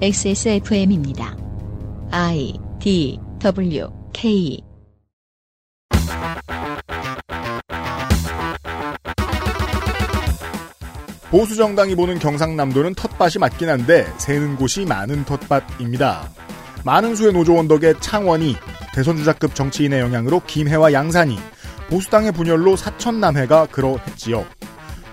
XSFM입니다. I D W K 보수 정당이 보는 경상남도는 텃밭이 맞긴 한데 새는 곳이 많은 텃밭입니다. 많은 수의 노조원 덕에 창원이 대선 주자급 정치인의 영향으로 김해와 양산이 보수당의 분열로 사천남해가 그러했지요.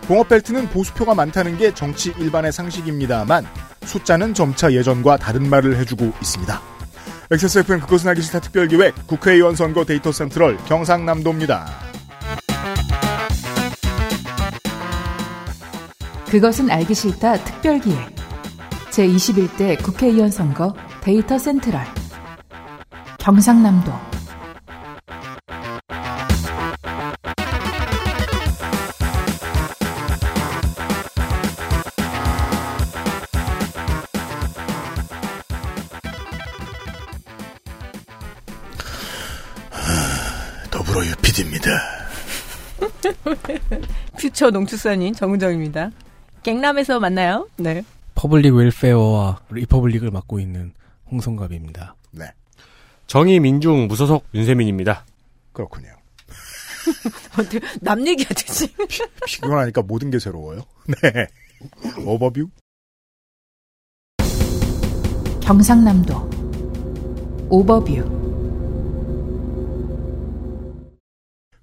공업벨트는 보수표가 많다는 게 정치 일반의 상식입니다만 숫자는 점차 예전과 다른 말을 해주고 있습니다. XSFM 그것은 알기 싫다 특별기획 국회의원 선거 데이터 센트럴 경상남도입니다. 그것은 알기 싫다 특별기획 제21대 국회의원 선거 데이터 센트럴 경상남도 퓨처 농축산인 정은정입니다. 갱남에서 만나요. 네. public welfare와 republic을 맡고 있는 홍성갑입니다. 네, 정의 민중 무소속 윤세민입니다. 그렇군요. 어떻게 남 얘기하듯이. 피곤하니까 모든 게 새로워요. 네. 오버뷰? 경상남도 오버뷰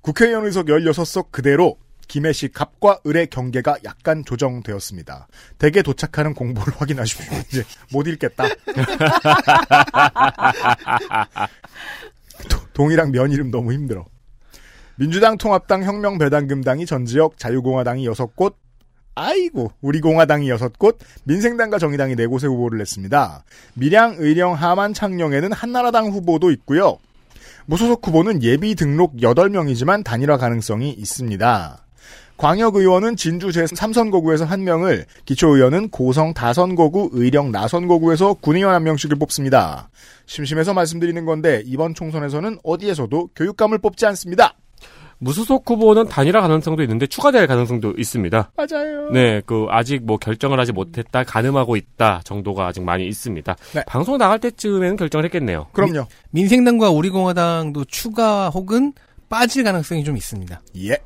국회의원 의석 16석 그대로 김해시 갑과 을의 경계가 약간 조정되었습니다. 댁에 도착하는 공보를 확인하십시오. 이제 못 읽겠다. 도- 동이랑 면 이름 너무 힘들어. 민주당, 통합당, 혁명, 배당금당이 전 지역, 자유공화당이 6곳, 아이고, 우리 공화당이 6곳, 민생당과 정의당이 4곳에 후보를 냈습니다. 밀양, 의령, 하만, 창녕에는 한나라당 후보도 있고요. 무소속 후보는 예비 등록 8명이지만 단일화 가능성이 있습니다. 광역의원은 진주 제3선거구에서 한 명을, 기초의원은 고성 다선거구, 의령 나선거구에서 군의원 한 명씩을 뽑습니다. 심심해서 말씀드리는 건데 이번 총선에서는 어디에서도 교육감을 뽑지 않습니다. 무소속 후보는 단일화 가능성도 있는데 추가될 가능성도 있습니다. 맞아요. 네, 그 아직 뭐 결정을 하지 못했다, 가늠하고 있다 정도가 아직 많이 있습니다. 네. 방송 나갈 때쯤에는 결정을 했겠네요. 그럼요. 민생당과 우리공화당도 추가 혹은 빠질 가능성이 좀 있습니다. 예.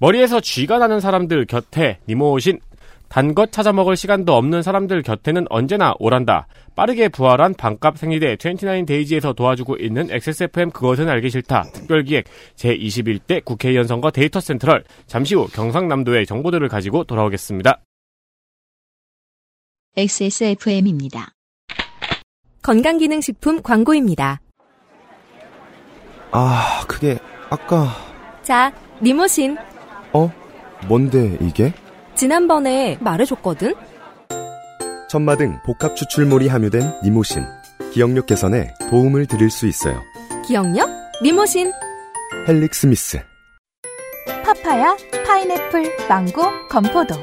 머리에서 쥐가 나는 사람들 곁에 니모신 단것 찾아 먹을 시간도 없는 사람들 곁에는 언제나 오란다. 빠르게 부활한 반값 생리대 29데이지에서 도와주고 있는 XSFM 그것은 알기 싫다. 특별기획 제21대 국회의원 선거 데이터 센트럴. 잠시 후 경상남도의 정보들을 가지고 돌아오겠습니다. XSFM입니다. 건강기능식품 광고입니다. 아, 그게 아까 자, 니모신. 어? 뭔데 이게? 지난번에 말해줬거든? 천마등 복합 추출물이 함유된 니모신. 기억력 개선에 도움을 드릴 수 있어요. 기억력? 니모신. 헬릭스미스. 파파야, 파인애플, 망고, 건포도.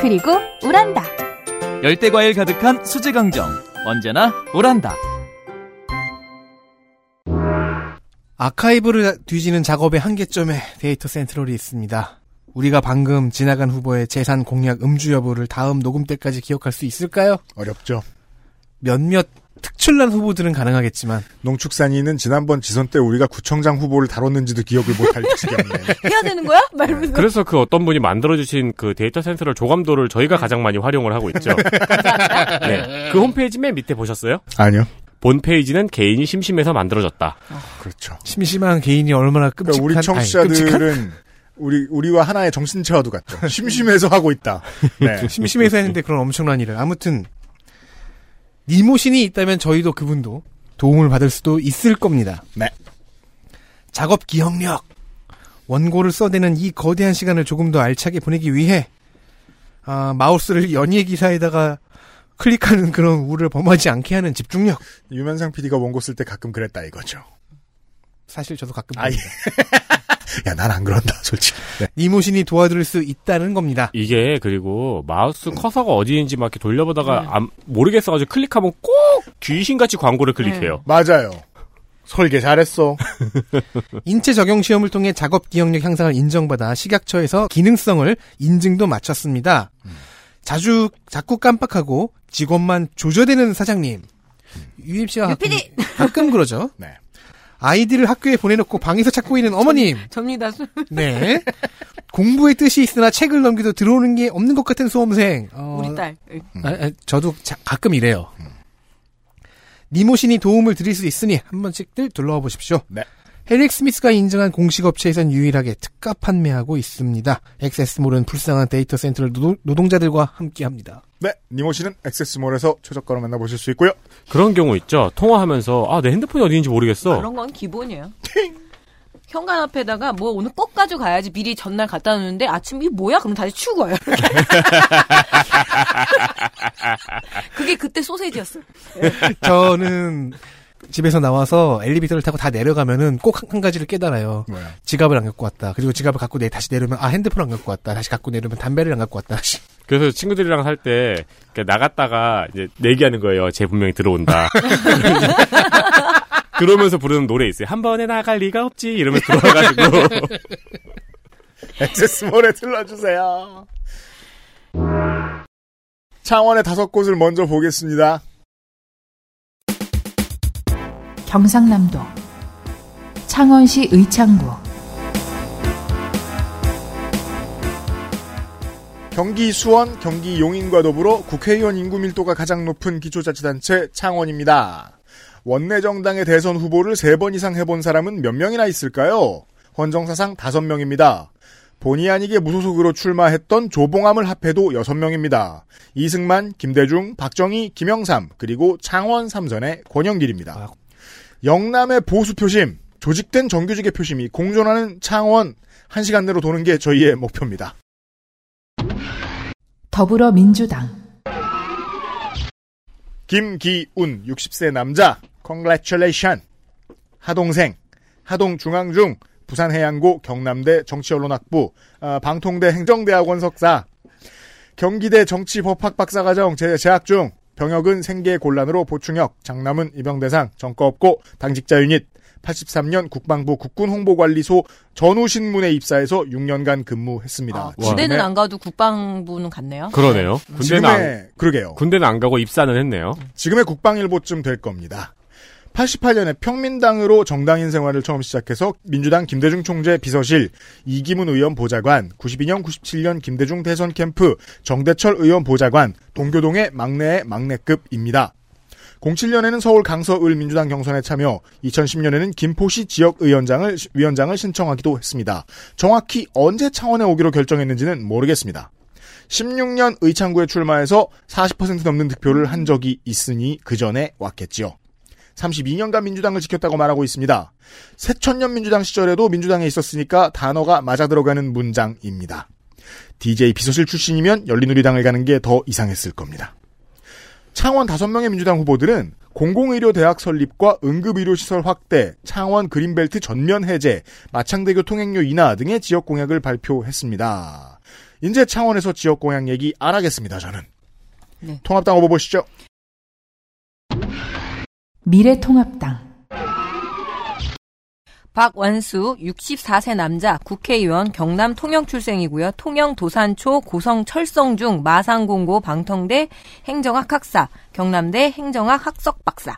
그리고 우란다. 열대 과일 가득한 수제 강정 언제나 오란다 아카이브를 뒤지는 작업의 한계점에 데이터 센트럴이 있습니다. 우리가 방금 지나간 후보의 재산 공약 음주 여부를 다음 녹음 때까지 기억할 수 있을까요? 어렵죠. 몇몇 특출난 후보들은 가능하겠지만 농축산인은 지난번 지선 때 우리가 구청장 후보를 다뤘는지도 기억을 못할 지경이네. 해야 되는 거야? 말면서. 그래서 그 어떤 분이 만들어주신 그 데이터 센트럴 조감도를 저희가 가장 많이 활용을 하고 있죠. 네. 그 홈페이지 맨 밑에 보셨어요? 아니요. 본 페이지는 개인이 심심해서 만들어졌다. 그렇죠. 심심한 개인이 얼마나 끔찍한 그러니까 우리 아니, 청취자들은 끔찍한? 우리 우리와 하나의 정신체화도 같죠. 심심해서 하고 있다. 네. 심심해서 했는데 그런 엄청난 일을 아무튼 니모신이 있다면 저희도 그분도 도움을 받을 수도 있을 겁니다. 네. 작업 기억력 원고를 써대는 이 거대한 시간을 조금 더 알차게 보내기 위해 아, 마우스를 연예 기사에다가 클릭하는 그런 우를 범하지 않게 하는 집중력. 유면상 PD가 원고 쓸 때 가끔 그랬다 이거죠. 사실 저도 가끔 아이. 봅니다. 야, 난 안 그런다, 솔직히. 네. 니모신이 도와줄 수 있다는 겁니다. 이게 그리고 마우스 커서가 어디인지 막 이렇게 돌려보다가 네. 안- 모르겠어가지고 클릭하면 꼭 귀신같이 광고를 클릭해요. 맞아요. 설계 잘했어. 인체 적용 시험을 통해 작업 기억력 향상을 인정받아 식약처에서 기능성을 인증도 마쳤습니다. 자주 자꾸 깜빡하고 직원만 조져대는 사장님. UMC가 가끔! 가끔 그러죠. 네. 아이들을 학교에 보내놓고 방에서 찾고 있는 어머님. 접니다. 수- 네. 공부의 뜻이 있으나 책을 넘기도 들어오는 게 없는 것 같은 수험생. 어, 우리 딸. 아, 아, 저도 자- 가끔 이래요. 니모신이 도움을 드릴 수 있으니 한 번씩들 둘러와 보십시오. 네. 헬릭스미스가 인증한 공식 업체에선 유일하게 특가 판매하고 있습니다. 액세스몰은 불쌍한 데이터 센터를 노동, 자들과 함께합니다. 네, 니모신은 액세스몰에서 최저가로 만나보실 수 있고요. 그런 경우 있죠. 통화하면서 아 내 핸드폰이 어디인지 모르겠어. 그런 건 기본이에요. 현관 앞에다가 뭐 오늘 꼭 가져가야지 미리 전날 갖다 놓는데 아침 이 뭐야? 그럼 다시 치우고 와요. 그게 그때 소세지였어. 저는 집에서 나와서 엘리베이터를 타고 다 내려가면은 꼭 한 가지를 깨달아요. 뭐야? 지갑을 안 갖고 왔다. 그리고 지갑을 갖고 내 다시 내려면 아 핸드폰 안 갖고 왔다. 다시 갖고 내려면 담배를 안 갖고 왔다. 그래서 친구들이랑 살때 나갔다가 이제 내기하는 거예요. 쟤 분명히 들어온다. 그러면서 부르는 노래 있어요. 한 번에 나갈 리가 없지. 이러면서 들어와가지고 액세스몰에 들러주세요. 창원의 다섯 곳을 먼저 보겠습니다. 경상남도 창원시 의창구 경기 수원, 경기 용인과 더불어 국회의원 인구 밀도가 가장 높은 기초자치단체 창원입니다. 원내 정당의 대선 후보를 세번 이상 해본 사람은 몇 명이나 있을까요? 헌정사상 다섯 명입니다. 본의 아니게 무소속으로 출마했던 조봉암을 합해도 여섯 명입니다. 이승만, 김대중, 박정희, 김영삼, 그리고 창원 삼선의 권영길입니다. 영남의 보수 표심, 조직된 정규직의 표심이 공존하는 창원, 한 시간 내로 도는 게 저희의 목표입니다. 더불어민주당 김기운 60세 남자 congratulation 하동생 하동중앙중 부산해양고 경남대 정치언론학부 아, 방통대 행정대학원 석사 경기대 정치법학 박사과정 재- 재학 중 병역은 생계 곤란으로 보충역 장남은 입영대상 전과 없고 당직자 유닛 83년 국방부 국군홍보관리소 전우신문에 입사해서 6년간 근무했습니다. 아, 군대는 안 가도 국방부는 갔네요. 그러네요. 군대는 안, 지금의 그러게요. 군대는 안 가고 입사는 했네요. 지금의 국방일보쯤 될 겁니다. 88년에 평민당으로 정당인 생활을 처음 시작해서 민주당 김대중 총재 비서실, 이기문 의원 보좌관, 92년, 97년 김대중 대선 캠프, 정대철 의원 보좌관, 동교동의 막내의 막내급입니다. 07년에는 서울 강서을 민주당 경선에 참여, 2010년에는 김포시 지역 의원장을 위원장을 신청하기도 했습니다. 정확히 언제 창원에 오기로 결정했는지는 모르겠습니다. 16년 의창구에 출마해서 40% 넘는 득표를 한 적이 있으니 그 전에 왔겠지요. 32년간 민주당을 지켰다고 말하고 있습니다. 새천년 민주당 시절에도 민주당에 있었으니까 단어가 맞아 들어가는 문장입니다. DJ 비서실 출신이면 열린우리당을 가는 게 더 이상했을 겁니다. 창원 5명의 민주당 후보들은 공공의료 대학 설립과 응급의료 시설 확대, 창원 그린벨트 전면 해제, 마창대교 통행료 인하 등의 지역 공약을 발표했습니다. 이제 창원에서 지역 공약 얘기 안 하겠습니다, 저는. 네. 통합당 후보 보시죠. 미래통합당 박완수 64세 남자 국회의원 경남 통영 출생이고요. 통영 도산초 고성 철성중 마상공고 방통대 행정학 학사, 경남대 행정학 학석 박사.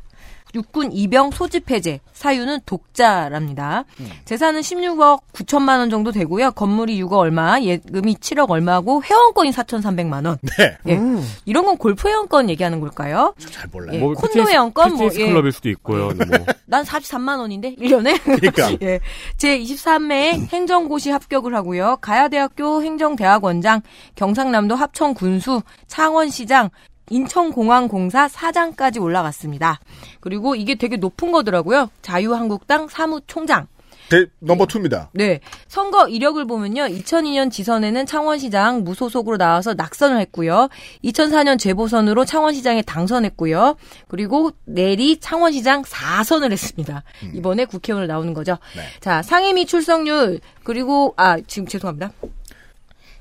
육군 이병 소집 해제 사유는 독자랍니다. 재산은 16억 9천만 원 정도 되고요. 건물이 6억 얼마, 예금이 7억 얼마고 회원권이 4,300만 원. 네. 예. 이런 건 골프 회원권 얘기하는 걸까요? 잘 몰라요. 예, 뭐 콘도 PTS 회원권 뭐 PTS 예. 클럽일 수도 있고요. 뭐 난 43만 원인데 1년에. 그러니까. 예. 제 23회에 행정고시 합격을 하고요. 가야대학교 행정대학원장, 경상남도 합천군수, 창원시장, 인천공항공사 사장까지 올라갔습니다. 그리고 이게 되게 높은 거더라고요. 자유한국당 사무총장. 대, 넘버 투입니다 네. 선거 이력을 보면요. 2002년 지선에는 창원시장 무소속으로 나와서 낙선을 했고요. 2004년 재보선으로 창원시장에 당선했고요. 그리고 내리 창원시장 4선을 했습니다. 이번에 국회의원을 나오는 거죠. 네. 자, 상임위 출석률 그리고 아, 지금 죄송합니다.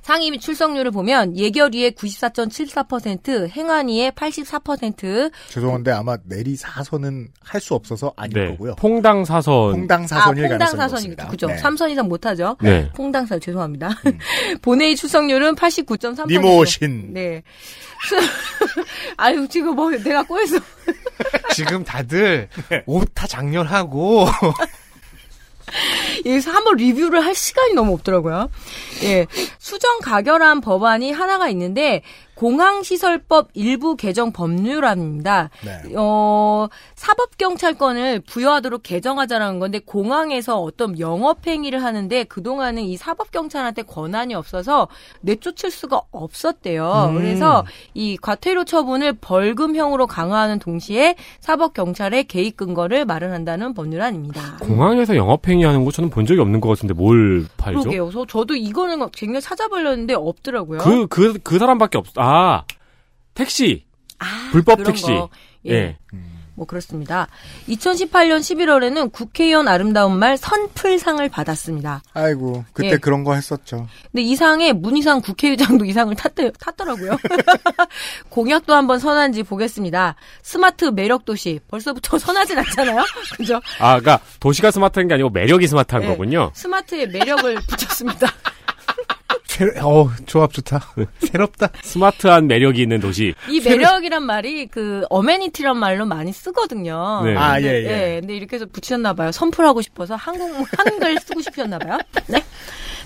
상임 출석률을 보면 예결위의 94.74%, 행안위의 84%, 죄송한데 아마 내리 사선은 할 수 없어서 아닐 네. 거고요. 퐁당 사선. 퐁당 사선일 아, 퐁당. 높습니다. 그죠. 네. 3선 이상 못 하죠. 네. 퐁당 사 죄송합니다. 본회의 출석률은 89.3%. 니모신. 네. 아유, 지금 뭐, 내가 꼬여서. 지금 다들 옷 다 장렬하고 여기서 한번 리뷰를 할 시간이 너무 없더라고요. 예. 수정 가결한 법안이 하나가 있는데, 공항시설법 일부 개정 법률안입니다. 네. 어, 사법경찰권을 부여하도록 개정하자라는 건데, 공항에서 어떤 영업행위를 하는데, 그동안은 이 사법경찰한테 권한이 없어서 내쫓을 수가 없었대요. 음. 그래서 이 과태료 처분을 벌금형으로 강화하는 동시에 사법경찰의 개입 근거를 마련한다는 법률안입니다. 공항에서 영업행위 하는 거 저는 본 적이 없는 것 같은데 뭘 팔죠? 그러게요. 저도 이거는 굉장히 찾아보려는데 없더라고요. 그, 그, 그 사람밖에 없, 아, 택시. 아, 불법 택시. 거. 예. 예. 뭐 그렇습니다. 2018년 11월에는 국회의원 아름다운 말 선풀상을 받았습니다. 아이고 그때 예. 그런 거 했었죠. 근데 이 상에 문희상 국회의장도 이 상을 탔대, 탔더라고요. 공약도 한번 선한지 보겠습니다. 스마트 매력 도시. 벌써부터 선하진 않잖아요? 그죠? 아, 그니까, 도시가 스마트한 게 아니고 매력이 스마트한 예. 거군요. 스마트에 매력을 붙였습니다. 새- 어 조합 좋다 새롭다 스마트한 매력이 있는 도시. 이 매력이란 말이 그 어메니티란 말로 많이 쓰거든요. 네. 아, 근데, 예, 예. 근데 이렇게 해서 붙이셨나 봐요. 선풀하고 싶어서 한국 한글 쓰고 싶으셨나 봐요. 네.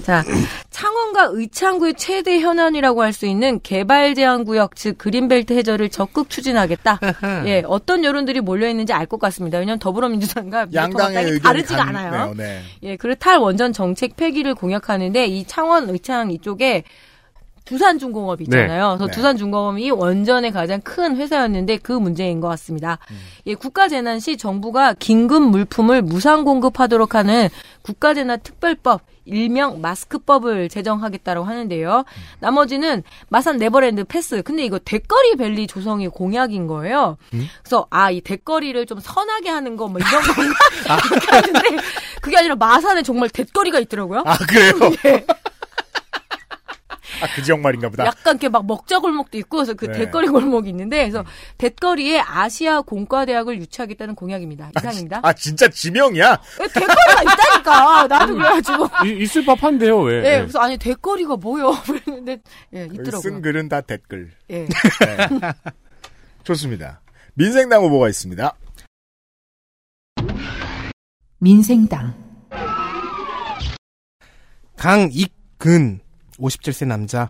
자, 창원과 의창구의 최대 현안이라고 할 수 있는 개발 제한 구역 즉 그린벨트 해저를 적극 추진하겠다. 예, 어떤 여론들이 몰려 있는지 알 것 같습니다. 왜냐하면 더불어민주당과 양당의 다르지가 간- 않아요. 네, 네. 예, 그리고 탈원전 정책 폐기를 공약하는데 이 창원 의창 이 쪽에 두산중공업이 있잖아요. 그래서 네. 두산중공업이 원전의 가장 큰 회사였는데 그 문제인 것 같습니다. 예, 국가재난 시 정부가 긴급 물품을 무상 공급하도록 하는 국가재난 특별법 일명 마스크법을 제정하겠다고 하는데요. 나머지는 마산 네버랜드 패스. 근데 이거 대거리 밸리 조성이 공약인 거예요. 그래서 아이 대거리를 좀 선하게 하는 거 뭐 이런 건가 이렇게 하는데 그게 아니라 마산에 정말 대거리가 있더라고요. 아 그래요? 예. 아 그 지역 말인가 보다. 약간 이렇게 막 먹자 골목도 있고 그래서 그 네. 대거리 골목이 있는데 그래서 대거리에 아시아 공과대학을 유치하겠다는 공약입니다. 이상입니다. 아 진짜 지명이야? 대거리가 있다니까. 나도 그래가지고. 이- 있을 법한데요, 왜? 예, 그래서 아니 대거리가 뭐요? 그랬는데 예, 쓴 있더라고요. 글은 다 댓글. 예. 네. 좋습니다. 민생당 후보가 있습니다. 민생당, 강익근 57세 남자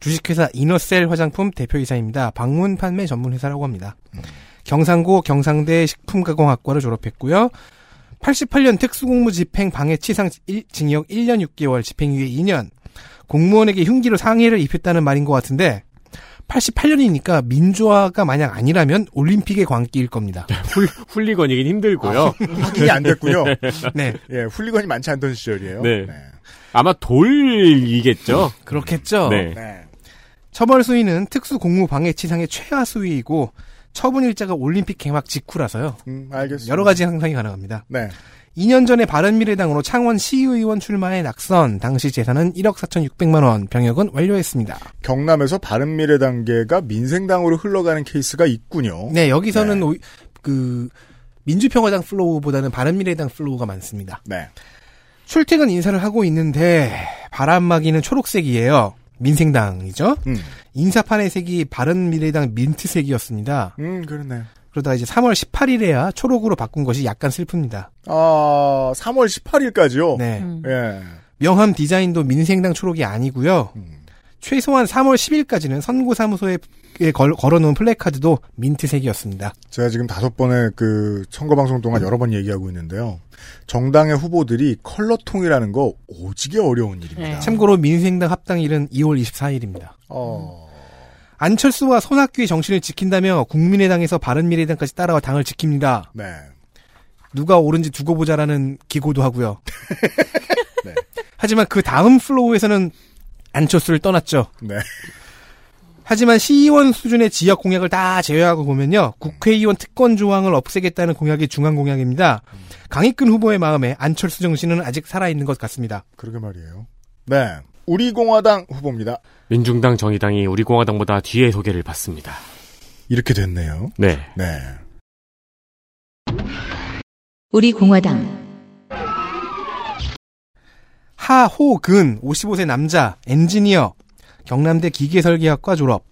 주식회사 이너셀 화장품 대표이사입니다. 방문 판매 전문 회사라고 합니다. 경상고 경상대 식품가공학과를 졸업했고요. 88년 특수공무 집행 방해 치상 일- 징역 1년 6개월 집행유예 2년 공무원에게 흉기로 상해를 입혔다는 말인 것 같은데 88년이니까 민주화가 만약 아니라면 올림픽의 광기일 겁니다. 훌, 훌리건이긴 힘들고요. 확인이 안 됐군요. 네, 예, 훌리건이 많지 않던 시절이에요. 네. 아마 돌이겠죠? 그렇겠죠. 네. 네. 처벌 수위는 특수 공무 방해 치상의 최하 수위이고 처분 일자가 올림픽 개막 직후라서요. 음, 알겠습니다. 여러 가지 상상이 가능합니다. 네. 2년 전에 바른미래당으로 창원 시의원 출마해 낙선, 당시 재산은 1억 4,600만 원, 병역은 완료했습니다. 경남에서 바른미래당계가 민생당으로 흘러가는 케이스가 있군요. 네, 여기서는 오히- 그 민주평화당 flow보다는 바른미래당 flow가 많습니다. 네. 출퇴근 인사를 하고 있는데 바람막이는 초록색이에요. 민생당이죠. 음, 인사판의 색이 바른미래당 민트색이었습니다. 음, 그렇네. 그러다가 이제 3월 18일에야 초록으로 바꾼 것이 약간 슬픕니다. 아, 3월 18일까지요? 네. 음. 예. 명함 디자인도 민생당 초록이 아니고요. 음. 최소한 3월 10일까지는 선고사무소에 걸, 걸어놓은 플래카드도 민트색이었습니다. 제가 지금 다섯 번의 그 선거방송 동안 여러 번 얘기하고 있는데요. 정당의 후보들이 컬러통이라는 거 오지게 어려운 일입니다. 네. 참고로 민생당 합당일은 2월 24일입니다. 어, 안철수와 손학규의 정신을 지킨다며 국민의당에서 바른미래당까지 따라와 당을 지킵니다. 네. 누가 옳은지 두고 보자라는 기고도 하고요. 네. 하지만 그 다음 flow에서는 안철수를 떠났죠. 네. 하지만 시의원 수준의 지역 공약을 다 제외하고 보면요. 국회의원 특권 조항을 없애겠다는 공약이 중앙 공약입니다. 강익근 후보의 마음에 안철수 정신은 아직 살아있는 것 같습니다. 그러게 말이에요. 네. 우리공화당 후보입니다. 민중당 정의당이 우리공화당보다 뒤에 소개를 받습니다. 이렇게 됐네요. 네. 네. 우리 공화당 하호근 55세 남자 엔지니어 경남대 기계설계학과 졸업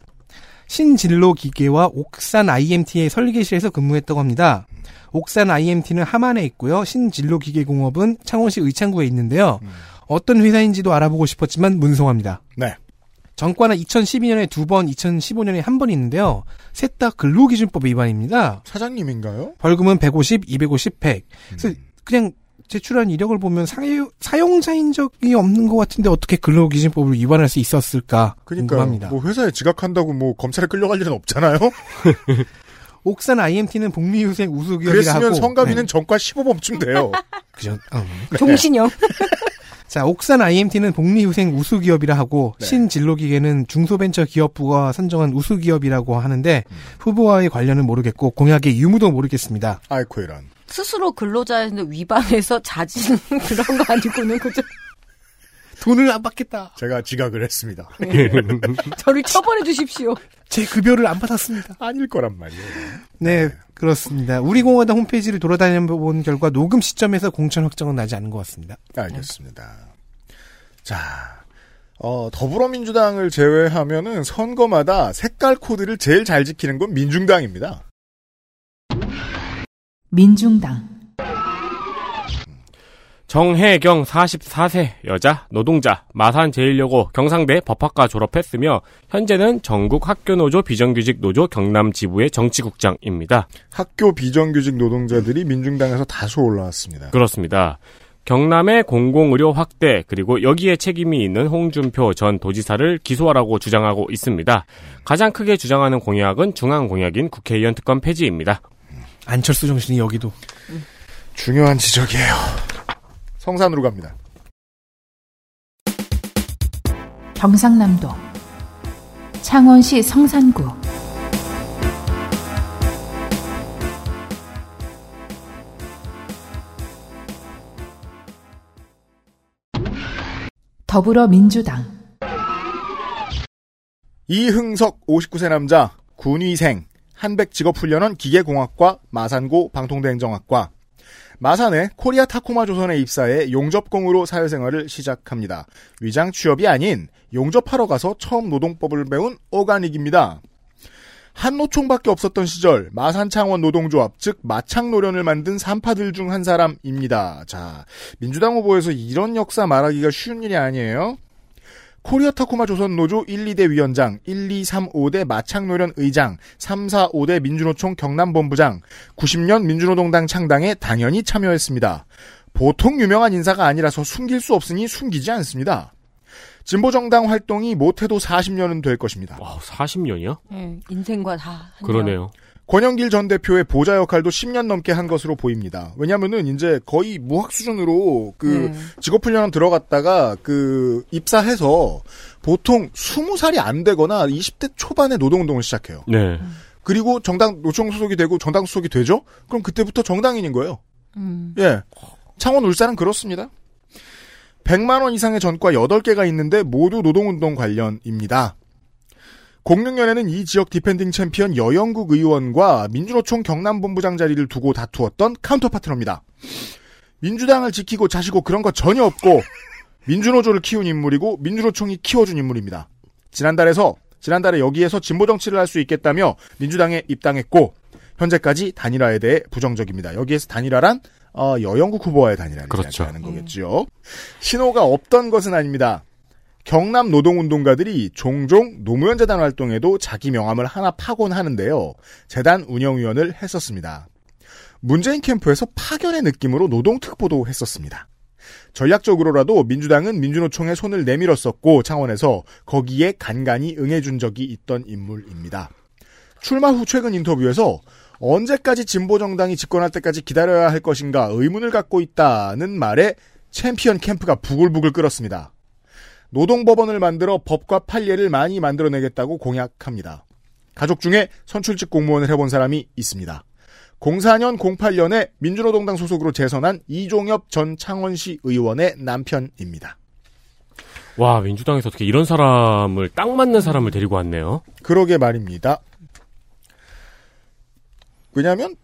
신진로 기계와 옥산 IMT의 설계실에서 근무했다고 합니다. 옥산 IMT는 함안에 있고요. 신진로 기계공업은 창원시 의창구에 있는데요. 어떤 회사인지도 알아보고 싶었지만 문송합니다. 네. 전과는 2012년에 두 번, 2015년에 한 번 있는데요. 셋 다 근로기준법 위반입니다. 사장님인가요? 벌금은 150, 250, 100. 그래서 그냥 제출한 이력을 보면 사유, 사용자인 적이 없는 것 같은데 어떻게 근로기준법을 위반할 수 있었을까 그러니까 궁금합니다. 뭐 회사에 지각한다고 뭐 검찰에 끌려갈 일은 없잖아요. 옥산 IMT는 복리후생 우수기업이라 그랬으면 하고 성가비는 네. 전과 15범쯤 돼요. 그죠? 어. 종신형. 자, 옥산 IMT는 복리후생 우수기업이라 하고 네. 신진로기계는 중소벤처기업부가 선정한 우수기업이라고 하는데 음. 후보와의 관련은 모르겠고 공약의 유무도 모르겠습니다. 아이코 이런. 스스로 근로자였는데 위반해서 자진 그런 거 아니고는 그죠? 돈을 안 받겠다. 제가 지각을 했습니다. 저를 처벌해 주십시오. 제 급여를 안 받았습니다. 아닐 거란 말이에요. 네, 그렇습니다. 우리공화당 홈페이지를 돌아다녀 본 결과 녹음 시점에서 공천 확정은 나지 않은 것 같습니다. 알겠습니다. 자, 어, 더불어민주당을 제외하면은 선거마다 색깔 코드를 제일 잘 지키는 건 민중당입니다. 민중당 정혜경 44세 여자 노동자 마산제일여고 경상대 법학과 졸업했으며 현재는 전국 학교노조 비정규직 노조 경남 지부의 정치국장입니다. 학교 비정규직 노동자들이 민중당에서 다수 올라왔습니다. 그렇습니다. 경남의 공공의료 확대 그리고 여기에 책임이 있는 홍준표 전 도지사를 기소하라고 주장하고 있습니다. 가장 크게 주장하는 공약은 중앙 공약인 국회의원 특권 폐지입니다. 안철수 정신이 여기도. 중요한 지적이에요. 성산으로 갑니다. 경상남도 창원시 성산구 더불어민주당 이흥석 59세 남자 군위생 한백직업훈련원 기계공학과 마산고 방통대행정학과 마산의 코리아 타코마 조선에 입사해 용접공으로 사회생활을 시작합니다. 위장 취업이 아닌 용접하러 가서 처음 노동법을 배운 오가닉입니다. 한노총밖에 없었던 시절 마산창원 노동조합 즉 마창노련을 만든 산파들 중 한 사람입니다. 자 민주당 후보에서 이런 역사 말하기가 쉬운 일이 아니에요. 코리아 타코마 조선 노조 1, 2대 위원장, 1, 2, 3, 5대 마창노련 의장, 3, 4, 5대 민주노총 경남본부장, 90년 민주노동당 창당에 당연히 참여했습니다. 보통 유명한 인사가 아니라서 숨길 수 없으니 숨기지 않습니다. 진보정당 활동이 못해도 40년은 될 것입니다. 와, 40년이요? 예, 인생과 다. 한 그러네요. 권영길 전 대표의 보좌 역할도 10년 넘게 한 것으로 보입니다. 왜냐면은 이제 거의 무학 수준으로 그 음. 직업훈련 들어갔다가 그 입사해서 보통 20살이 안 되거나 20대 초반에 노동운동을 시작해요. 네. 그리고 정당 노총 소속이 되고 정당 소속이 되죠? 그럼 그때부터 정당인인 거예요. 음. 예. 창원 울산은 그렇습니다. 100만 원 이상의 전과 8개가 있는데 모두 노동운동 관련입니다. 06년에는 이 지역 defending 챔피언 여영국 의원과 민주노총 경남본부장 자리를 두고 다투었던 카운터 파트너입니다. 민주당을 지키고 자시고 그런 거 전혀 없고 민주노조를 키운 인물이고 민주노총이 키워준 인물입니다. 지난달에서 지난달에 여기에서 진보 정치를 할 수 있겠다며 민주당에 입당했고 현재까지 단일화에 대해 부정적입니다. 여기에서 단일화란 어, 여영국 후보와의 단일화를 그렇죠. 이야기하는 거겠지요. 신호가 없던 것은 아닙니다. 경남 노동운동가들이 종종 노무현 재단 활동에도 자기 명함을 하나 파곤 하는데요. 재단 운영위원을 했었습니다. 문재인 캠프에서 파견의 느낌으로 노동특보도 했었습니다. 전략적으로라도 민주당은 민주노총에 손을 내밀었었고 창원에서 거기에 간간히 응해준 적이 있던 인물입니다. 출마 후 최근 인터뷰에서 언제까지 진보정당이 집권할 때까지 기다려야 할 것인가 의문을 갖고 있다는 말에 챔피언 캠프가 부글부글 끓었습니다. 노동법원을 만들어 법과 판례를 많이 만들어내겠다고 공약합니다. 가족 중에 선출직 공무원을 해본 사람이 있습니다. 04년 08년에 민주노동당 소속으로 재선한 이종엽 전 창원시 의원의 남편입니다. 와, 민주당에서 어떻게 이런 사람을, 딱 맞는 사람을 데리고 왔네요. 그러게 말입니다. 왜냐하면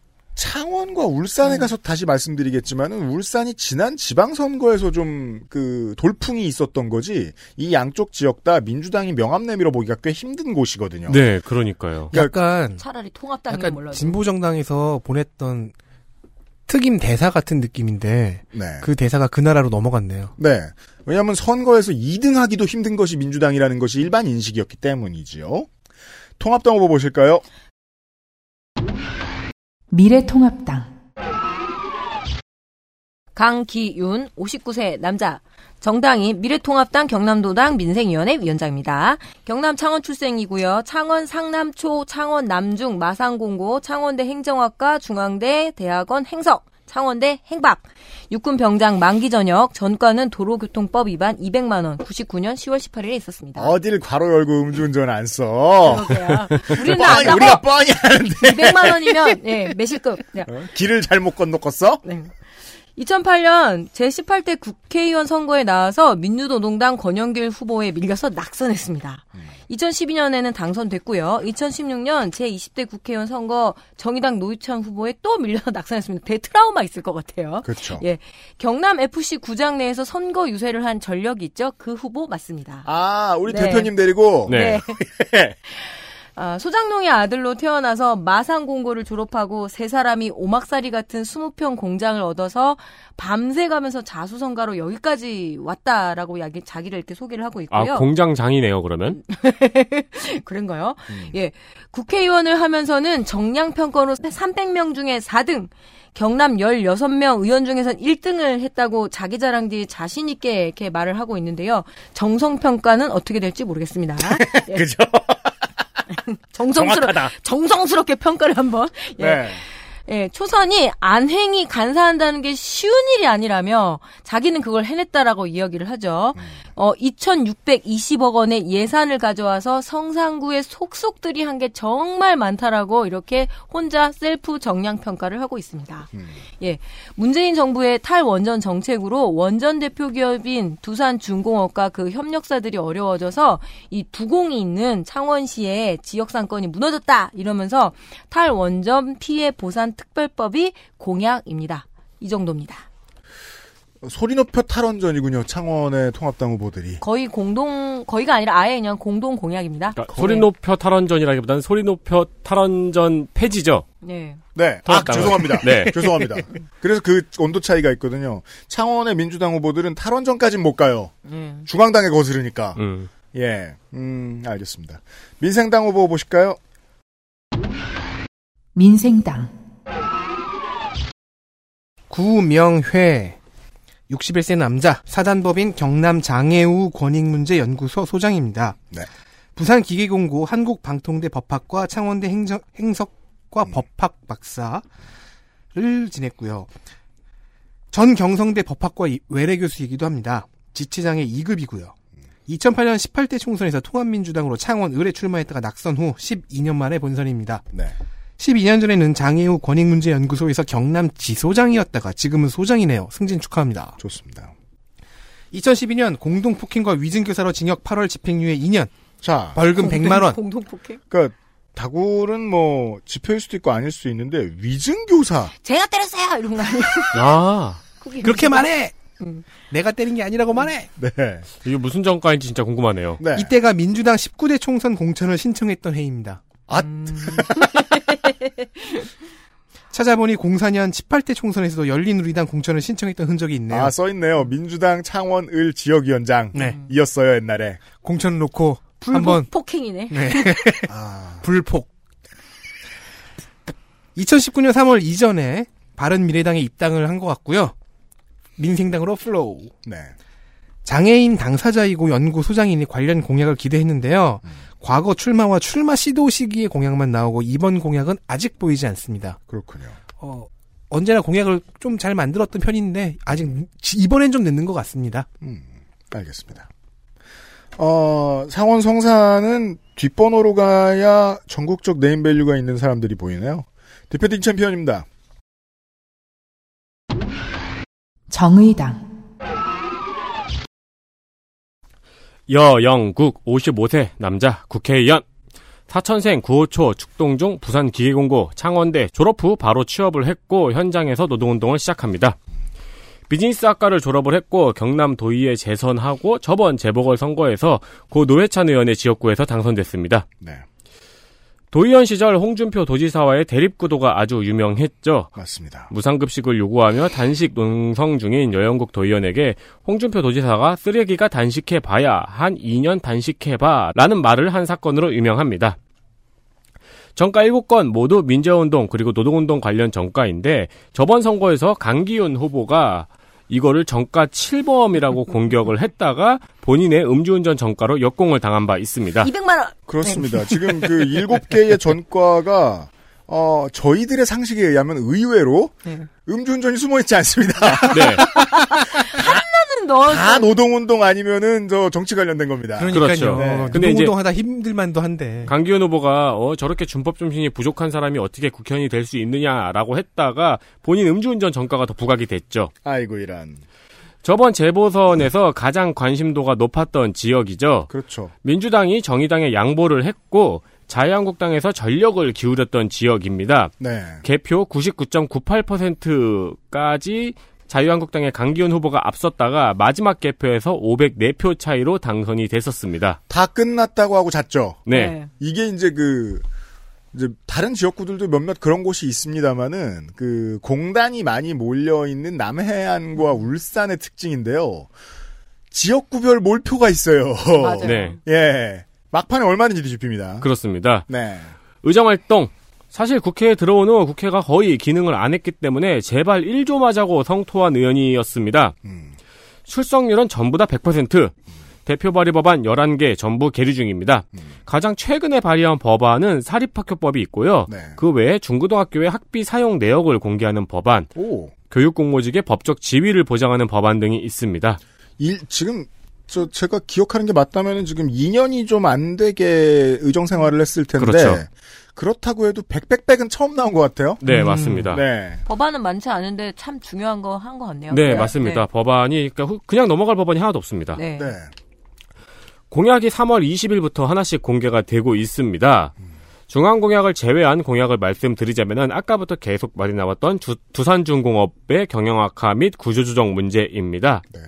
창원과 울산에 가서 다시 말씀드리겠지만은 울산이 지난 지방선거에서 좀 그 돌풍이 있었던 거지 이 양쪽 지역 다 민주당이 명함 내밀어 보기가 꽤 힘든 곳이거든요. 네, 그러니까요. 약간 차라리 통합당이면 약간 몰라도. 진보 정당에서 보냈던 특임 대사 같은 느낌인데 네. 그 대사가 그 나라로 넘어갔네요. 네. 왜냐하면 선거에서 2등하기도 힘든 것이 민주당이라는 것이 일반 인식이었기 때문이지요. 통합당 후보 보실까요? 미래통합당 강기윤 59세 남자 정당이 미래통합당 경남도당 민생위원회 위원장입니다. 경남 창원 출생이고요. 창원 상남초, 창원 남중, 마산공고, 창원대 행정학과, 중앙대 대학원 행석, 창원대 행박, 육군 병장 만기 전역, 전과는 도로교통법 위반 200만 원, 99년 10월 18일에 있었습니다. 어딜 괄호 열고 음주운전 안 써. 우리는 뻔히, 안다고 우리가 뻔히 하는데 200만 원이면 예, 매실급. 네. 어? 길을 잘못 건너갔어? 네. 2008년 제18대 국회의원 선거에 나와서 민주노동당 권영길 후보에 밀려서 낙선했습니다. 2012년에는 당선됐고요. 2016년 제20대 국회의원 선거 정의당 노유찬 후보에 또 밀려서 낙선했습니다. 대트라우마 있을 것 같아요. 그렇죠. 예. 경남 FC 구장 내에서 선거 유세를 한 전력이 있죠. 그 후보 맞습니다. 아, 우리 네. 대표님 데리고 네. 아, 소장농의 아들로 태어나서 마산공고를 졸업하고 세 사람이 오막살이 같은 20평 공장을 얻어서 밤새 가면서 자수성가로 여기까지 왔다라고 야기- 자기를 이렇게 소개를 하고 있고요. 아, 공장장이네요, 그러면. 그런가요? 예. 국회의원을 하면서는 정량평가로 300명 중에 4등, 경남 16명 의원 중에선 1등을 했다고 자기 자랑 뒤에 자신있게 이렇게 말을 하고 있는데요. 정성평가는 어떻게 될지 모르겠습니다. 예. 그죠? 정성스러, 정확하다. 정성스럽게 평가를 한번. 예. 네. 예, 초선이 안행이 간사한다는 게 쉬운 일이 아니라며 자기는 그걸 해냈다라고 이야기를 하죠. 어, 2,620억 원의 예산을 가져와서 성산구의 속속들이 한 게 정말 많다라고 이렇게 혼자 셀프 정량 평가를 하고 있습니다. 예, 문재인 정부의 탈원전 정책으로 원전 대표 기업인 두산 중공업과 그 협력사들이 어려워져서 이 두공이 있는 창원시의 지역 상권이 무너졌다 이러면서 탈원전 피해 보상 특별법이 공약입니다. 이 정도입니다. 소리 높여 탈원전이군요. 창원의 통합당 후보들이. 거의 공동 거의가 아니라 아예 그냥 공동 공약입니다. 그러니까 소리 높여 탈원전이라기보다는 소리 높여 탈원전 폐지죠. 네. 네. 아, 통합당은. 죄송합니다. 네. 죄송합니다. 그래서 그 온도 차이가 있거든요. 창원의 민주당 후보들은 탈원전까진 못 가요. 네. 중앙당에 거스르니까. 음. 예. 음, 알겠습니다. 민생당 후보 보실까요? 민생당 구명회 61세 남자 사단법인 경남 장애우 권익문제연구소 소장입니다. 네. 부산 기계공고 한국방통대 법학과 창원대 행정, 행석과 법학 박사를 지냈고요. 전 경성대 법학과 이- 외래 교수이기도 합니다. 지체장애 2급이고요. 2008년 18대 총선에서 통합민주당으로 창원 을에 출마했다가 낙선 후 12년 만에 본선입니다. 네. 12년 전에는 장애우 권익문제연구소에서 경남 지소장이었다가 지금은 소장이네요. 승진 축하합니다. 좋습니다. 2012년 공동폭행과 위증교사로 징역 8월 집행유예 2년, 자, 벌금 100만 원. 공동 폭행. 그러니까 다굴은 뭐 지표일 수도 있고 아닐 수도 있는데 위증교사. 제가 때렸어요 이런 거 아니에요? 아, 그렇게 말해. 음. 내가 때린 게 아니라고 말해. 네. 이게 무슨 정가인지 진짜 궁금하네요. 네. 이때가 민주당 19대 총선 공천을 신청했던 해입니다. 아, 찾아보니 04년 18대 총선에서도 열린우리당 공천을 신청했던 흔적이 있네요. 아, 써있네요. 민주당 창원 을 지역위원장. 네. 이었어요, 옛날에. 공천을 놓고 불복 한번 폭행이네. 네. 아, 불폭. 2019년 3월 이전에 바른미래당에 입당을 한 것 같고요. 민생당으로 flow. 네. 장애인 당사자이고 연구 소장이니 관련 공약을 기대했는데요. 과거 출마와 출마 시도 시기의 공약만 나오고 이번 공약은 아직 보이지 않습니다. 그렇군요. 어, 언제나 공약을 좀 잘 만들었던 편인데 아직 지- 이번엔 좀 늦는 것 같습니다. 음, 알겠습니다. 어, 창원 성산은 뒷번호로 가야 전국적 name value가 있는 사람들이 보이네요. defending 챔피언입니다. 정의당 여영국 55세 남자 국회의원. 사천생 9호초 축동중 부산기계공고 창원대 졸업 후 바로 취업을 했고 현장에서 노동운동을 시작합니다. 비즈니스 학과를 졸업을 했고 경남 도의에 재선하고 저번 재보궐 선거에서 고 노회찬 의원의 지역구에서 당선됐습니다. 네. 도의원 시절 홍준표 도지사와의 대립구도가 아주 유명했죠. 맞습니다. 무상급식을 요구하며 단식 농성 중인 여영국 도의원에게 홍준표 도지사가 쓰레기가 단식해봐야 한 2년 단식해봐 라는 말을 한 사건으로 유명합니다. 정가 7건 모두 민주운동 그리고 노동운동 관련 정가인데 저번 선거에서 강기훈 후보가 이거를 정가 7범이라고 공격을 했다가 본인의 음주운전 정가로 역공을 당한 바 있습니다. 200만 원. 그렇습니다. 지금 그 일곱 개의 전과가 어 저희들의 상식에 의하면 의외로 네. 음주운전이 숨어 있지 않습니다. 네. 하나는 넣어. 다 노동운동 아니면은 저 정치 관련된 겁니다. 그러니까요. 그렇죠. 네. 근데 이제- 노동운동하다 힘들만도 한데. 강기훈 후보가 어, 저렇게 준법 정신이 부족한 사람이 어떻게 국회의원이 될 수 있느냐라고 했다가 본인 음주운전 정가가 더 부각이 됐죠. 아이고 이란. 저번 재보선에서 가장 관심도가 높았던 지역이죠. 그렇죠. 민주당이 정의당에 양보를 했고 자유한국당에서 전력을 기울였던 지역입니다. 네. 개표 99.98%까지 자유한국당의 강기훈 후보가 앞섰다가 마지막 개표에서 504표 차이로 당선이 됐었습니다. 다 끝났다고 하고 잤죠. 네. 이게 이제 그 이제 다른 지역구들도 몇몇 그런 곳이 있습니다만은 그 공단이 많이 몰려 있는 남해안과 울산의 특징인데요. 지역구별 몰표가 있어요. 맞아요. 네. 예. 막판에 얼마든지 뒤집힙니다. 그렇습니다. 네. 의정활동. 사실 국회에 들어온 후 국회가 거의 기능을 안 했기 때문에 제발 1조 맞자고 성토한 의원이었습니다. 음. 출석률은 전부 다 100%. 대표 발의 법안 11개 전부 계류 중입니다. 음. 가장 최근에 발의한 법안은 사립학교법이 있고요. 네. 그 외에 중고등학교의 학비 사용 내역을 공개하는 법안, 오. 교육공모직의 법적 지위를 보장하는 법안 등이 있습니다. 일, 지금, 저, 제가 기억하는 게 맞다면 지금 2년이 좀 안 되게 의정 생활을 했을 텐데. 그렇죠. 그렇다고 해도 백백백은 처음 나온 것 같아요. 네, 음. 맞습니다. 네, 네. 법안은 많지 않은데 참 중요한 거한거 같네요. 맞습니다. 법안이 그러니까 후- 그냥 넘어갈 법안이 하나도 없습니다. 네. 네. 공약이 3월 20일부터 하나씩 공개가 되고 있습니다. 중앙 공약을 제외한 공약을 말씀드리자면은 아까부터 계속 말이 나왔던 주- 두산중공업의 경영 악화 및 구조조정 문제입니다. 네.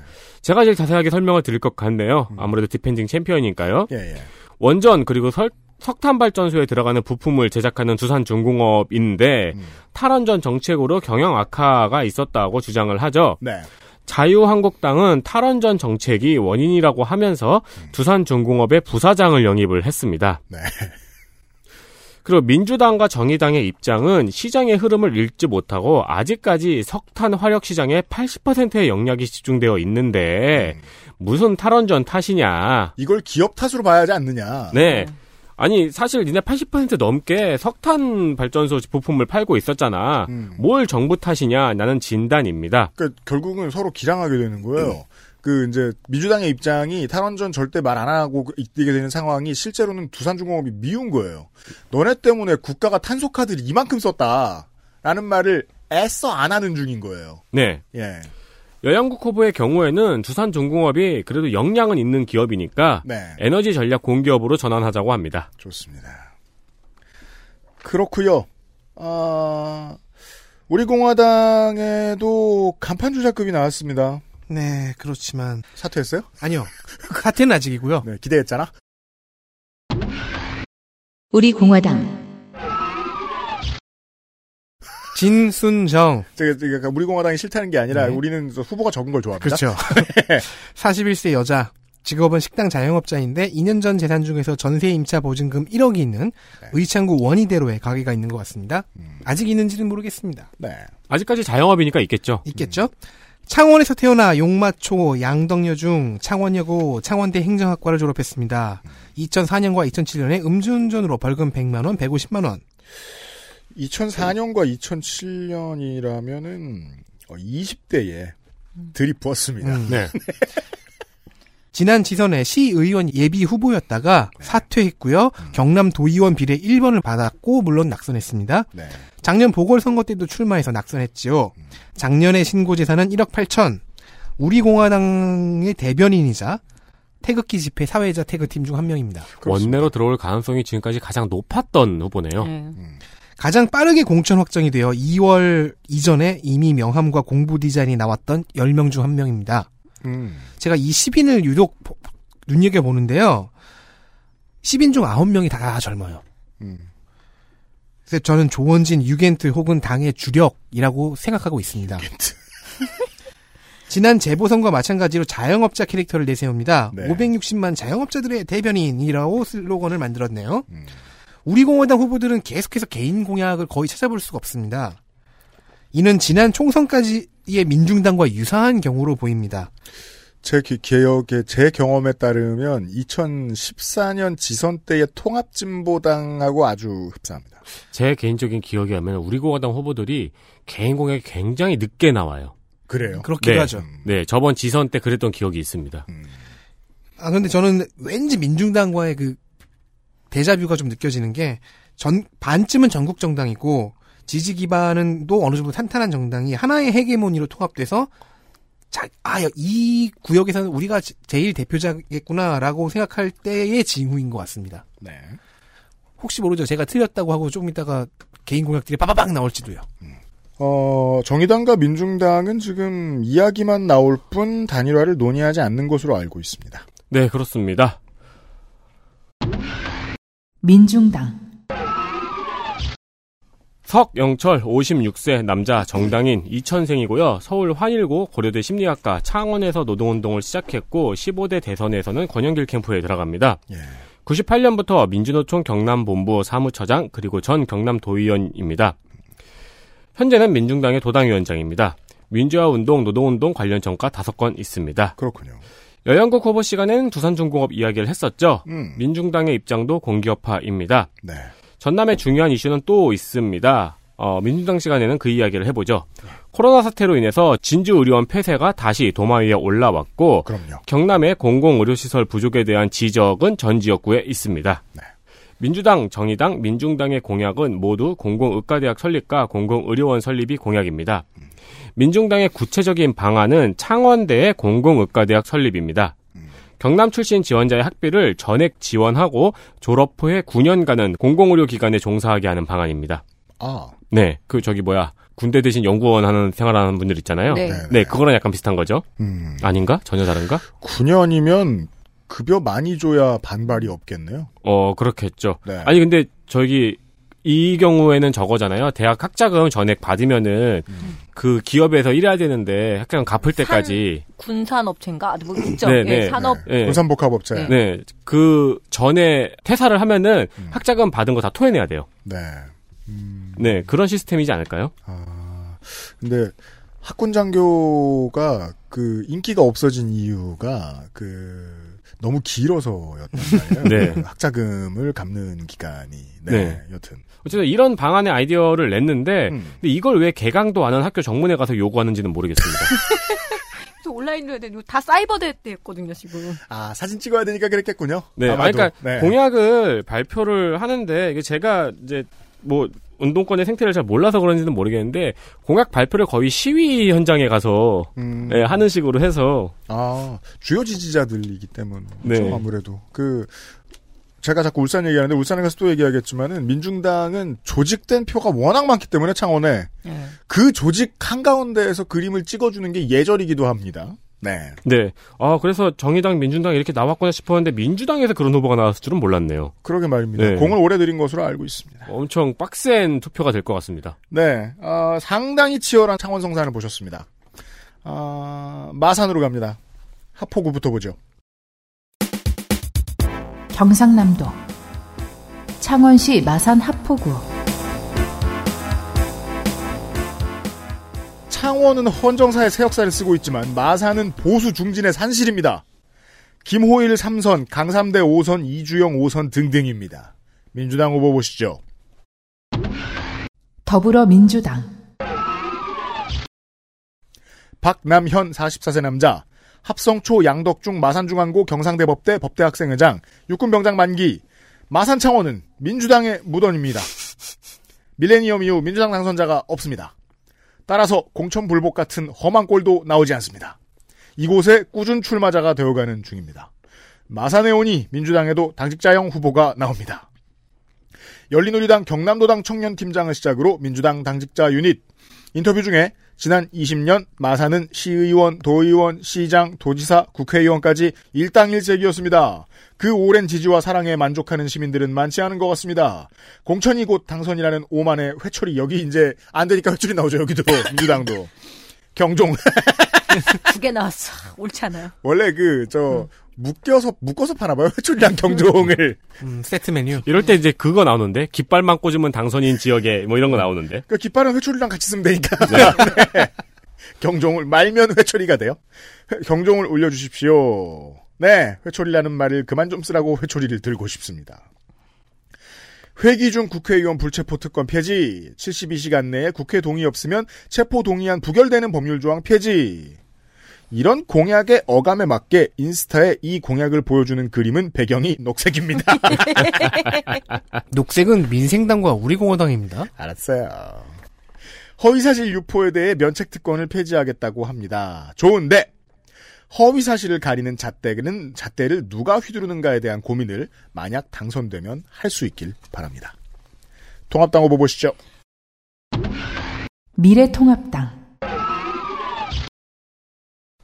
제가 제일 자세하게 설명을 드릴 것 같네요. 아무래도 defending 챔피언이니까요. 예, 예. 원전 그리고 설- 석탄 발전소에 들어가는 부품을 제작하는 두산 중공업인데 음. 탈원전 정책으로 경영 악화가 있었다고 주장을 하죠. 네. 자유한국당은 탈원전 정책이 원인이라고 하면서 두산 중공업의 부사장을 영입을 했습니다. 네. 그리고 민주당과 정의당의 입장은 시장의 흐름을 읽지 못하고 아직까지 석탄 화력 시장에 80%의 영향이 집중되어 있는데 무슨 탈원전 탓이냐. 이걸 기업 탓으로 봐야 하지 않느냐. 네. 아니 사실 니네 80% 넘게 석탄 발전소 부품을 팔고 있었잖아. 음. 뭘 정부 탓이냐 나는 진단입니다. 그러니까 결국은 서로 기랑하게 되는 거예요. 그 이제 민주당의 입장이 탈원전 절대 말 안 하고 있게 되는 상황이 실제로는 두산중공업이 미운 거예요. 너네 때문에 국가가 탄소 카드를 이만큼 썼다라는 말을 애써 안 하는 중인 거예요. 네. 예. 여양국 후보의 경우에는 두산중공업이 그래도 역량은 있는 기업이니까 네. 에너지 전략 공기업으로 전환하자고 합니다. 좋습니다. 그렇고요. 아, 우리 공화당에도 간판 주자급이 나왔습니다. 네, 그렇지만 사퇴했어요? 아니요. 사태는 아직이고요. 네, 기대했잖아. 우리 공화당 진순정. 제가, 제가 우리 공화당이 싫다는 게 아니라 네. 우리는 저 후보가 적은 걸 좋아합니다. 그렇죠. 41세 여자. 직업은 식당 자영업자인데 2년 전 재산 중에서 전세 임차 보증금 1억이 있는 네. 의창구 원희대로에 가게가 있는 것 같습니다. 음. 아직 있는지는 모르겠습니다. 네. 아직까지 자영업이니까 있겠죠. 있겠죠? 창원에서 태어나 용마초, 양덕여 중 창원여고, 창원대 행정학과를 졸업했습니다. 2004년과 2007년에 음주운전으로 벌금 100만 원, 150만 원. 2004년과 2007년이라면은 20대에 들이부었습니다. 음. 네. 지난 지선에 시의원 예비 후보였다가 네. 사퇴했고요. 음. 경남 도의원 비례 1번을 받았고 물론 낙선했습니다. 네. 작년 보궐선거 때도 출마해서 낙선했지요. 음. 작년에 신고 재산은 1억 8천. 우리 공화당의 대변인이자 태극기 집회 사회자 태그팀 중 한 명입니다. 원내로 들어올 가능성이 지금까지 가장 높았던 후보네요. 네. 가장 빠르게 공천 확정이 되어 2월 이전에 이미 명함과 공부 디자인이 나왔던 10명 중 한 명입니다. 음. 제가 이 10인을 유독 보- 눈여겨보는데요. 10인 중 9명이 다 젊어요. 음. 그래서 저는 조원진, 유겐트 혹은 당의 주력이라고 생각하고 있습니다. 지난 재보선과 마찬가지로 자영업자 캐릭터를 내세웁니다. 네. 560만 자영업자들의 대변인이라고 슬로건을 만들었네요. 음. 우리 공화당 후보들은 계속해서 개인 공약을 거의 찾아볼 수가 없습니다. 이는 지난 총선까지의 민중당과 유사한 경우로 보입니다. 제 기- 기억에 제 경험에 따르면 2014년 지선 때의 통합진보당하고 아주 흡사합니다. 제 개인적인 기억에 하면 우리공화당 후보들이 개인 공약이 굉장히 늦게 나와요. 그래요. 그렇기도 네. 하죠. 네, 저번 지선 때 그랬던 기억이 있습니다. 아, 근데 저는 왠지 민중당과의 그 대자뷰가 좀 느껴지는 게 전, 반쯤은 전국 정당이고 지지 기반은 또 어느 정도 탄탄한 정당이 하나의 헤게모니로 통합돼서 자, 아, 이 구역에서는 우리가 제- 제일 대표자겠구나라고 생각할 때의 징후인 것 같습니다. 네. 혹시 모르죠. 제가 틀렸다고 하고 조금 있다가 개인 공약들이 빠바박 나올지도요. 어, 정의당과 민중당은 지금 이야기만 나올 뿐 단일화를 논의하지 않는 것으로 알고 있습니다. 네, 그렇습니다. 민중당 석영철 56세 남자 정당인 이천생이고요. 서울 환일고 고려대 심리학과 창원에서 노동운동을 시작했고 15대 대선에서는 권영길 캠프에 들어갑니다. 예. 98년부터 민주노총 경남본부 사무처장 그리고 전 경남도의원입니다. 현재는 민중당의 도당위원장입니다. 민주화 운동, 노동운동 관련 정가 5건 있습니다. 그렇군요. 여영국 후보 시간에는 두산중공업 이야기를 했었죠. 음. 민중당의 입장도 공기업화입니다. 네. 전남의 중요한 이슈는 또 있습니다. 어, 민주당 시간에는 그 이야기를 해보죠. 코로나 사태로 인해서 진주의료원 폐쇄가 다시 도마 위에 올라왔고 그럼요. 경남의 공공의료시설 부족에 대한 지적은 전 지역구에 있습니다. 네. 민주당, 정의당, 민중당의 공약은 모두 공공의과대학 설립과 공공의료원 설립이 공약입니다. 민중당의 구체적인 방안은 창원대의 공공의과대학 설립입니다. 경남 출신 지원자의 학비를 전액 지원하고 졸업 후에 9년간은 공공의료기관에 종사하게 하는 방안입니다. 아. 네, 그 저기 뭐야 군대 대신 연구원 하는 생활하는 분들 있잖아요. 네. 네, 그거랑 약간 비슷한 거죠. 음. 아닌가? 전혀 다른가? 9년이면 급여 많이 줘야 반발이 없겠네요. 어, 그렇겠죠. 네. 아니 근데 저기 이 경우에는 저거잖아요. 대학 학자금 전액 받으면은 음. 그 기업에서 일해야 되는데 학자금 갚을 때까지 군산업체인가? 아, 뭐 있죠. 네, 예, 네. 산업. 네. 군산복합업체. 네. 네, 그 전에 퇴사를 하면은 음. 학자금 받은 거 다 토해내야 돼요. 네. 음. 네, 그런 시스템이지 않을까요? 아. 근데 학군 장교가 그 인기가 없어진 이유가 그 너무 길어서였단 말이에요. 네. 그 학자금을 갚는 기간이. 네. 네. 여튼. 어쨌든 이런 방안의 아이디어를 냈는데 음. 근데 이걸 왜 개강도 안 한 학교 정문에 가서 요구하는지는 모르겠습니다. 저 온라인으로 해야 돼. 다 사이버 대회 때 했거든요, 지금. 아 사진 찍어야 되니까 그랬겠군요. 네, 아마도. 아니, 그러니까 네. 공약을 발표를 하는데 이게 제가 이제 뭐 운동권의 생태를 잘 몰라서 그런지는 모르겠는데 공약 발표를 거의 시위 현장에 가서 음. 네, 하는 식으로 해서 아 주요 지지자들이기 때문에 네. 아무래도 그 제가 자꾸 울산 얘기하는데 울산에 가서 또 얘기하겠지만은 민중당은 조직된 표가 워낙 많기 때문에 창원에 네. 그 조직 한가운데에서 그림을 찍어주는 게 예절이기도 합니다. 네. 네. 아 그래서 정의당, 민주당 이렇게 나왔구나 싶었는데 민주당에서 그런 후보가 나왔을 줄은 몰랐네요. 그러게 말입니다. 네. 공을 오래 들인 것으로 알고 있습니다. 엄청 빡센 투표가 될 것 같습니다. 네, 어, 상당히 치열한 창원 성산을 보셨습니다. 아, 마산으로 갑니다. 하포구부터 보죠. 경상남도 창원시 마산 합포구 창원은 헌정사의 새 역사를 쓰고 있지만 마산은 보수 중진의 산실입니다. 김호일 3선, 강삼대 5선, 이주영 5선 등등입니다. 민주당 후보 보시죠. 더불어민주당 박남현 44세 남자, 합성초 양덕중 마산중앙고 경상대법대 법대학생회장, 육군병장 만기, 마산 창원은 민주당의 무던입니다. 밀레니엄 이후 민주당 당선자가 없습니다. 따라서 공천불복 같은 험한 꼴도 나오지 않습니다. 이곳에 꾸준 출마자가 되어가는 중입니다. 마산에 오니 민주당에도 당직자형 후보가 나옵니다. 열린우리당 경남도당 청년팀장을 시작으로 민주당 당직자 유닛 인터뷰 중에 지난 20년 마산은 시의원, 도의원, 시장, 도지사, 국회의원까지 일당일색이었습니다. 그 오랜 지지와 사랑에 만족하는 시민들은 많지 않은 것 같습니다. 공천이 곧 당선이라는 오만의 회초리 여기 이제 안 되니까 회초리 나오죠 여기도 민주당도 경종 두 개 나왔어. 옳지 않아요. 원래 그저 묶여서 묶어서 파나 봐요 회초리랑 경종을 음, 세트 메뉴. 이럴 때 이제 그거 나오는데 깃발만 꽂으면 당선인 지역에 뭐 이런 거 나오는데. 그 깃발은 회초리랑 같이 쓰면 되니까 네. 경종을 말면 회초리가 돼요. 회- 경종을 올려주십시오. 네, 회초리라는 말을 그만 좀 쓰라고 회초리를 들고 싶습니다. 회기 중 국회의원 불체포 특권 폐지, 72시간 내에 국회 동의 없으면 체포 동의안 부결되는 법률 조항 폐지. 이런 공약의 어감에 맞게 인스타에 이 공약을 보여주는 그림은 배경이 녹색입니다. 녹색은 민생당과 우리공화당입니다. 알았어요. 허위사실 유포에 대해 면책특권을 폐지하겠다고 합니다. 좋은데 허위사실을 가리는 잣대는 잣대를 누가 휘두르는가에 대한 고민을 만약 당선되면 할 수 있길 바랍니다. 통합당 후보 보시죠. 미래통합당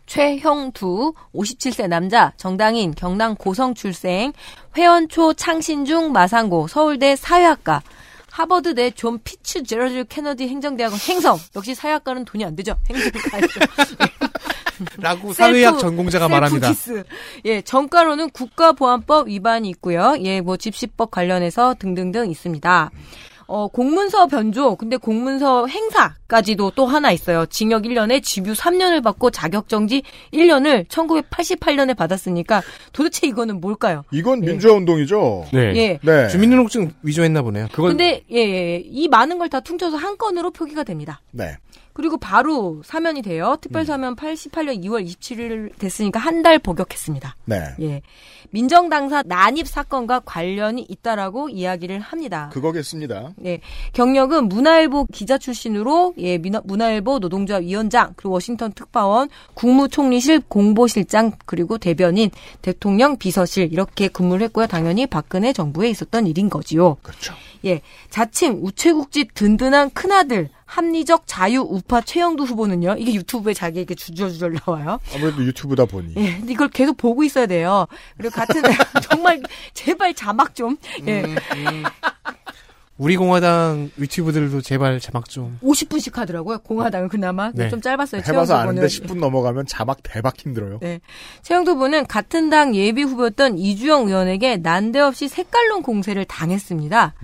최형두 57세 남자 정당인 경남 고성 출생 회원초 창신중 마산고 서울대 사회학과 하버드대 존 피츠제럴드 케네디 행정대학원 행성 역시 사회학과는 돈이 안 되죠 행정가죠 라고 사회학 셀프- 전공자가 말합니다. 예, 전과로는 국가보안법 위반이 있고요. 예, 뭐 집시법 관련해서 등등등 있습니다. 어, 공문서 변조, 근데 공문서 행사까지도 또 하나 있어요. 징역 1년에 집유 3년을 받고 자격정지 1년을 1988년에 받았으니까 도대체 이거는 뭘까요? 이건 민주화 운동이죠. 네. 예. 네. 주민등록증 위조했나 보네요. 그건 근데 예, 예, 예. 이 많은 걸 다 퉁쳐서 한 건으로 표기가 됩니다. 네. 그리고 바로 사면이 돼요. 특별 사면 88년 2월 27일 됐으니까 한 달 복역했습니다. 네. 예. 민정당사 난입 사건과 관련이 있다라고 이야기를 합니다. 그거겠습니다. 예. 경력은 문화일보 기자 출신으로 예, 문화일보 노동조합 위원장, 그리고 워싱턴 특파원, 국무총리실 공보실장, 그리고 대변인, 대통령 비서실 이렇게 근무를 했고요. 당연히 박근혜 정부에 있었던 일인 거지요. 그렇죠. 예. 자칭 우체국집 든든한 큰아들 합리적 자유 우파 최영두 후보는요. 이게 유튜브에 자기에게 주저주절 나와요. 아무래도 유튜브다 보니. 예, 근데 이걸 계속 보고 있어야 돼요. 그리고 같은 정말 제발 자막 좀. 예. 우리 공화당 유튜브들도 제발 자막 좀. 50분씩 하더라고요. 공화당은 그나마 네. 좀 짧았어요. 해봐서 최영두 아는데 후보는. 10분 넘어가면 자막 대박 힘들어요. 네. 최영두 후보는 같은 당 예비 후보였던 이주영 의원에게 난데없이 색깔론 공세를 당했습니다.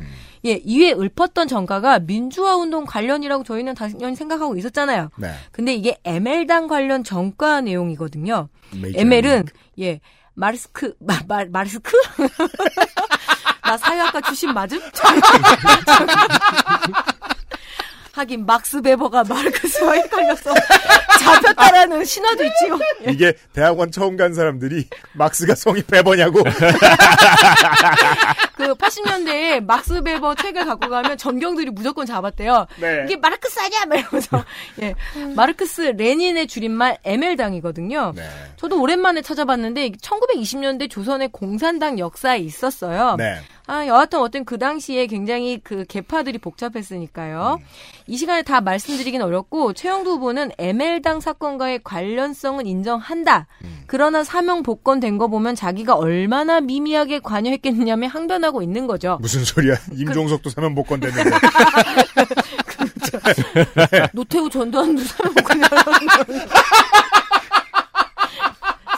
예, 이에 읊었던 전가가 민주화 운동 관련이라고 저희는 당연히 생각하고 있었잖아요. 네. 근데 이게 ML당 관련 전과 내용이거든요. 메이저 ML은 예 마르스크 마, 마, 마르스크 나 사회학과 출신 맞음? 하긴 막스 베버가 마르크스와 헷갈려서 잡혔다라는 신화도 있지요. 예. 이게 대학원 처음 간 사람들이 막스가 성이 베버냐고. 그 80년대에 막스 베버 책을 갖고 가면 전경들이 무조건 잡았대요. 네. 이게 마르크스 아니야? 막 이러면서. 예. 마르크스 레닌의 줄임말 ML당이거든요. 네. 저도 오랜만에 찾아봤는데 1920년대 조선의 공산당 역사에 있었어요. 네. 아, 여하튼 어떤 그 당시에 굉장히 그 개파들이 복잡했으니까요. 이 시간에 다 말씀드리긴 어렵고 최영두 후보는 ML당 사건과의 관련성은 인정한다. 그러나 사명 복권된 거 보면 자기가 얼마나 미미하게 관여했겠느냐며 항변하고 있는 거죠. 무슨 소리야? 임종석도 사면 복권 됐는데. 노태우 전두환도 사명 복권이라는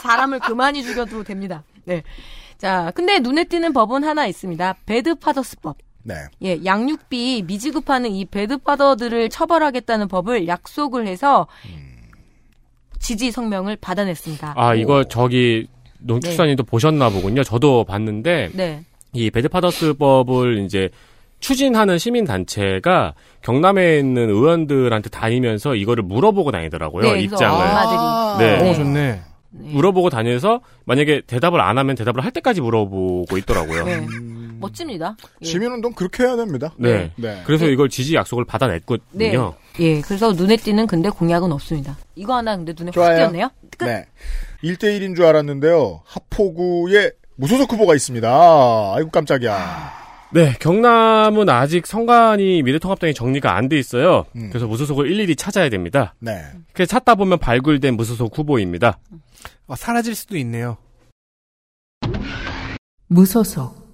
사람을 그만이 죽여도 됩니다. 네. 자, 근데 눈에 띄는 법은 하나 있습니다. 배드파더스법. 네. 예, 양육비 미지급하는 이 배드파더들을 처벌하겠다는 법을 약속을 해서 지지 성명을 받아냈습니다. 아 이거 저기 농축산님도 보셨나 보군요. 저도 봤는데 네. 이 배드파더스법을 이제 추진하는 시민 단체가 경남에 있는 의원들한테 다니면서 이거를 물어보고 다니더라고요. 네, 입장을. 엄마들이. 네. 오, 좋네. 네. 물어보고 다녀서 만약에 대답을 안 하면 대답을 할 때까지 물어보고 있더라고요. 네. 멋집니다. 예. 시민운동 그렇게 해야 됩니다. 네. 네. 그래서 이걸 지지 약속을 받아냈거든요. 네. 예, 그래서 눈에 띄는 근데 공약은 없습니다. 이거 하나 근데 눈에 확 좋아요. 띄었네요. 끝. 네. 1대1인 줄 알았는데요. 하포구에 무소속 후보가 있습니다. 아이고 깜짝이야. 네, 경남은 아직 성관이 미래통합당이 정리가 안 돼 있어요. 그래서 무소속을 일일이 찾아야 됩니다. 네. 그래서 찾다 보면 발굴된 무소속 후보입니다. 어, 사라질 수도 있네요. 무소속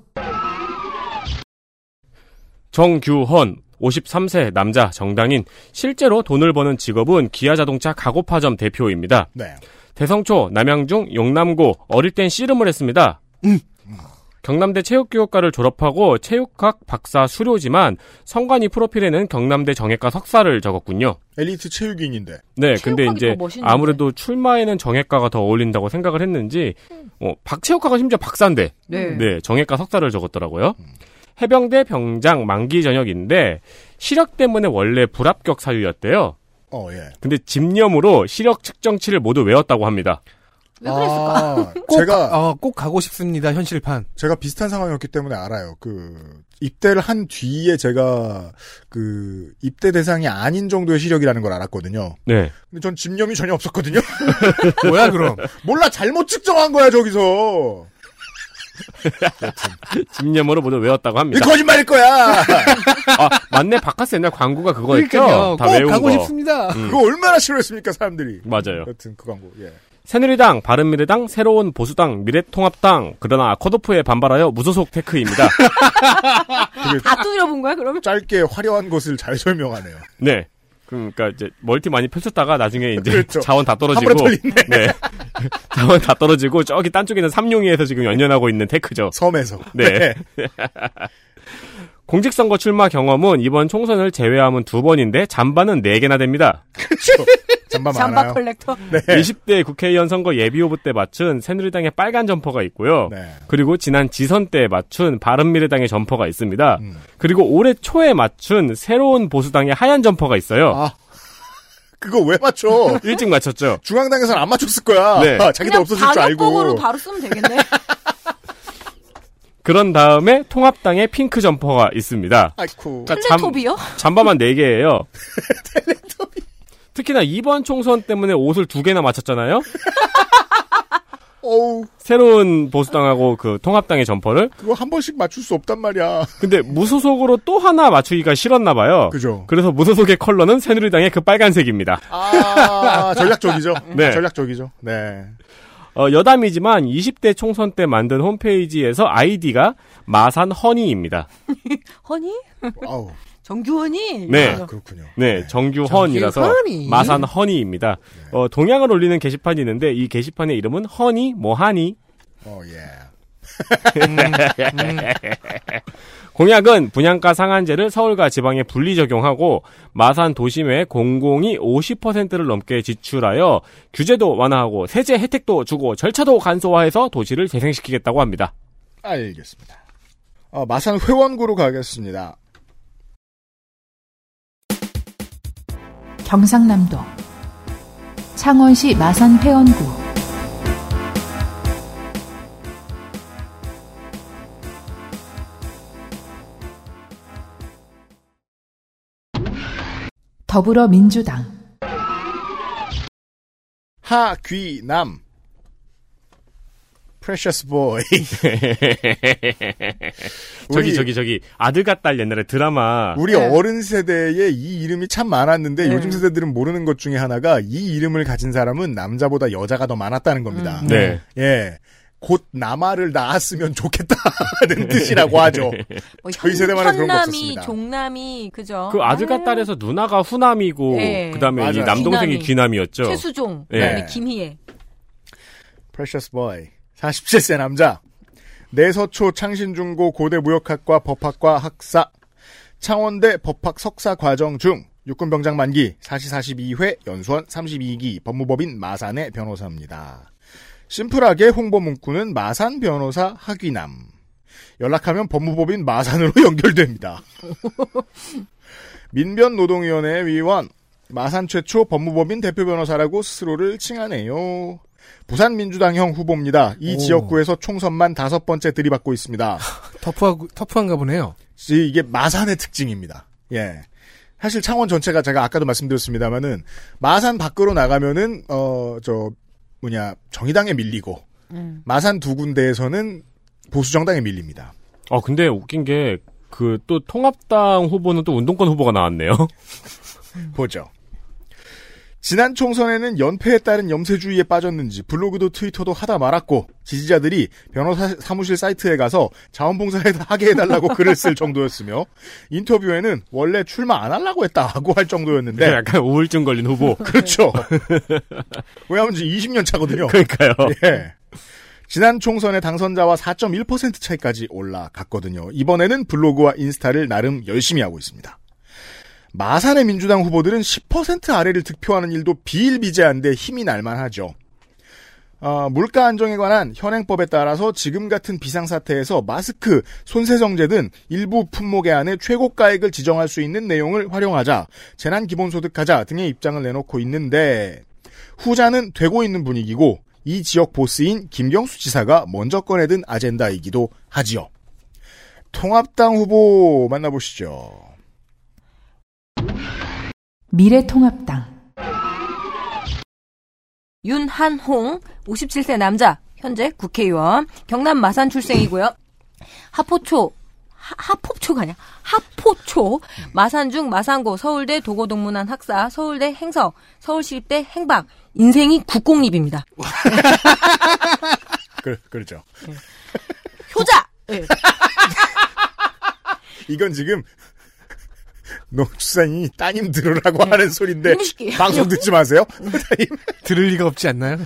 정규헌 53세 남자 정당인 실제로 돈을 버는 직업은 기아자동차 가고파점 대표입니다. 네. 대성초, 남양중, 용남고 어릴 땐 씨름을 했습니다. 경남대 체육교육과를 졸업하고 체육학 박사 수료지만 성관이 프로필에는 경남대 정외과 석사를 적었군요. 엘리트 체육인인데. 네, 근데 이제. 아무래도 출마에는 정외과가 더 어울린다고 생각을 했는지 어, 박체육학은 심지어 박사인데 네. 네, 정외과 석사를 적었더라고요. 해병대 병장 만기 전역인데 시력 때문에 원래 불합격 사유였대요. 어, 예. 근데 집념으로 시력 측정치를 모두 외웠다고 합니다. 왜 그랬을까? 아, 꼭, 제가 어, 꼭 가고 싶습니다, 현실판. 제가 비슷한 상황이었기 때문에 알아요. 그 입대를 한 뒤에 제가 그 입대 대상이 아닌 정도의 시력이라는 걸 알았거든요. 네. 근데 전 집념이 전혀 없었거든요. 뭐야, 그럼? 몰라 잘못 측정한 거야 저기서. 집념으로 모두 외웠다고 이 합니다. 거짓말일 거야. 아, 맞네. 바카스 옛날 광고가 그거였죠? 그러니까요. 다 꼭 외운 가고 거. 싶습니다. 음. 그거 얼마나 싫어했습니까 사람들이. 맞아요. 여튼 그 광고. 예. 새누리당, 바른미래당, 새로운 보수당, 미래통합당, 그러나 컷오프에 반발하여 무소속 테크입니다. 다 두드려본 거야 그러면? 짧게 화려한 것을 잘 설명하네요. 네. 그러니까 이제 멀티 많이 펼쳤다가 나중에 이제 그렇죠. 자원 다 떨어지고. 네. 자원 다 떨어지고 저기 딴 쪽에는 삼룡이에서 지금 연명하고 있는 tech죠. 섬에서. 네. 공직선거 출마 경험은 이번 총선을 제외하면 두 번인데 잠바는 네 개나 됩니다. 그렇죠. 잠바 잠바 많아요. collector. 네. 20대 국회의원 선거 예비후보 때 맞춘 새누리당의 빨간 점퍼가 있고요. 네. 그리고 지난 지선 때 맞춘 바른미래당의 점퍼가 있습니다. 음. 그리고 올해 초에 맞춘 새로운 보수당의 하얀 점퍼가 있어요. 아. 그거 왜 맞춰? 일찍 맞췄죠. 중앙당에서는 안 맞췄을 거야. 네. 아, 자기도 없어질 줄 알고. 바로 쓰면 되겠네. 그런 다음에 통합당의 핑크 점퍼가 있습니다. 아이쿠. 그러니까 잠, 텔레토비요? 잠 바만 4개예요. 특히나 이번 총선 때문에 옷을 두 개나 맞췄잖아요. 어우, 새로운 보수당하고 그 통합당의 점퍼를. 그거 한 번씩 맞출 수 없단 말이야. 근데 무소속으로 또 하나 맞추기가 싫었나 봐요. 그죠. 그래서 무소속의 컬러는 새누리당의 그 빨간색입니다. 아, 전략적이죠. 네. 전략적이죠. 네. 어, 여담이지만 20대 총선 때 만든 홈페이지에서 아이디가 마산 허니입니다. 허니? 아우. 정규원이? 네. 아, 그렇군요. 네, 정규헌이라서 정규헌이. 마산 허니입니다. 어, 동양을 올리는 게시판이 있는데 이 게시판의 이름은 허니 뭐하니 어, 예. 공약은 분양가 상한제를 서울과 지방에 분리 적용하고 마산 도심에 공공이 50%를 넘게 지출하여 규제도 완화하고 세제 혜택도 주고 절차도 간소화해서 도시를 재생시키겠다고 합니다. 알겠습니다. 어, 마산 회원구로 가겠습니다. 경상남도 창원시 마산 회원구 더불어민주당 하귀남. 프레셔스 보이. 저기 저기 저기 아들과 딸 옛날에 드라마 우리 네. 어른 세대에 이 이름이 참 많았는데 네. 요즘 세대들은 모르는 것 중에 하나가 이 이름을 가진 사람은 남자보다 여자가 더 많았다는 겁니다. 음. 네. 예. 곧 남아를 낳았으면 좋겠다는 뜻이라고 하죠. 뭐 저희 세대만은 그런 거 현남이, 없었습니다. 종남이, 그죠? 그 아들과 딸에서 누나가 후남이고 네. 그다음에 이 맞아요. 남동생이 귀남이. 귀남이 었죠. 최수종, 네. 김희애. 프레셔스 보이. 47세 남자. 내서초 창신중고 고대 무역학과 법학과 학사. 창원대 법학 석사 과정 중 육군병장 만기 사시 42회 연수원 32기 법무법인 마산의 변호사입니다. 심플하게 홍보 문구는 마산 변호사 하귀남. 연락하면 법무법인 마산으로 연결됩니다. 민변 노동위원회 위원, 마산 최초 법무법인 대표 변호사라고 스스로를 칭하네요. 부산 민주당형 후보입니다. 이 오. 지역구에서 총선만 다섯 번째 들이받고 있습니다. 터프하고, 터프한가 보네요. 이- 이게 마산의 특징입니다. 예. 사실 창원 전체가 제가 아까도 말씀드렸습니다만은 마산 밖으로 나가면은 어 저 뭐냐 정의당에 밀리고 음. 마산 두 군데에서는 보수 정당에 밀립니다. 어, 근데 웃긴 게, 그, 또 통합당 후보는 또 운동권 후보가 나왔네요. 보죠. 지난 총선에는 연패에 따른 염세주의에 빠졌는지 블로그도 트위터도 하다 말았고 지지자들이 변호사 사무실 사이트에 가서 자원봉사에 하게 해달라고 글을 쓸 정도였으며 인터뷰에는 원래 출마 안 하려고 했다고 할 정도였는데 약간 우울증 걸린 후보. 그렇죠. 왜냐하면 이제 20년 차거든요. 그러니까요. 예. 지난 총선의 당선자와 4.1% 차이까지 올라갔거든요. 이번에는 블로그와 인스타를 나름 열심히 하고 있습니다. 마산의 민주당 후보들은 10% 아래를 득표하는 일도 비일비재한데 힘이 날만하죠. 어, 물가 안정에 관한 현행법에 따라서 지금 같은 비상사태에서 마스크, 손세정제 등 일부 품목에 한해 최고가액을 지정할 수 있는 내용을 활용하자 재난기본소득하자 등의 입장을 내놓고 있는데 후자는 되고 있는 분위기고 이 지역 보스인 김경수 지사가 먼저 꺼내든 아젠다이기도 하지요. 통합당 후보 만나보시죠. 미래통합당 윤한홍 57세 남자 현재 국회의원 경남 마산 출생이고요. 하포초 하, 하포초가 아니야 하포초 마산중 마산고 서울대 도고동문안 학사 서울대 행서 서울시립대 행박 인생이 국공립입니다. 그, 그렇죠. 효자 예. 이건 지금 농축산이 따님 들으라고 하는 소리인데. 방송 듣지 마세요. 따님. 들을 리가 없지 않나요?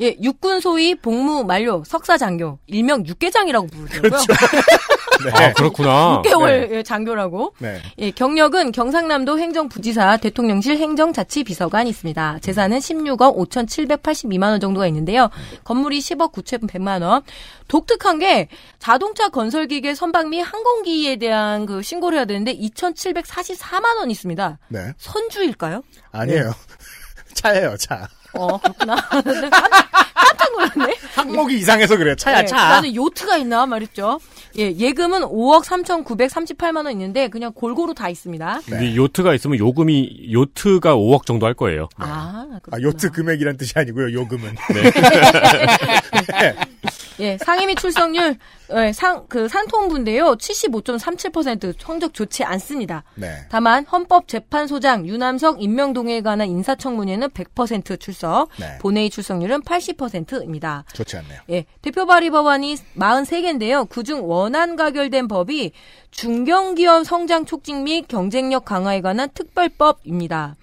예, 육군 소위 복무 만료 석사 장교 일명 육개장이라고 부르더라고요. 네. 아, 그렇구나. 6개월 예, 장교라고. 네. 예, 경력은 경상남도 행정부지사 대통령실 행정자치비서관 있습니다. 재산은 16억 5,782만 원 정도가 있는데요. 건물이 10억 9,100만 원. 독특한 게 자동차 건설 기계 선박 및 항공기에 대한 그 신고를 해야 되는데 2,744만 원 있습니다. 네. 선주일까요? 아니에요. 차예요, 차. 어, 그렇구나. 깜- 깜짝 놀랐네. 항목이 이상해서 그래요. 차야, 네, 차. 나는 요트가 있나 말했죠. 예, 예금은 5억 3,938만 원 있는데 그냥 골고루 다 있습니다. 근데 요트가 있으면 요금이, 요트가 5억 정도 할 거예요. 아, 아, 요트 금액이란 뜻이 아니고요, 요금은. 예, 상임위 출석률 예, 상그 산통부인데요. 75.37% 성적 좋지 않습니다. 네. 다만 헌법재판소장 유남석 임명 동의에 관한 인사청문회는 100% 출석, 네. 본회의 출석률은 80%입니다. 좋지 않네요. 예, 대표 발의 법안이 43개인데요. 그중 원안 가결된 법이 중견기업 성장 촉진 및 경쟁력 강화에 관한 특별법입니다.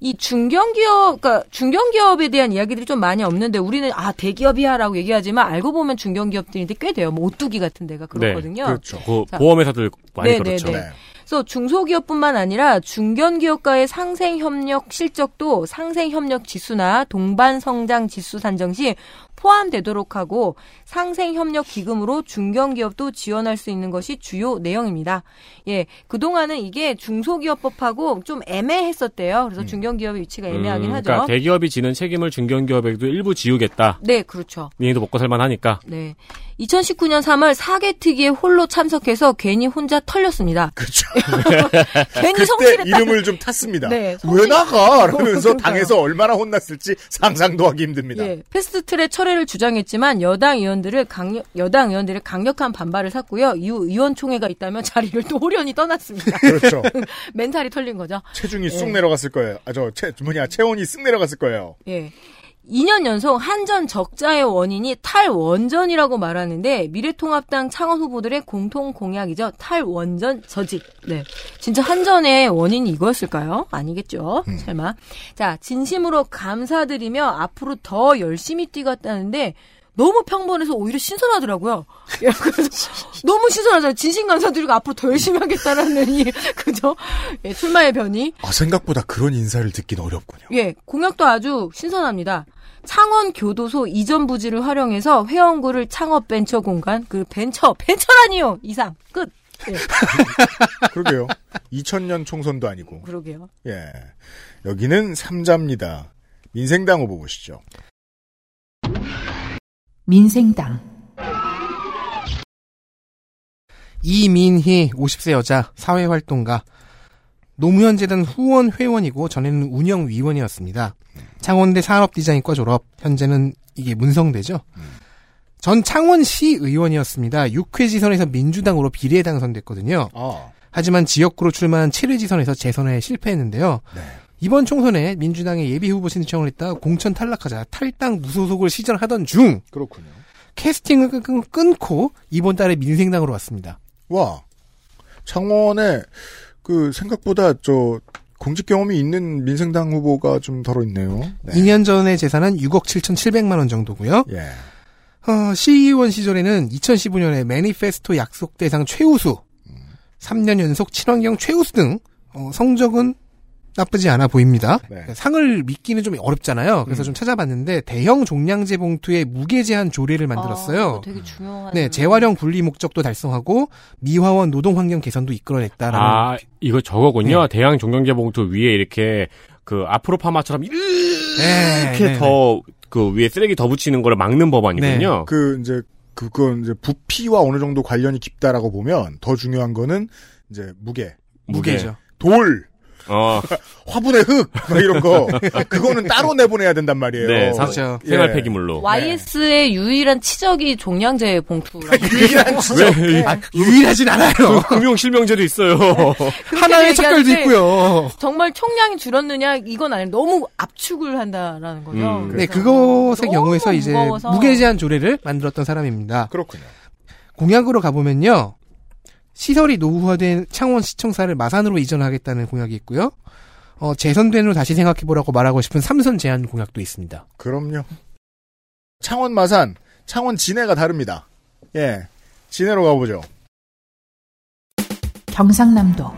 이 중견기업, 그러니까 중견기업에 대한 이야기들이 좀 많이 없는데 우리는 아 대기업이야라고 얘기하지만 알고 보면 중견기업들인데 꽤 돼요. 뭐 오뚜기 같은 데가 그렇거든요. 그렇죠. 그 자. 보험회사들 많이 네, 그렇죠. 네, 네. 그래서 중소기업뿐만 아니라 중견기업과의 상생협력 실적도 상생협력 지수나 동반성장 지수 산정 시 포함되도록 하고 상생협력 기금으로 중견기업도 지원할 수 있는 것이 주요 내용입니다. 예, 그동안은 이게 중소기업법하고 좀 애매했었대요. 그래서 중견기업의 위치가 애매하긴 음, 하죠. 그러니까 대기업이 지는 책임을 중견기업에도 일부 지우겠다. 네, 그렇죠. 니네도 먹고 살만하니까. 네. 2019년 3월 사개특위에 홀로 참석해서 괜히 혼자 털렸습니다. 그렇죠. 괜히 성실했다. 이름을 좀 탔습니다. 네, 왜 성실- 나가? 그러면서. 당에서 얼마나 혼났을지 상상도 하기 힘듭니다. 예, 패스트트랙 철회 를 주장했지만 여당 의원들을 강력 여당 의원들의 강력한 반발을 샀고요. 이후 의원총회가 있다면 자리를 또 호련히 떠났습니다. 그렇죠. 멘탈이 털린 거죠. 체중이 쑥 예. 내려갔을 거예요. 아, 저, 체, 뭐냐, 체온이 쑥 내려갔을 거예요. 예. 2년 연속 한전 적자의 원인이 탈원전이라고 말하는데 미래통합당 창원 후보들의 공통 공약이죠. 탈원전 저직. 네. 진짜 한전의 원인이 이거였을까요? 아니겠죠. 설마. 자, 진심으로 감사드리며 앞으로 더 열심히 뛰겠다는데 너무 평범해서 오히려 신선하더라고요. 예, 너무 신선하잖아요. 진심 감사드리고 앞으로 더 열심히 하겠다라는 이 그죠? 예, 출마의 변이. 아, 생각보다 그런 인사를 듣긴 어렵군요. 예, 공약도 아주 신선합니다. 창원 교도소 이전 부지를 활용해서 회원구를 창업 벤처 공간, 그 벤처, 벤처라니요! 이상, 끝! 예, 그러게요. 2000년 총선도 아니고. 그러게요. 예. 여기는 삼자입니다. 민생당 후보 보시죠. 민생당 이민희 50세 여자 사회활동가 노무현 재단 후원 회원이고 전에는 운영위원이었습니다. 창원대 산업디자인과 졸업 현재는 이게 문성대죠. 전 창원시 의원이었습니다. 6회 지선에서 민주당으로 비례 당선됐거든요. 아, 하지만 지역구로 출마한 7회 지선에서 재선에 실패했는데요. 네. 이번 총선에 민주당의 예비 후보 신청을 했다 공천 탈락하자 탈당 무소속을 시전하던 중 그렇군요. 캐스팅을 끊고 이번 달에 민생당으로 왔습니다. 와, 창원에 그 생각보다 저 공직 경험이 있는 민생당 후보가 좀 덜어 있네요. 네. 2년 전에 재산은 6억 7,700만 원 정도고요. 예. 어, 시의원 시절에는 2015년에 매니페스토 약속 대상 최우수, 3년 연속 친환경 최우수 등 어, 성적은 나쁘지 않아 보입니다. 네. 상을 믿기는 좀 어렵잖아요. 그래서 음. 좀 찾아봤는데 대형 종량제 봉투에 무게 제한 조례를 아, 만들었어요. 이거 되게 중요한. 네, 재활용 분리 목적도 달성하고 미화원 노동 환경 개선도 이끌어냈다라는 아, 이거 저거군요. 네. 대양 종량제 봉투 위에 이렇게 그 앞으로 파마처럼 이렇게 네, 네, 더그 위에 쓰레기 더 붙이는 거를 막는 법안이군요. 그 이제 그건 이제 부피와 어느 정도 관련이 깊다라고 보면 더 중요한 거는 이제 무게, 무게죠. 돌, 어, 화분의 흙, 막 이런 거. 그거는 따로 내보내야 된단 말이에요. 네, 사- 그렇죠. 생활 예. 폐기물로. YS의 유일한 치적이 종량제 봉투라고. 유일한 진짜. 왜? 아, 유일하진 않아요. 금융 실명제도 있어요. 하나의 척결도 얘기하는데 있고요. 정말 총량이 줄었느냐 이건 아니에요. 너무 압축을 한다라는 거죠. 음. 네, 그것의 경우에서 이제 무거워서. 무게 제한 조례를 만들었던 사람입니다. 그렇군요. 공약으로 가보면요. 시설이 노후화된 창원 시청사를 마산으로 이전하겠다는 공약이 있고요. 어, 재선된 후 다시 생각해보라고 말하고 싶은 삼선 제한 공약도 있습니다. 그럼요. 창원 마산, 창원 진해가 다릅니다. 예. 진해로 가보죠. 경상남도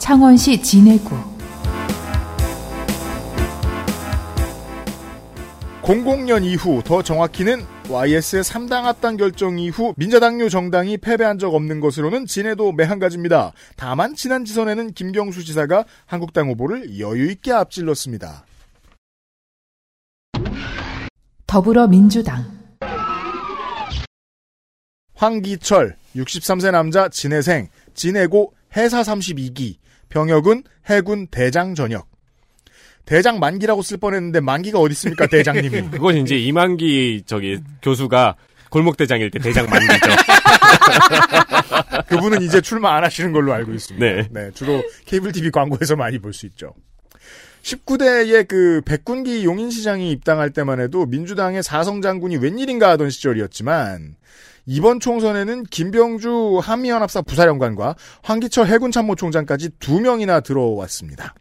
창원시 진해구 00년 이후 더 정확히는 YS의 3당 합당 결정 이후 민자당류 정당이 패배한 적 없는 것으로는 진해도 매한가지입니다. 다만 지난 지선에는 김경수 지사가 한국당 후보를 여유 있게 앞질렀습니다. 더불어민주당 황기철 63세 남자 진해생 진해고 해사 32기 병역은 해군 대장 전역 대장 만기라고 쓸 뻔했는데 만기가 어디 있습니까 대장님이 그건 이제 이만기 저기 교수가 골목 대장일 때 대장 만기죠. 그분은 이제 출마 안 하시는 걸로 알고 있습니다. 네. 주로 케이블 TV 광고에서 많이 볼 수 있죠. 19대의 그 백군기 용인시장이 입당할 때만 해도 민주당의 사성 장군이 웬일인가 하던 시절이었지만 이번 총선에는 김병주 한미연합사 부사령관과 황기철 해군참모총장까지 두 명이나 들어왔습니다.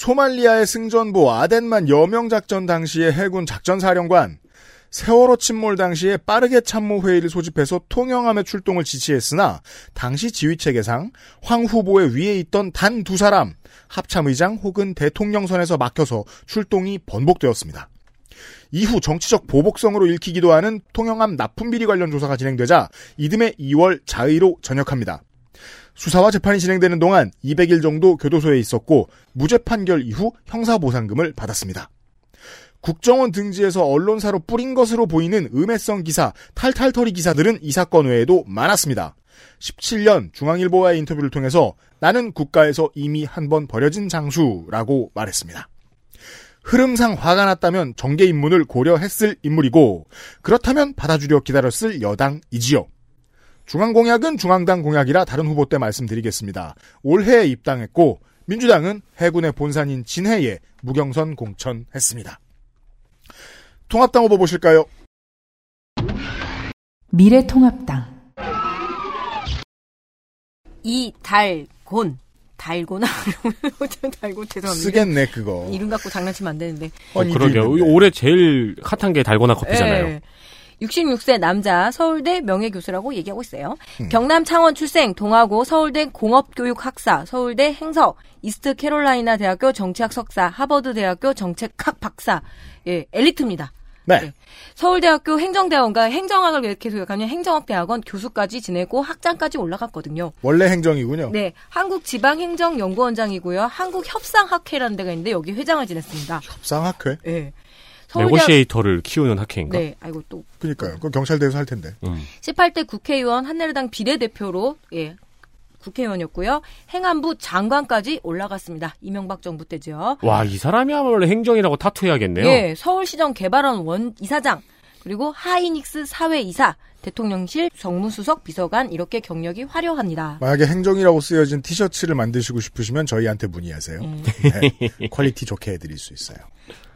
소말리아의 승전보 아덴만 여명 작전 당시의 해군 작전 사령관, 세월호 침몰 당시에 빠르게 참모회의를 소집해서 통영함의 출동을 지시했으나 당시 지휘체계상 황 후보의 위에 있던 단 두 사람 합참의장 혹은 대통령선에서 막혀서 출동이 번복되었습니다. 이후 정치적 보복성으로 읽히기도 하는 통영함 납품 비리 관련 조사가 진행되자 이듬해 2월 자의로 전역합니다. 수사와 재판이 진행되는 동안 200일 정도 교도소에 있었고 무죄 판결 이후 형사 보상금을 받았습니다. 국정원 등지에서 언론사로 뿌린 것으로 보이는 음해성 기사, 탈탈터리 기사들은 이 사건 외에도 많았습니다. 17년 중앙일보와의 인터뷰를 통해서 나는 국가에서 이미 한 번 버려진 장수라고 말했습니다. 흐름상 화가 났다면 정계 입문을 고려했을 인물이고 그렇다면 받아주려 기다렸을 여당이지요. 중앙공약은 중앙당 공약이라 다른 후보 때 말씀드리겠습니다. 올해에 입당했고 민주당은 해군의 본산인 진해에 무경선 공천했습니다. 통합당 후보 보실까요? 미래통합당 이달곤 달고나 달고 죄송합니다. 쓰겠네 그거. 이름 갖고 장난치면 안 되는데. 어, 아니, 그러게요. 올해 제일 핫한 게 달고나 커피잖아요. 예. 66세 남자 서울대 명예교수라고 얘기하고 있어요. 음. 경남 창원 출생, 동아고 서울대 공업교육학사, 서울대 행서, 이스트 캐롤라이나 대학교 정치학 석사, 하버드 대학교 정책학 박사. 예, 엘리트입니다. 네. 네. 서울대학교 행정대학원과 행정학을 계속 교육하는 행정학대학원 교수까지 지내고 학장까지 올라갔거든요. 원래 행정이군요. 네, 한국지방행정연구원장이고요. 한국협상학회라는 데가 있는데 여기 회장을 지냈습니다. 협상학회. 예. 네고시에이터를 키우는 학회인가? 네, 아이고 또 그러니까요. 그 경찰대에서 할 텐데. 음. 18대 국회의원 한나라당 비례대표로 예. 국회의원이었고요. 행안부 장관까지 올라갔습니다. 이명박 정부 때죠. 와, 이 사람이야말로 행정이라고 타투해야겠네요. 예, 서울시정 개발원 원 이사장, 그리고 하이닉스 사외이사, 대통령실 정무수석 비서관 이렇게 경력이 화려합니다. 만약에 행정이라고 쓰여진 티셔츠를 만드시고 싶으시면 저희한테 문의하세요. 음. 네, quality 좋게 해드릴 수 있어요.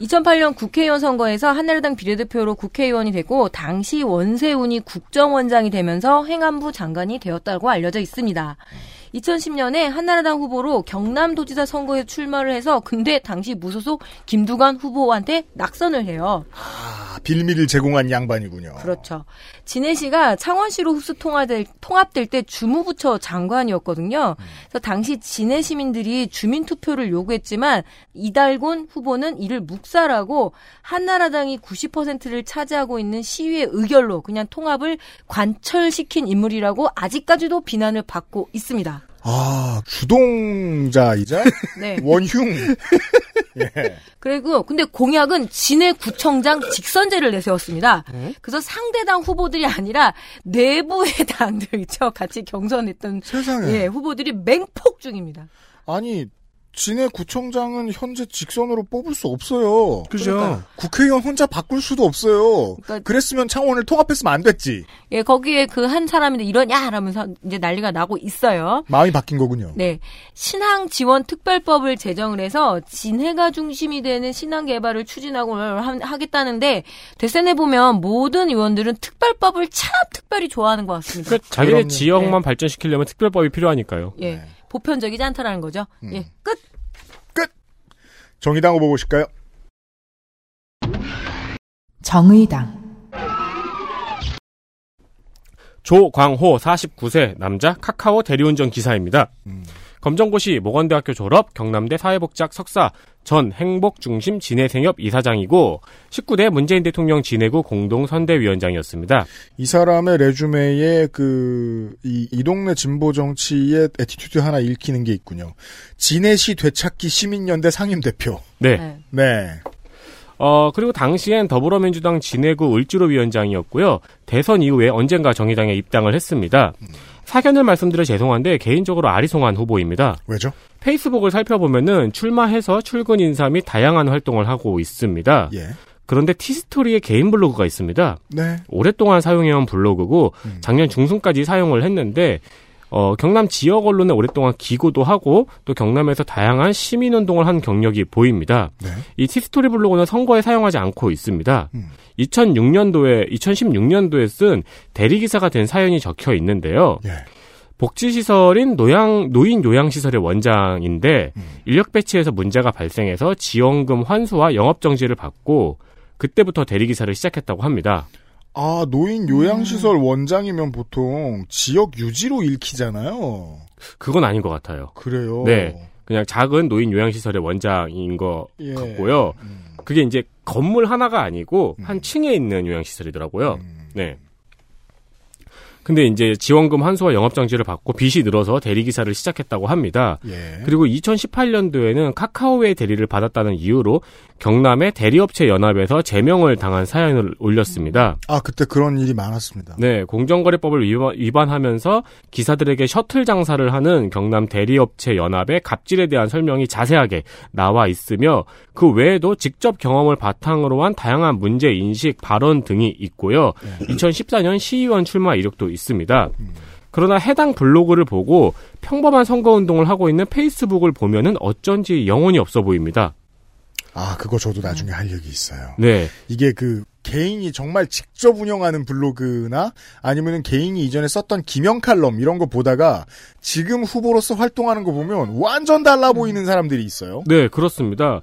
2008년 국회의원 선거에서 한나라당 비례대표로 국회의원이 되고 당시 원세훈이 국정원장이 되면서 행안부 장관이 되었다고 알려져 있습니다. 2010년에 한나라당 후보로 경남도지사 선거에 출마를 해서 근데 당시 무소속 김두관 후보한테 낙선을 해요. 아, 빌미를 제공한 양반이군요. 그렇죠. 진해 씨가 창원시로 흡수 통합될, 통합될 때 주무부처 장관이었거든요. 그래서 당시 진해 시민들이 주민 투표를 요구했지만 이달곤 후보는 이를 묵살하고 한나라당이 90%를 차지하고 있는 시위의 의결로 그냥 통합을 관철시킨 인물이라고 아직까지도 비난을 받고 있습니다. 아, 주동자이자 네. 원흉. 예. 그리고 근데 공약은 진해 구청장 직선제를 내세웠습니다. 그래서 상대당 후보들이 아니라 내부의 당들 있죠. 같이 경선했던 세상에. 예, 후보들이 맹폭 중입니다. 아니, 진해 구청장은 현재 직선으로 뽑을 수 없어요. 그죠. 그러니까 국회의원 혼자 바꿀 수도 없어요. 그러니까- 그랬으면 창원을 통합했으면 안 됐지. 예, 거기에 그 한 사람인데 이러냐 라면서 이제 난리가 나고 있어요. 마음이 바뀐 거군요. 네. 신항 지원 특별법을 제정을 해서 진해가 중심이 되는 신항 개발을 추진하고 하- 하겠다는데 대선에 보면 모든 의원들은 특별법을 참 특별히 좋아하는 것 같습니다. 그 자기네 그럼요. 지역만 발전시키려면 특별법이 필요하니까요. 예. 보편적이지 않다라는 거죠. 예. 끝. 정의당 후보 보실까요? 정의당, 조광호 49세 남자 카카오 대리운전 기사입니다. 검정고시 목원대학교 졸업, 경남대 사회복지학 석사, 전 행복중심 진해생협 이사장이고 19대 문재인 대통령 진해구 공동선대위원장이었습니다. 이 사람의 resume에 그, 이, 이 동네 진보 정치의 attitude 하나 읽히는 게 있군요. 진해시 되찾기 시민연대 상임대표. 네. 네. 네. 어, 그리고 당시엔 더불어민주당 진해구 을지로 위원장이었고요. 대선 이후에 언젠가 정의당에 입당을 했습니다. 사견을 말씀드려 죄송한데 개인적으로 아리송한 후보입니다. 왜죠? 페이스북을 살펴보면은 출마해서 출근 인사 및 다양한 활동을 하고 있습니다. 예. 그런데 티스토리에 개인 블로그가 있습니다. 네. 오랫동안 사용해온 블로그고 작년 중순까지 사용을 했는데 어, 경남 지역 언론에 오랫동안 기고도 하고 또 경남에서 다양한 시민 운동을 한 경력이 보입니다. 네. 이 티스토리 블로그는 선거에 사용하지 않고 있습니다. 음. 2006년도에 2016년도에 쓴 대리 기사가 된 사연이 적혀 있는데요. 예. 복지시설인 노양, 노인 요양시설의 원장인데, 인력 배치에서 문제가 발생해서 지원금 환수와 영업정지를 받고, 그때부터 대리기사를 시작했다고 합니다. 아, 노인 요양시설 원장이면 보통 지역 유지로 읽히잖아요. 그건 아닌 것 같아요. 그래요. 네. 그냥 작은 노인 요양시설의 원장인 것 예. 같고요. 음. 그게 이제 건물 하나가 아니고, 한 층에 있는 요양시설이더라고요. 음. 네. 근데 이제 지원금 환수와 영업 정지를 받고 빚이 늘어서 대리 기사를 시작했다고 합니다. 예. 그리고 2018년도에는 카카오의 대리를 받았다는 이유로 경남의 대리업체 연합에서 제명을 당한 사연을 올렸습니다. 아, 그때 그런 일이 많았습니다. 네, 공정거래법을 위반- 위반하면서 기사들에게 셔틀 장사를 하는 경남 대리업체 연합의 갑질에 대한 설명이 자세하게 나와 있으며 그 외에도 직접 경험을 바탕으로 한 다양한 문제 인식 발언 등이 있고요. 2014년 시의원 출마 이력도 있습니다. 그러나 해당 블로그를 보고 평범한 선거운동을 하고 있는 페이스북을 보면은 어쩐지 영혼이 없어 보입니다. 아, 그거 저도 나중에 할 얘기 있어요. 네. 이게 그 개인이 정말 직접 운영하는 블로그나 아니면은 개인이 이전에 썼던 기명 칼럼 이런 거 보다가 지금 후보로서 활동하는 거 보면 완전 달라 보이는 사람들이 있어요. 네, 그렇습니다.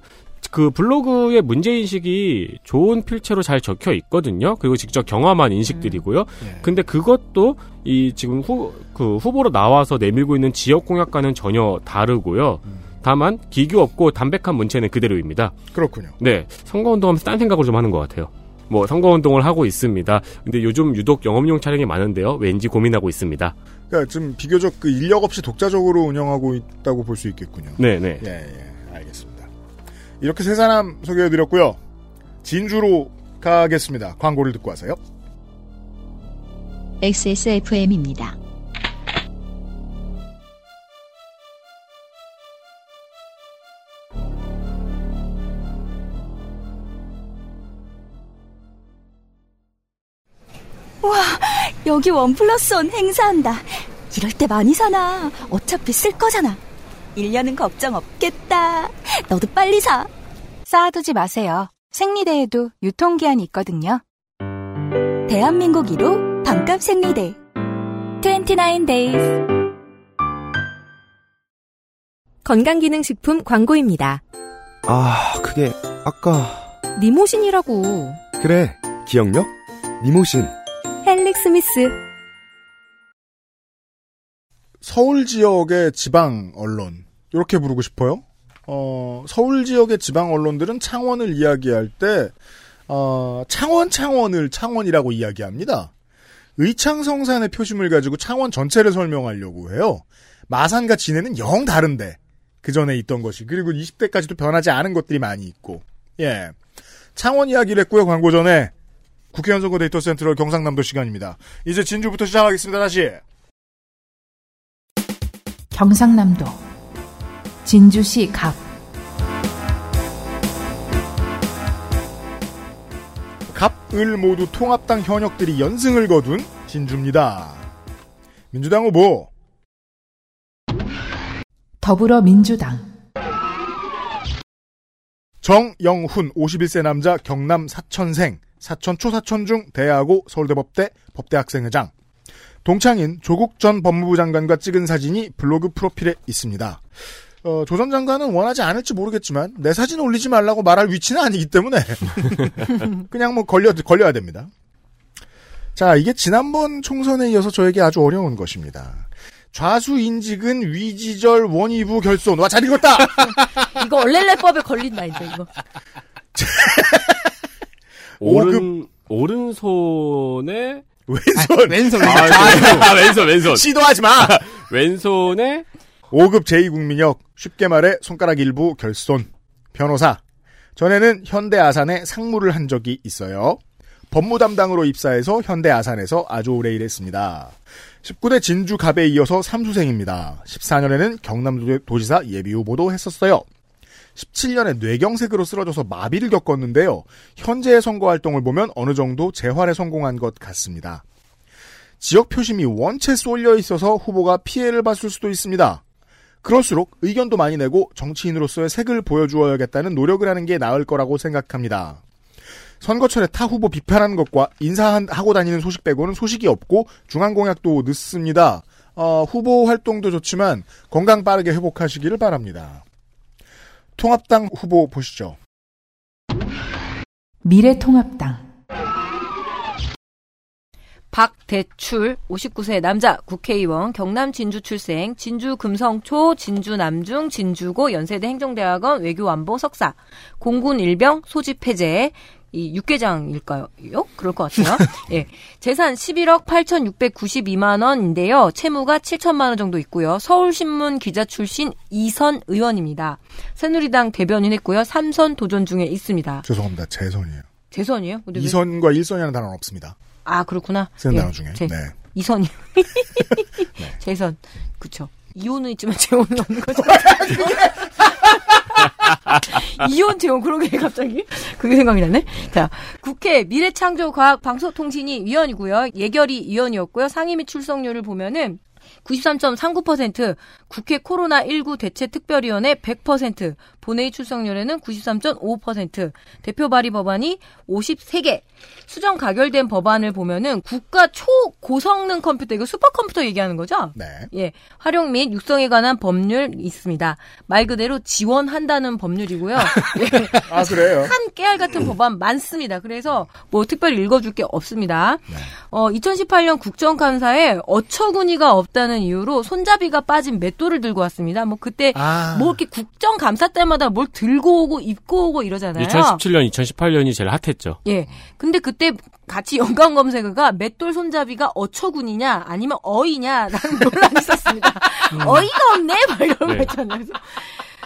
그 블로그의 문제인식이 좋은 필체로 잘 적혀 있거든요. 그리고 직접 경험한 인식들이고요. 근데 그것도 이 지금 후, 그 후보로 나와서 내밀고 있는 지역 공약과는 전혀 다르고요. 다만 기교 없고 담백한 문체는 그대로입니다. 그렇군요. 네, 선거운동하면서 딴 생각을 좀 하는 것 같아요. 뭐 선거운동을 하고 있습니다. 근데 요즘 유독 영업용 차량이 많은데요. 왠지 고민하고 있습니다. 그러니까 좀 비교적 그 인력 없이 독자적으로 운영하고 있다고 볼 수 있겠군요. 네, 네. 예, 예. 이렇게 세 사람 소개해드렸고요. 진주로 가겠습니다. 광고를 듣고 와서요. XSFM입니다. 와, 여기 원 플러스 원 행사한다. 이럴 때 많이 사나. 어차피 쓸 거잖아. 1년은 걱정 없겠다. 너도 빨리 사. 쌓아두지 마세요. 생리대에도 유통기한이 있거든요. 대한민국 1호 반값 생리대. 29 days. 건강기능식품 광고입니다. 아, 그게 아까 니모신이라고. 그래. 기억력? 니모신. 헬릭 스미스. 서울 지역의 지방 언론 이렇게 부르고 싶어요. 어, 서울 지역의 지방 언론들은 창원을 이야기할 때 어, 창원 창원을 창원이라고 이야기합니다. 의창성산의 표심을 가지고 창원 전체를 설명하려고 해요. 마산과 진해는 영 다른데 그 전에 있던 것이 그리고 20대까지도 변하지 않은 것들이 많이 있고 예 창원 이야기를 했고요 광고 전에 국회의원 선거 데이터 센트럴 경상남도 시간입니다. 이제 진주부터 시작하겠습니다. 다시 경상남도 진주시 갑. 갑을 모두 통합당 현역들이 연승을 거둔 진주입니다. 민주당 후보. 더불어민주당. 정영훈 51세 남자 경남 사천생 사천 초사천 중 대하고 서울대법대 법대학생회장 동창인 조국 전 법무부 장관과 찍은 사진이 블로그 프로필에 있습니다. 어, 조전 장관은 원하지 않을지 모르겠지만 내 사진 올리지 말라고 말할 위치는 아니기 때문에 그냥 뭐 걸려 걸려야 됩니다. 자, 이게 지난번 총선에 이어서 저에게 아주 어려운 것입니다. 좌수 인직은 위지절 원위부 결손. 와, 잘 읽었다! 이거 얼렐레법에 걸린다 이제 이거. 오른 오른손에 왼손. 왼손, 아, 왼손. 아, 왼손 왼손 시도하지 마! 왼손에 5급 제2국민역, 쉽게 말해 손가락 일부 결손. 변호사. 전에는 현대 아산에 상무를 한 적이 있어요. 법무 담당으로 입사해서 현대 아산에서 아주 오래 일했습니다. 19대 진주 갑에 이어서 삼수생입니다. 14년에는 경남 도지사 예비 후보도 했었어요. 17년에 뇌경색으로 쓰러져서 마비를 겪었는데요. 현재의 선거 활동을 보면 어느 정도 재활에 성공한 것 같습니다. 지역 표심이 원체 쏠려 있어서 후보가 피해를 봤을 수도 있습니다. 그럴수록 의견도 많이 내고 정치인으로서의 색을 보여주어야겠다는 노력을 하는 게 나을 거라고 생각합니다. 선거철에 타 후보 비판하는 것과 인사하고 다니는 소식 빼고는 소식이 없고 중앙공약도 늦습니다. 어, 후보 활동도 좋지만 건강 빠르게 회복하시기를 바랍니다. 통합당 후보 보시죠. 미래통합당. 박대출 59세 남자 국회의원 경남 진주 출생 진주 금성초 진주 남중 진주고 연세대 행정대학원 외교안보 석사. 공군 일병 소집 해제 이 육개장일까요? 그럴 것 같아요. 예. 재산 11억 8,692만 원인데요. 채무가 7천만 원 정도 있고요. 서울신문 기자 출신 이선 의원입니다. 새누리당 대변인 했고요. 삼선 도전 중에 있습니다. 죄송합니다. 재선이에요. 재선이에요? 근데 왜- 이선과 일선이라는 단어는 없습니다. 아, 그렇구나. 쓰는 예. 단어 중에. 제- 네. 이선이요. 재선. 그쵸. 이혼은 있지만 재혼은 없는 거죠. 이혼 재혼 그러게 갑자기 그게 생각이 나네. 자 국회 미래창조과학방송통신위 위원이고요. 예결위 위원이었고요. 상임 및 출석률을 보면은 93.39%, 국회 코로나19 대책특별위원회 100%, 본회의 출석률에는 93.5%, 대표 발의 법안이 53개, 수정 가결된 법안을 보면은 국가 초고성능 컴퓨터, 이거 슈퍼컴퓨터 얘기하는 거죠? 네. 예, 활용 및 육성에 관한 법률 있습니다. 말 그대로 지원한다는 법률이고요. 예. 아, 그래요? 한 깨알 같은 법안 많습니다. 그래서 뭐 특별히 읽어 줄 게 없습니다. 어, 2018년 국정감사에 어처구니가 없다는 이유로 손잡이가 빠진 맷돌을 들고 왔습니다. 뭐 그때 아. 뭐 이렇게 국정감사 때 마다 뭘 들고 오고 입고 오고 이러잖아요. 2017년, 2018년이 제일 핫했죠. 예. 근데 그때 같이 연관 검색어가 맷돌 손잡이가 어처구니냐 아니면 어이냐라는 논란이 있었습니다. 어이가 없네 막 이런 거 네. 있잖아요. 그래서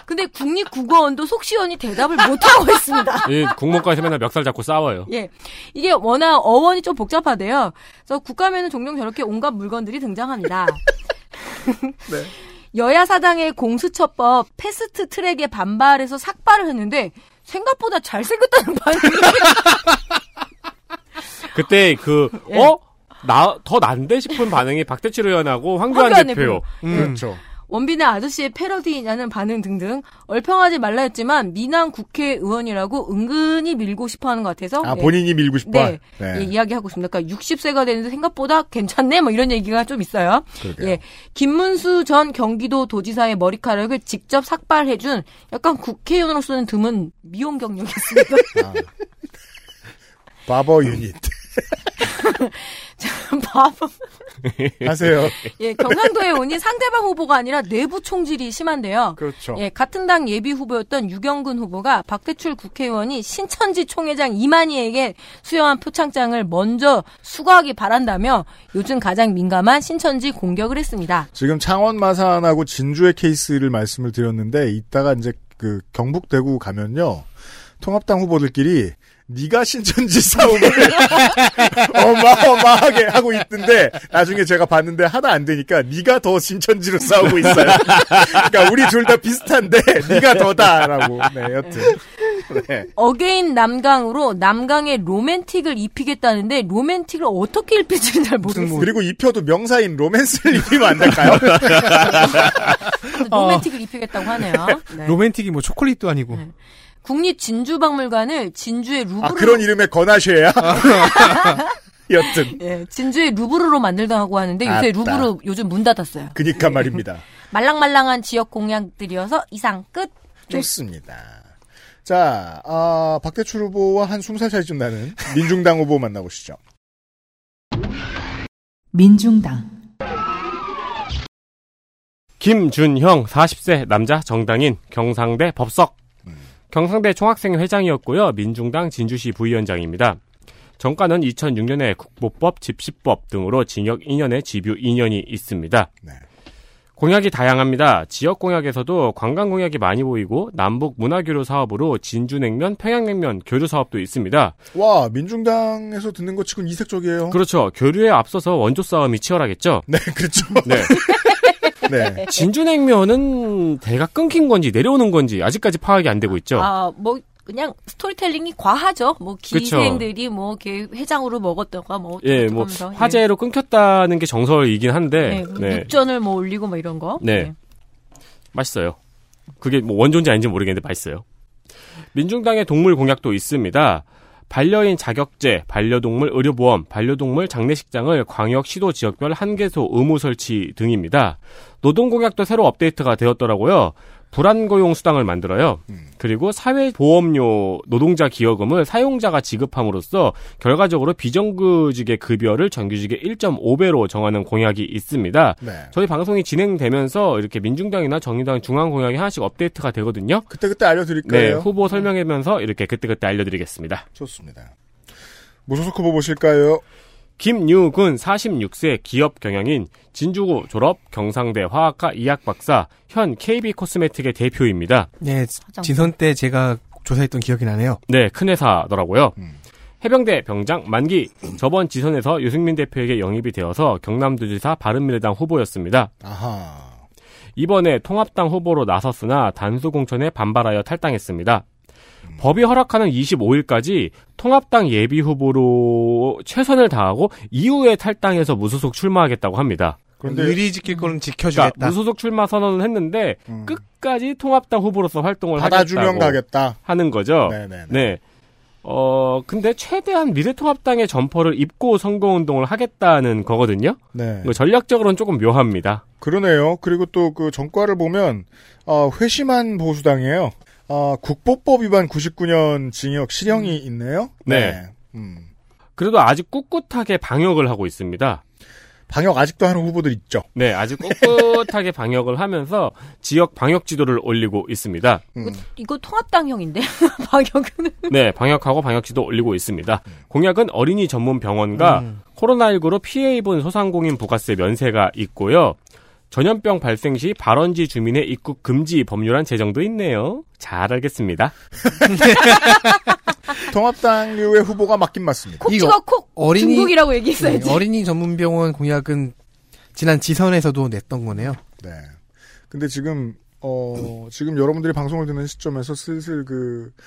근데 국립국어원도 속시원히 대답을 못하고 있습니다. 이 국문과에서 맨날 멱살 잡고 싸워요. 예. 이게 워낙 어원이 좀 복잡하대요. 그래서 국감에는 종종 저렇게 온갖 물건들이 등장합니다. 네. 여야 사당의 공수처법 패스트 트랙에 반발해서 삭발을 했는데 생각보다 잘생겼다는 반응이 그때 그, 예. 어? 나, 더 난데 싶은 반응이 박대출 의원하고 황교안, 황교안 대표. 대표. 그렇죠. 원빈의 아저씨의 패러디냐는 반응 등등 얼평하지 말라 했지만 미남 국회의원이라고 은근히 밀고 싶어하는 것 같아서 아 예. 본인이 밀고 싶어. 네, 예, 이야기하고 있습니다. 그러니까 60세가 되는데 생각보다 괜찮네, 뭐 이런 얘기가 좀 있어요. 그러게요. 예, 김문수 전 경기도 도지사의 머리카락을 직접 삭발해준 약간 국회의원으로서는 드문 미용 경력이 있습니다. 아. 바버 유닛 바보. 하세요. 예, 경상도에 오니 상대방 후보가 아니라 내부 총질이 심한데요. 그렇죠. 예, 같은 당 예비 후보였던 유경근 후보가 박대출 국회의원이 신천지 총회장 이만희에게 수여한 표창장을 먼저 수거하기 바란다며 요즘 가장 민감한 신천지 공격을 했습니다. 지금 창원 마산하고 진주의 케이스를 말씀을 드렸는데 이따가 이제 그 경북 대구 가면요 통합당 후보들끼리 네가 신천지 싸움을 어마어마하게 하고 있던데 나중에 제가 봤는데 하나 안 되니까 네가 더 신천지로 싸우고 있어요. 그러니까 우리 둘 다 비슷한데 네가 더다라고. 네, 여튼. 네. again 남강으로 남강에 로맨틱을 입히겠다는데 로맨틱을 어떻게 입힐지는 잘 모르겠어요. 그리고 입혀도 명사인 로맨스를 입히면 안 될까요? 로맨틱을 입히겠다고 하네요. 네. 로맨틱이 뭐 초콜릿도 아니고. 국립 진주박물관을 진주의 루브르 아 그런 이름의 건하쉐야. 여튼 예, 진주의 루브르로 만들다고 하는데 요새 아따. 루브르 요즘 문 닫았어요. 그니까 말입니다. 말랑말랑한 지역 공약들이어서 이상 끝. 네. 좋습니다. 자, 아, 박대출 후보와 한 20살 차이 좀 나는 민중당 후보 만나보시죠. 민중당 김준형 40세 남자 정당인 경상대 법석 경상대 총학생 회장이었고요. 민중당 진주시 부위원장입니다. 정가는 2006년에 국보법, 집시법 등으로 징역 2년에 집유 2년이 있습니다. 공약이 다양합니다. 지역 공약에서도 관광 공약이 많이 보이고 남북 문화 교류 사업으로 진주냉면, 평양냉면 교류 사업도 있습니다. 와, 민중당에서 듣는 것 치곤 이색적이에요. 그렇죠. 교류에 앞서서 원조 싸움이 치열하겠죠. 네, 그렇죠. 네. 네. 진주냉면은 대가 끊긴 건지 내려오는 건지 아직까지 파악이 안 되고 있죠. 아, 뭐 그냥 스토리텔링이 과하죠. 뭐. 기생들이 뭐 이렇게 회장으로 먹었다가 뭐 예, 뭐 하면서, 예. 화재로 끊겼다는 게 정설이긴 한데. 네, 육전을 뭐 올리고 뭐 이런 거. 네. 맛있어요. 그게 뭐 원조인지 아닌지 모르겠는데 맛있어요. 민중당의 동물 공약도 있습니다. 반려인 자격제, 반려동물 의료보험, 반려동물 장례식장을 광역 시도 지역별 한 개소 의무 설치 등입니다. 노동 공약도 새로 업데이트가 되었더라고요. 불안고용 수당을 만들어요. 그리고 사회보험료 노동자 기여금을 사용자가 지급함으로써 결과적으로 비정규직의 급여를 정규직의 1.5배로 정하는 공약이 있습니다. 네. 저희 방송이 진행되면서 이렇게 민중당이나 정의당 중앙 공약이 하나씩 업데이트가 되거든요. 그때 그때 알려드릴 네, 거예요. 후보 설명하면서 이렇게 그때 그때 알려드리겠습니다. 좋습니다. 무소속 후보 보실까요? 김유근 46세 기업 경영인 진주고 졸업 경상대 화학과 이학 박사 현 KB 코스메틱의 대표입니다. 네, 지선 때 제가 조사했던 기억이 나네요. 네, 큰 회사더라고요. 해병대 병장 만기 저번 지선에서 유승민 대표에게 영입이 되어서 경남도지사 바른미래당 후보였습니다. 아하. 이번에 통합당 후보로 나섰으나 단수 공천에 반발하여 탈당했습니다. 법이 허락하는 25일까지 통합당 예비 후보로 최선을 다하고 이후에 탈당해서 무소속 출마하겠다고 합니다. 그런데 의리 지킬 거는 지켜주겠다. 그러니까 무소속 출마 선언을 했는데 끝까지 통합당 후보로서 활동을 받아주면 가겠다. 하는 거죠. 네네네. 네. 어 근데 최대한 미래통합당의 점퍼를 입고 선거운동을 하겠다는 거거든요. 네. 전략적으로는 조금 묘합니다. 그러네요. 그리고 또 그 전과를 보면 어, 회심한 보수당이에요. 어, 국보법 위반 99년 징역 실형이 있네요. 네. 음. 그래도 아직 꿋꿋하게 방역을 하고 있습니다. 방역 아직도 하는 후보들 있죠. 네, 아주 꿋꿋하게 방역을 하면서 지역 방역 지도를 올리고 있습니다. 음. 이거 통합당형인데 방역은 네, 방역하고 방역 지도 올리고 있습니다. 공약은 어린이 전문 병원과 음. 코로나19로 피해 입은 소상공인 부가세 면세가 있고요. 전염병 발생 시 발원지 주민의 입국 금지 법률안 제정도 있네요. 잘 알겠습니다. 통합당류의 후보가 맞긴 맞습니다. 콕 찍어 콕 어린이- 중국이라고 얘기했어야지. 네, 어린이 전문병원 공약은 지난 지선에서도 냈던 거네요. 네. 근데 지금 어 지금 여러분들이 방송을 듣는 시점에서 슬슬 그 어,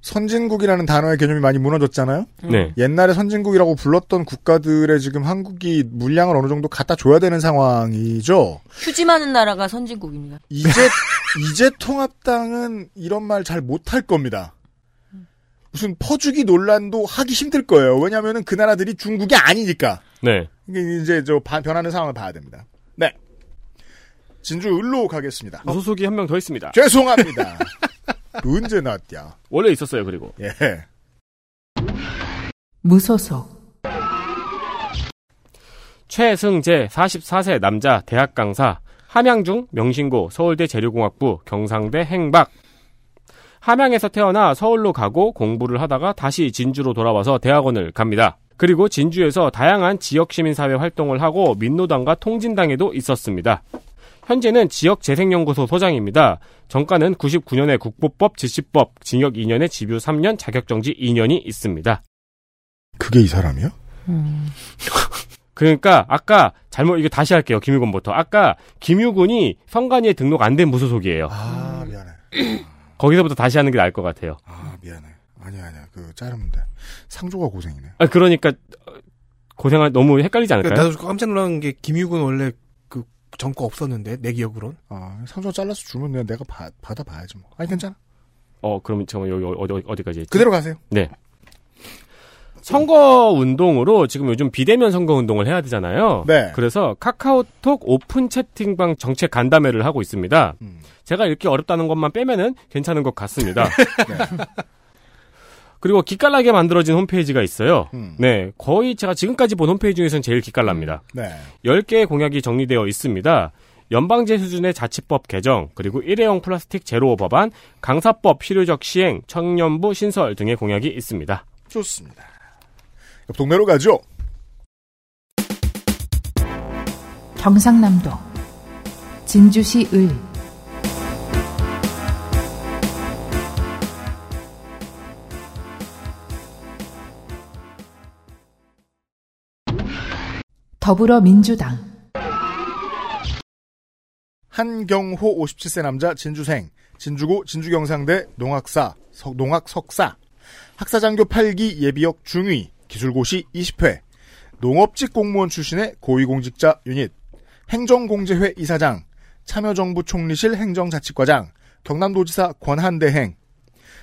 선진국이라는 단어의 개념이 많이 무너졌잖아요. 네. 옛날에 선진국이라고 불렀던 국가들의 지금 한국이 물량을 어느 정도 갖다 줘야 되는 상황이죠. 휴지 많은 나라가 선진국입니다. 이제 이제 통합당은 이런 말 잘 못할 겁니다. 무슨 퍼주기 논란도 하기 힘들 거예요. 왜냐하면은 그 나라들이 중국이 아니니까. 네. 이게 이제 저 바- 변하는 상황을 봐야 됩니다. 네. 진주 을로 가겠습니다. 무소속이 한 명 더 있습니다. 죄송합니다. 언제 나왔냐? 원래 있었어요, 그리고. 예. 무소속, 최승재 44세 남자 대학 강사 함양중 명신고 서울대 재료공학부 경상대 행박 함양에서 태어나 서울로 가고 공부를 하다가 다시 진주로 돌아와서 대학원을 갑니다. 그리고 진주에서 다양한 지역 시민 사회 활동을 하고 민노당과 통진당에도 있었습니다. 현재는 지역재생연구소 소장입니다. 정가는 99년에 국보법 지시법 징역 2년에 집유 3년 자격정지 2년이 있습니다. 그게 이 사람이요? 그러니까 아까 잘못 이거 다시 할게요. 김유곤부터. 아까 김유곤이 성관위에 등록 안 된 무소속이에요. 아 미안해. 거기서부터 다시 하는 게 나을 것 같아요. 아 미안해. 아니야 아니야. 그 자르면 돼. 상조가 고생이네. 아, 그러니까 어, 고생할 너무 헷갈리지 않을까요? 나도 깜짝 놀란 게 김유근 원래 그 정거 없었는데 내 기억으론. 아 상조가 잘라서 주면 내가, 내가 바, 받아봐야지 뭐. 아니 괜찮아. 어, 그럼 저 여기 어디 어디까지 했지? 그대로 가세요. 네. 선거 운동으로 지금 요즘 비대면 선거 운동을 해야 되잖아요. 네. 그래서 카카오톡 오픈 채팅방 정책 간담회를 하고 있습니다. 음. 제가 읽기 어렵다는 것만 빼면은 괜찮은 것 같습니다. 네. 그리고 기깔나게 만들어진 홈페이지가 있어요. 음. 네. 거의 제가 지금까지 본 홈페이지 중에서는 제일 기깔납니다. 네. 10개의 공약이 정리되어 있습니다. 연방제 수준의 자치법 개정, 그리고 일회용 플라스틱 제로 법안, 강사법 필요적 시행, 청년부 신설 등의 공약이 있습니다. 좋습니다. 옆 동네로 가죠. 경상남도 진주시 을 더불어민주당. 한경호 57세 남자 진주생, 진주고 진주경상대 농학사, 석- 농학 석사, 학사장교 8기 예비역 중위, 기술고시 20회, 농업직 공무원 출신의 고위공직자 유닛, 행정공제회 이사장, 참여정부 총리실 행정자치과장, 경남도지사 권한대행,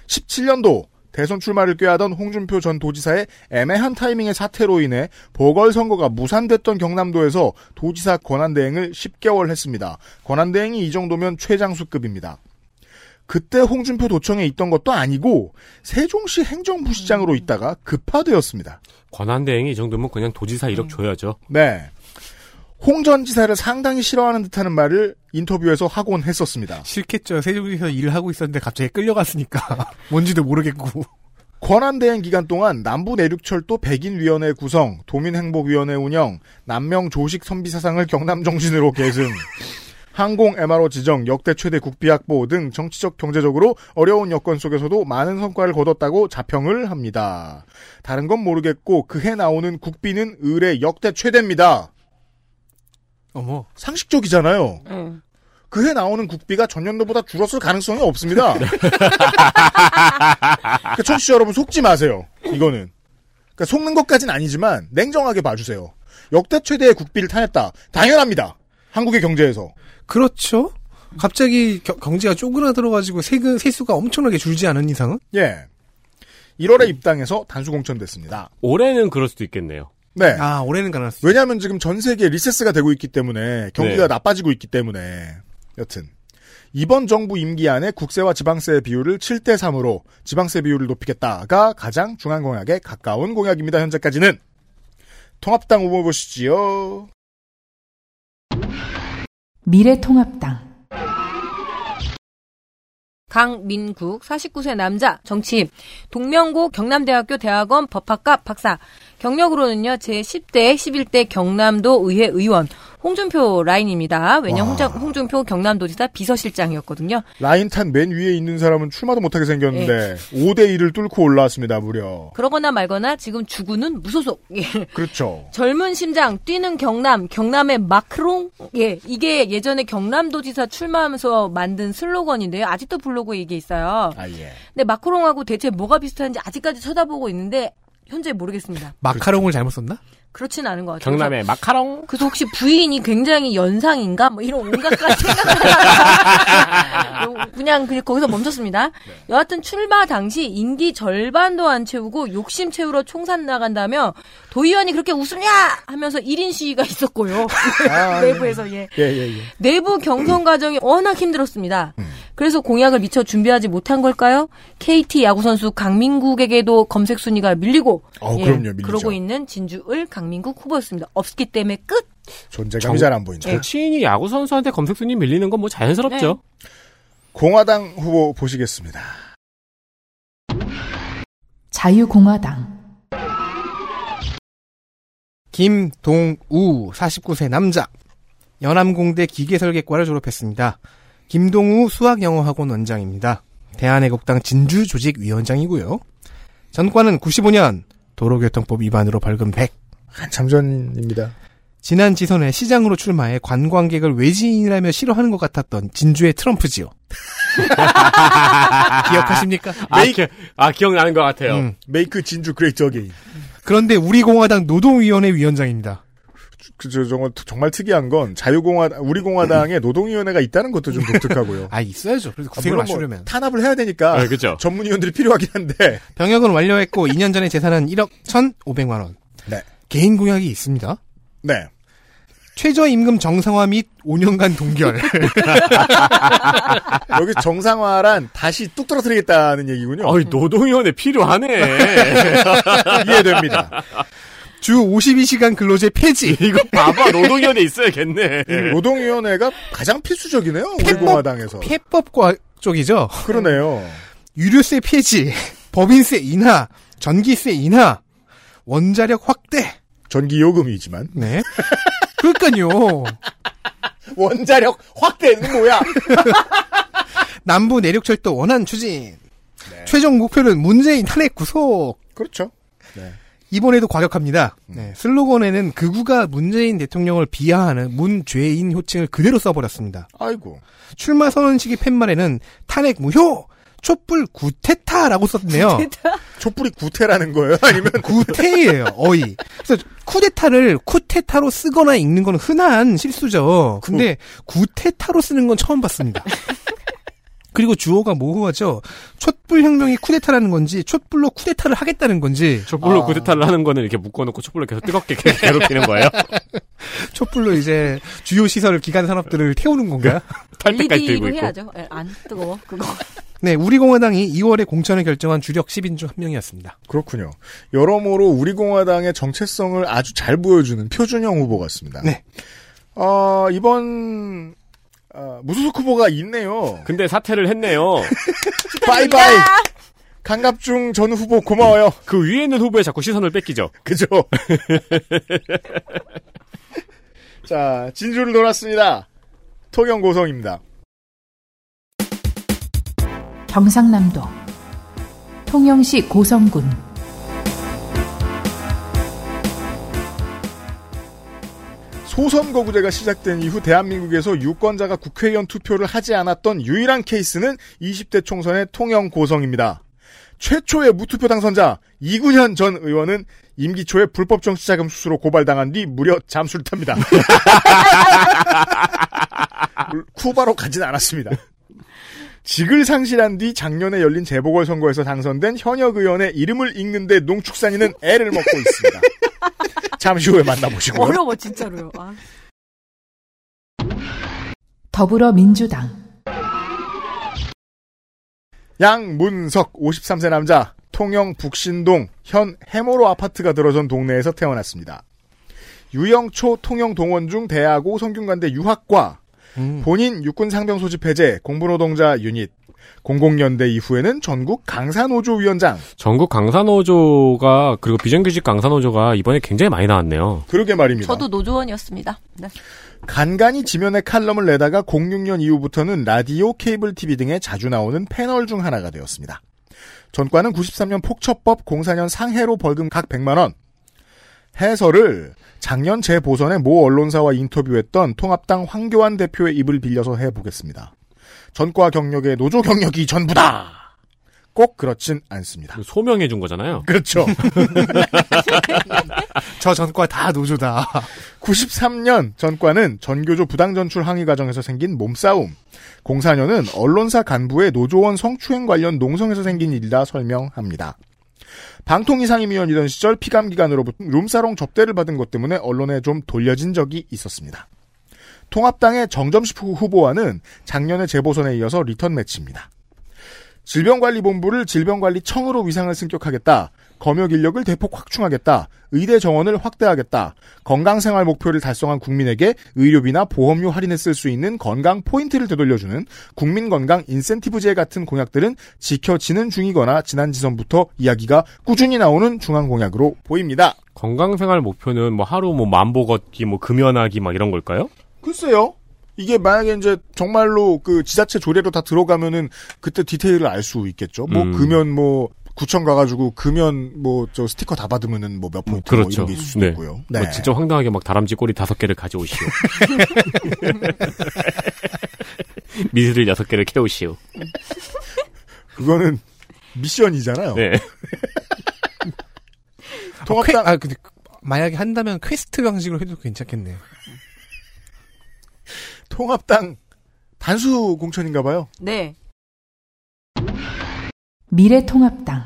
17년도 대선 출마를 꾀하던 홍준표 전 도지사의 애매한 타이밍의 사태로 인해 보궐선거가 무산됐던 경남도에서 도지사 권한대행을 10개월 했습니다. 권한대행이 이 정도면 최장수급입니다. 그때 홍준표 도청에 있던 것도 아니고 세종시 행정부시장으로 있다가 급파되었습니다. 권한대행이 이 정도면 그냥 도지사 이력 줘야죠. 네. 홍 전 지사를 상당히 싫어하는 듯하는 말을 인터뷰에서 하곤 했었습니다. 싫겠죠. 세종시에서 일을 하고 있었는데 갑자기 끌려갔으니까 뭔지도 모르겠고. 권한 대행 기간 동안 남부 내륙철도 백인위원회 구성, 도민행복위원회 운영, 남명 조식 선비 사상을 경남 정신으로 계승, 항공 MRO 지정, 역대 최대 국비 확보 등 정치적 경제적으로 어려운 여건 속에서도 많은 성과를 거뒀다고 자평을 합니다. 다른 건 모르겠고 그해 나오는 국비는 을의 역대 최대입니다. 어머. 상식적이잖아요. 응. 그해 나오는 국비가 전년도보다 줄었을 가능성이 없습니다. 그러니까 청취자 여러분 속지 마세요. 이거는. 그러니까 속는 것까진 아니지만 냉정하게 봐주세요. 역대 최대의 국비를 타냈다. 당연합니다. 한국의 경제에서. 그렇죠. 갑자기 겨- 경제가 쪼그라들어가지고 세금 세수가 엄청나게 줄지 않은 이상은 예. 1월에 입당해서 단수 공천됐습니다. 올해는 그럴 수도 있겠네요. 네. 아 올해는 가능할 수. 왜냐하면 지금 전 세계 리세스가 되고 있기 때문에 경기가 네. 나빠지고 있기 때문에 여튼 이번 정부 임기 안에 국세와 지방세 비율을 7대 3으로 지방세 비율을 높이겠다가 가장 중앙 공약에 가까운 공약입니다. 현재까지는 통합당 후보 보시지요. 미래통합당 강민국 49세 남자 정치인. 동명고 경남대학교 대학원 법학과 박사. 경력으로는요 제 10대 11대 경남도 의회 의원 홍준표 라인입니다. 왜냐 와. 홍준표 경남도지사 비서실장이었거든요. 라인 탄 맨 위에 있는 사람은 출마도 못하게 생겼는데 예. 5대 1을 뚫고 올라왔습니다. 무려. 그러거나 말거나 지금 주구는 무소속. 예. 그렇죠. 젊은 심장 뛰는 경남 경남의 마크롱 예 이게 예전에 경남도지사 출마하면서 만든 슬로건인데요 아직도 블로그에 이게 있어요 아 예. 근데 마크롱하고 대체 뭐가 비슷한지 아직까지 쳐다보고 있는데 현재 모르겠습니다 마카롱을 잘못 썼나? 그렇진 않은 것 같아요 경남의 마카롱. 그래서 혹시 부인이 굉장히 연상인가 뭐 이런 온갖 생각을 그냥 그냥 거기서 멈췄습니다. 여하튼 출마 당시 인기 절반도 안 채우고 욕심 채우러 총선 나간다며 도의원이 그렇게 웃으냐 하면서 1인 시위가 있었고요. 아, 내부에서 예. 예, 예, 예. 내부 경선 과정이 워낙 힘들었습니다. 그래서 공약을 미처 준비하지 못한 걸까요? KT 야구 선수 강민국에게도 검색 순위가 밀리고 어, 그럼요, 밀리죠. 그러고 있는 진주을 강민국 후보였습니다. 없기 때문에 끝. 존재감이 잘 안 보인다. 정치인이 야구 선수한테 검색 순위 밀리는 건 뭐 자연스럽죠. 공화당 후보 보시겠습니다. 자유공화당 김동우 49세 남자 연암공대 기계설계과를 졸업했습니다. 김동우 수학영어학원 원장입니다. 대한애국당 진주조직위원장이고요. 전과는 95년 도로교통법 위반으로 벌금 100. 한참 전입니다. 지난 지선에 시장으로 출마해 관광객을 외지인이라며 싫어하는 것 같았던 진주의 트럼프지요. 기억하십니까? 아, 기, 아 기억나는 것 같아요. 음. Make 진주 Great Again. 그런데 우리 공화당 노동위원회 위원장입니다. 그, 저, 정말, 정말 특이한 건 자유공화, 우리 공화당에 노동위원회가 있다는 것도 좀 독특하고요. 아 있어야죠. 그래서 아, 구색을 뭐 맞추려면. 탄압을 해야 되니까 아, 그죠. 전문위원들이 필요하긴 한데 병역은 완료했고 2년 전에 재산은 1억 1,500만 원. 네. 개인 공약이 있습니다. 네. 최저임금 정상화 및 5년간 동결. 여기 정상화란 다시 뚝 떨어뜨리겠다는 얘기군요. 어이, 노동위원회 필요하네. 이해됩니다. 주 52시간 근로제 폐지. 이거 봐봐, 노동위원회 있어야겠네. 이 노동위원회가 가장 필수적이네요. 우리 공화당에서. 폐법과 쪽이죠. 그러네요. 유류세 폐지, 법인세 인하, 전기세 인하, 원자력 확대. 전기 요금이지만 네. 그러니까요. 원자력 확대는 뭐야? 남부 내륙철도 원안 추진. 최종 목표는 문재인 탄핵 구속. 그렇죠. 네. 이번에도 과격합니다. 네, 슬로건에는 극우가 문재인 대통령을 비하하는 문죄인 호칭을 그대로 써버렸습니다. 아이고. 출마 선언 시기 팻말에는 탄핵 무효, 촛불 구테타라고 썼네요. 촛불이 구태라는 거예요? 아니면 구테예요, 어이. 그래서 쿠데타를 쿠테타로 쓰거나 읽는 건 흔한 실수죠. 근데 구테타로 쓰는 건 처음 봤습니다. 그리고 주어가 모호하죠. 촛불 혁명이 쿠데타라는 건지 촛불로 쿠데타를 하겠다는 건지 촛불로 아. 구데타를 하는 거는 이렇게 묶어놓고 촛불로 계속 뜨겁게 괴롭히는 거예요? 촛불로 이제 주요 시설 기간 산업들을 태우는 건가요? LED로 있고. 해야죠. 예, 안 뜨거워 그거. 네, 우리 공화당이 2월에 공천을 결정한 주력 10인 중 한 명이었습니다. 그렇군요. 여러모로 우리 공화당의 정체성을 아주 잘 보여주는 표준형 후보 같습니다. 네. 어, 이번 어, 무소속 후보가 있네요. 근데 사퇴를 했네요. 바이바이. 강갑중 전 후보 고마워요. 그 위에 있는 후보에 자꾸 시선을 뺏기죠. 그죠? 자, 진주를 놀았습니다. 토경 고성입니다. 경상남도 통영시 고성군 소선 거구제가 시작된 이후 대한민국에서 유권자가 국회의원 투표를 하지 않았던 유일한 케이스는 20대 총선의 통영 고성입니다. 최초의 무투표 당선자 이구현 전 의원은 임기 초에 불법 정치자금 수수로 고발당한 뒤 무려 잠수를 탑니다. 쿠바로 가진 않았습니다. 직을 상실한 뒤 작년에 열린 재보궐선거에서 당선된 현역 의원의 이름을 읽는데 농축산인은 애를 먹고 있습니다. 잠시 후에 만나보시고요. 어려워 진짜로요. 아. 더불어민주당 양문석 53세 남자 통영 북신동 현 해모로 아파트가 들어선 동네에서 태어났습니다. 유영초 통영 동원 중 대하고 성균관대 유학과 음. 본인 육군 상병 소집 해제 공부노동자 유닛 00년대 이후에는 전국 강사노조 위원장 전국 강사노조가 그리고 비정규직 강사노조가 이번에 굉장히 많이 나왔네요. 그러게 말입니다. 저도 노조원이었습니다. 네. 간간히 지면에 칼럼을 내다가 06년 이후부터는 라디오, 케이블 TV 등에 자주 나오는 패널 중 하나가 되었습니다. 전과는 93년 폭처법, 04년 상해로 벌금 각 100만 원. 해설을 작년 재보선의 모 언론사와 인터뷰했던 통합당 황교안 대표의 입을 빌려서 해보겠습니다. 전과 경력의 노조 경력이 전부다! 꼭 그렇진 않습니다. 소명해 준 거잖아요. 그렇죠. 저 전과 다 노조다. 93년 전과는 전교조 부당전출 항의 과정에서 생긴 몸싸움. 04년은 언론사 간부의 노조원 성추행 관련 농성에서 생긴 일이라 설명합니다. 방통위상임위원이던 시절 피감기관으로부터 룸살롱 접대를 받은 것 때문에 언론에 좀 돌려진 적이 있었습니다. 통합당의 정점식 후보와는 작년의 재보선에 이어서 리턴 매치입니다. 질병관리본부를 질병관리청으로 위상을 승격하겠다. 검역 인력을 대폭 확충하겠다. 의대 정원을 확대하겠다. 건강생활 목표를 달성한 국민에게 의료비나 보험료 할인에 쓸 수 있는 건강 포인트를 되돌려주는 국민건강 인센티브제 같은 공약들은 지켜지는 중이거나 지난 지선부터 이야기가 꾸준히 나오는 중앙 공약으로 보입니다. 건강생활 목표는 뭐 하루 뭐 만보 걷기, 뭐 금연하기 막 이런 걸까요? 글쎄요. 이게 만약에 이제 정말로 그 지자체 조례로 다 들어가면은 그때 디테일을 알 수 있겠죠. 뭐 음. 금연 뭐 구청 가가지고 금연 뭐 저 스티커 다 받으면은 뭐 몇 포인트 뭐 그렇죠. 이런 게 있을 수도 네. 있고요. 뭐 진짜 황당하게 막 다람쥐 꼬리 다섯 개를 가져오시오. mithril을 여섯 개를 캐오시오. 그거는 미션이잖아요. 네. 통합당 아, 근데 만약에 한다면 퀘스트 방식으로 해도 괜찮겠네요. 통합당 단수 공천인가 봐요. 네. 미래통합당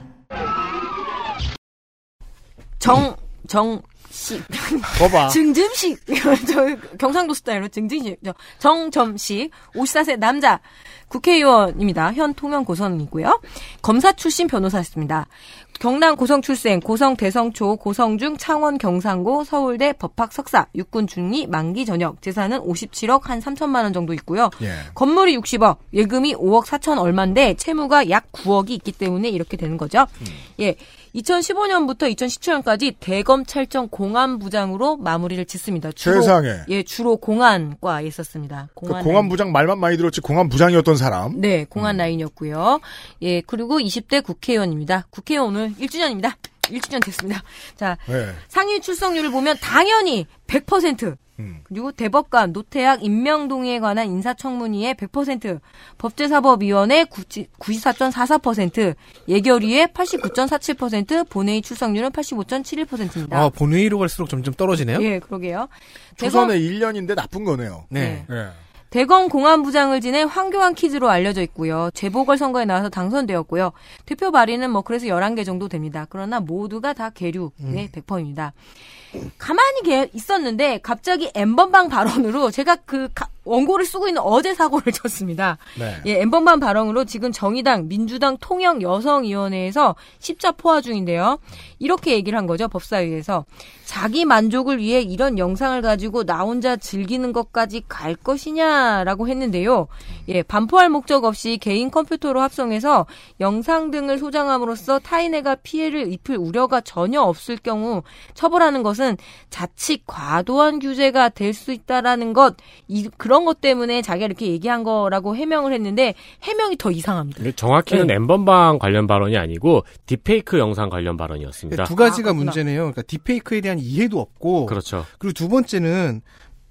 정, 정식. 거봐. 증점식. 저 경상도 스타일로 증증식. 저 정점식. 54세 남자. 국회의원입니다. 현 통영 고선이고요. 검사 출신 변호사였습니다. 경남 고성 출생, 고성 대성초, 고성중, 창원 경상고, 서울대 법학 석사, 육군 중리, 만기 전역, 재산은 57억 한 3천만 원 정도 있고요. 예. 건물이 60억, 예금이 5억 4천 얼마인데 채무가 약 9억이 있기 때문에 이렇게 되는 거죠. 예. 2015년부터 2017년까지 대검찰청 공안부장으로 마무리를 짓습니다. 주로, 세상에. 예, 주로 공안과에 있었습니다. 그 공안 공안부장 말만 많이 들었지 공안부장이었던 사람. 네, 공안 라인이었고요. 예, 그리고 20대 국회의원입니다. 국회의원 오늘 1주년입니다. 1주년 됐습니다. 자, 네. 상위 출석률을 보면 당연히 100%. 음. 그리고 대법관, 노태학 임명동의에 관한 인사청문회에 100%, 법제사법위원회 94.44%, 예결위에 89.47%, 본회의 출석률은 85.71%입니다. 아, 본회의로 갈수록 점점 떨어지네요. 예, 그러게요. 조선의 1년인데 나쁜 거네요. 네. 예. 대검 공안부장을 지낸 황교안 퀴즈로 알려져 있고요. 재보궐선거에 나와서 당선되었고요. 대표 발의는 뭐 그래서 11개 정도 됩니다. 그러나 모두가 다 계류의 100%입니다. 가만히 계- 있었는데 갑자기 엠번방 발언으로 제가 그 가- 원고를 쓰고 있는 어제 사고를 쳤습니다. 네. 예, 엠번방 발언으로 지금 정의당, 민주당 통영 여성위원회에서 십자 포화 중인데요. 이렇게 얘기를 한 거죠, 법사위에서. 자기 만족을 위해 이런 영상을 가지고 나 혼자 즐기는 것까지 갈 것이냐라고 했는데요. 예, 반포할 목적 없이 개인 컴퓨터로 합성해서 영상 등을 소장함으로써 타인에게 피해를 입힐 우려가 전혀 없을 경우 처벌하는 것은 자칫 과도한 규제가 될 수 있다라는 것, 이, 그런 것 때문에 자기가 이렇게 얘기한 거라고 해명을 했는데 해명이 더 이상합니다. 정확히는 네. 엠번방 관련 발언이 아니고 딥페이크 영상 관련 발언이었습니다. 두 가지가 아. 문제네요. 그러니까 딥페이크에 대한 이해도 없고, 그렇죠. 그리고 두 번째는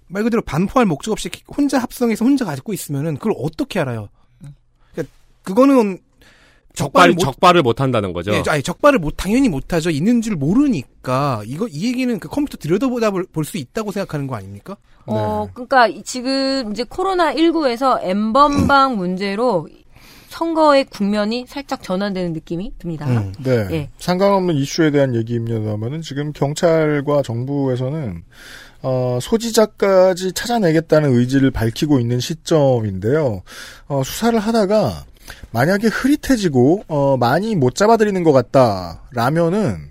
말 그대로 반포할 목적 없이 혼자 합성해서 혼자 가지고 있으면은 그걸 어떻게 알아요? 그러니까 그거는 적발, 못 적발을 못 한다는 거죠. 예, 아니, 적발을 못 당연히 못 하죠. 있는 줄 모르니까 이거 이 얘기는 그 컴퓨터 들여다보다 볼 수 있다고 생각하는 거 아닙니까? 어, 그러니까 이- 지금 이제 코로나 19에서 엠번방 문제로 선거의 국면이 살짝 전환되는 느낌이 듭니다. 음. 네. 예. 상관없는 이슈에 대한 얘기입니다만은 지금 경찰과 정부에서는 어, 소지자까지 찾아내겠다는 의지를 밝히고 있는 시점인데요. 어, 수사를 하다가 만약에 흐릿해지고 어, 많이 못 잡아들이는 것 같다라면은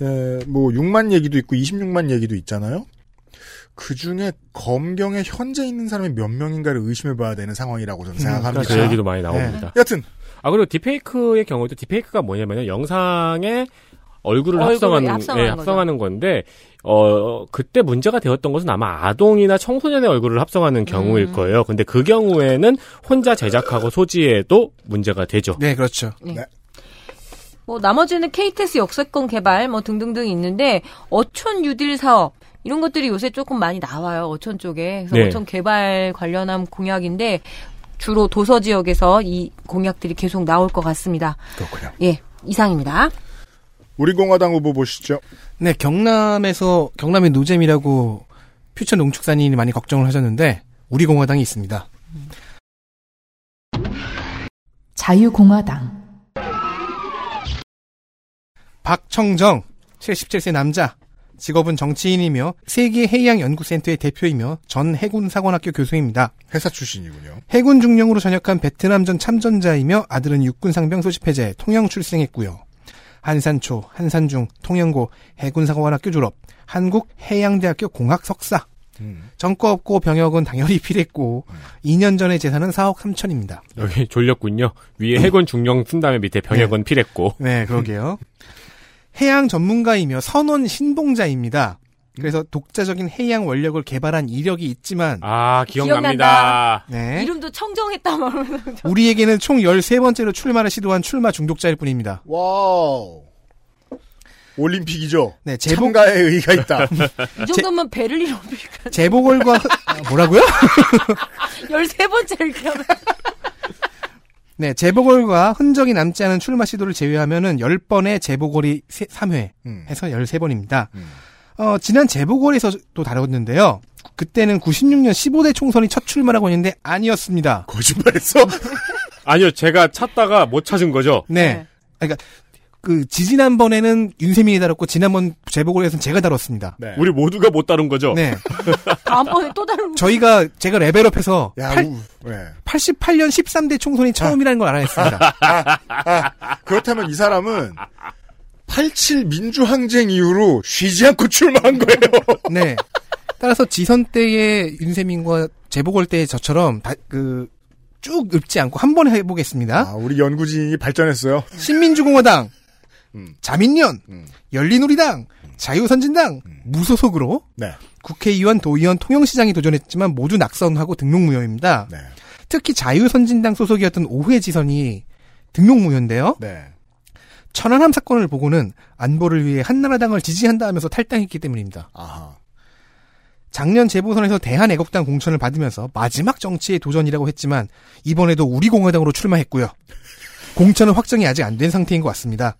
예, 뭐 6만 얘기도 있고 26만 얘기도 있잖아요. 그 중에 검경에 현재 있는 사람이 몇 명인가를 의심해봐야 되는 상황이라고 저는 생각합니다. 그 얘기도 많이 나옵니다. 여튼 아 그리고 딥페이크의 경우도 딥페이크가 뭐냐면은 영상에 얼굴을 합성하는 합성하는 예. 합성하는 건데 어 그때 문제가 되었던 것은 아마 아동이나 청소년의 얼굴을 합성하는 경우일 음. 거예요. 근데 그 경우에는 혼자 제작하고 소지해도 문제가 되죠. 네, 그렇죠. 뭐 나머지는 KTS 역세권 개발 뭐 등등등 있는데 어촌 유딜 사업 이런 것들이 요새 조금 많이 나와요. 어촌 쪽에. 그래서 네. 어촌 개발 관련한 공약인데 주로 도서 지역에서 이 공약들이 계속 나올 것 같습니다. 그렇군요. 예, 이상입니다. 우리 공화당 후보 보시죠. 네, 경남에서 경남의 노잼이라고 퓨처 농축산인이 많이 걱정을 하셨는데 우리 공화당이 있습니다. 자유공화당 박청정 77세 남자 직업은 정치인이며 세계 해양 연구센터의 대표이며 전 해군 사관학교 교수입니다. 회사 출신이군요. 해군 중령으로 전역한 베트남전 참전자이며 아들은 육군 상병 소집해제 통영 출생했고요. 한산초, 한산중, 통영고 해군사관학교 졸업, 한국해양대학교 공학 석사. 음. 전과 없고 병역은 당연히 필했고 2년 전의 재산은 4억 3천입니다. 여기 졸렸군요. 위에 해군 중령 쓴 다음에 밑에 병역은 필했고. 네, 그러게요. 해양 전문가이며 선원 신봉자입니다. 그래서 독자적인 해양 원력을 개발한 이력이 있지만 아, 기억난다. 네. 이름도 청정했다 말하면서 우리에게는 총 13번째로 출마를 시도한 출마 중독자일 뿐입니다. 와우. 올림픽이죠. 네, 제복 참가에 의의가 있다. 이 정도면 베를린 올림픽 재보궐과 아, 뭐라고요? 13번째를 이렇게 하면 네, 재보궐과 흔적이 남지 않은 출마 시도를 제외하면은 10번의 재보궐이 3회 음. 해서 13번입니다. 음. 어, 지난 재보궐에서도 다뤘는데요. 그때는 96년 15대 총선이 첫 출마라고 했는데 아니었습니다. 거짓말했어? 아니요, 제가 찾다가 못 찾은 거죠. 네. 그러니까 그 지지난 번에는 윤세민이 다뤘고 지난번 재보궐에서는 제가 다뤘습니다. 네. 우리 모두가 못 다룬 거죠. 네. 다음번에 또 다른 저희가 제가 레벨업해서 야, 팔- 우, 네. 88년 13대 총선이 처음이라는 걸 알아냈습니다. 그렇다면 이 사람은 87 민주항쟁 이후로 쉬지 않고 출마한 거예요. 네. 따라서 지선 때의 윤세민과 재보궐 때의 저처럼 다, 그, 쭉 읊지 않고 한 번에 해보겠습니다. 아, 우리 연구진이 발전했어요. 신민주공화당, 음. 자민련, 음. 열린우리당, 자유선진당, 무소속으로 네. 국회의원, 도의원, 통영시장이 도전했지만 모두 낙선하고 등록무효입니다. 네. 특히 자유선진당 소속이었던 오후의 지선이 등록무효인데요. 네. 천안함 사건을 보고는 안보를 위해 한나라당을 지지한다 하면서 탈당했기 때문입니다. 아하. 작년 재보선에서 대한애국당 공천을 받으면서 마지막 정치의 도전이라고 했지만 이번에도 우리 공화당으로 출마했고요. 공천은 확정이 아직 안 된 상태인 것 같습니다.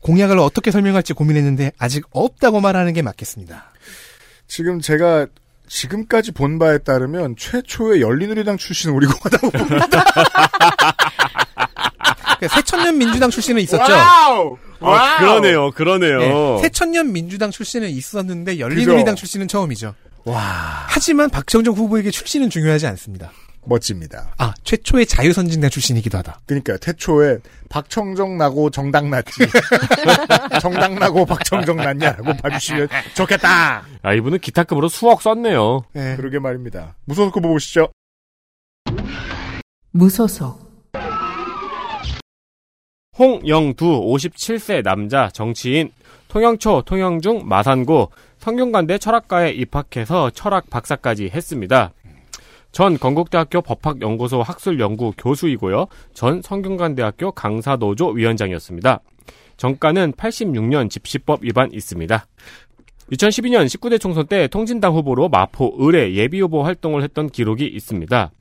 공약을 어떻게 설명할지 고민했는데 아직 없다고 말하는 게 맞겠습니다. 지금 제가 지금까지 본 바에 따르면 최초의 열린우리당 출신 우리 공화당 후보입니다. 그 새천년 민주당 출신은 있었죠. Wow! 아, 그러네요, 그러네요. 네, 새천년 민주당 출신은 있었는데 열린우리당. 출신은 처음이죠. 와, 하지만 박정정 후보에게 출신은 중요하지 않습니다. 멋집니다. 아 최초의 자유선진당 출신이기도 하다. 그러니까 태초에 박청정 나고 정당 났지. 정당 나고 박청정 났냐라고 봐주시면 좋겠다. 아, 이분은 기타급으로 수억 썼네요. 네. 그러게 말입니다. 무소속 후보 보시죠. 무소속 홍영두 57세 남자 정치인 통영초 통영중 마산고 성균관대 철학과에 입학해서 철학 박사까지 했습니다. 전 건국대학교 법학연구소 학술연구 교수이고요. 전 성균관대학교 강사노조 위원장이었습니다. 정가는 86년 집시법 위반 있습니다. 2012년 19대 총선 때 통진당 후보로 마포 을에 예비후보 활동을 했던 기록이 있습니다.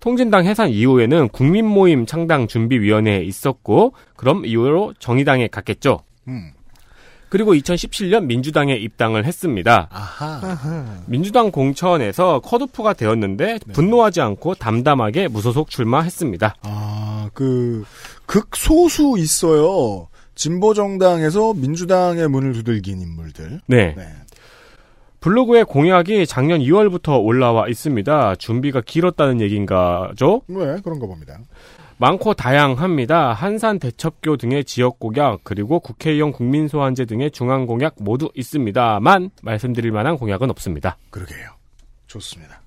통진당 해산 이후에는 국민모임 창당 준비위원회에 있었고 그럼 이후로 정의당에 갔겠죠. 음. 그리고 2017년 민주당에 입당을 했습니다. 아하. 민주당 공천에서 컷오프가 되었는데 분노하지 않고 담담하게 무소속 출마했습니다. 아, 그, 극소수 있어요. 진보 정당에서 민주당의 문을 두들긴 인물들. 네. 네. 블로그에 공약이 작년 2월부터 올라와 있습니다. 준비가 길었다는 얘기인가죠? 네, 그런가 봅니다. 많고 다양합니다. 한산 대첩교 등의 지역 공약 그리고 국회의원 국민 소환제 등의 중앙 공약 모두 있습니다만 말씀드릴 만한 공약은 없습니다. 그러게요. 좋습니다.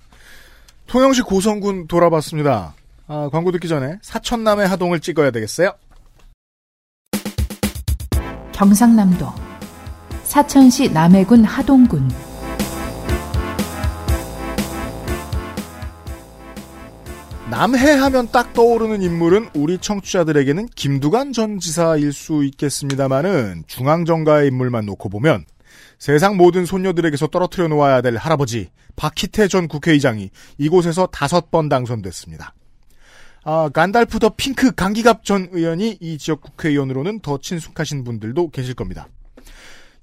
통영시 고성군 돌아봤습니다. 아, 광고 듣기 전에 사천남의 하동을 찍어야 되겠어요? 경상남도 사천시 남해군 하동군 남해 하면 딱 떠오르는 인물은 우리 청취자들에게는 김두관 전 지사일 수 있겠습니다만은 중앙정가의 인물만 놓고 보면 세상 모든 손녀들에게서 떨어뜨려 놓아야 될 할아버지 박희태 전 국회의장이 이곳에서 다섯 번 당선됐습니다. 아, 간달프 더 핑크 강기갑 전 의원이 이 지역 국회의원으로는 더 친숙하신 분들도 계실 겁니다.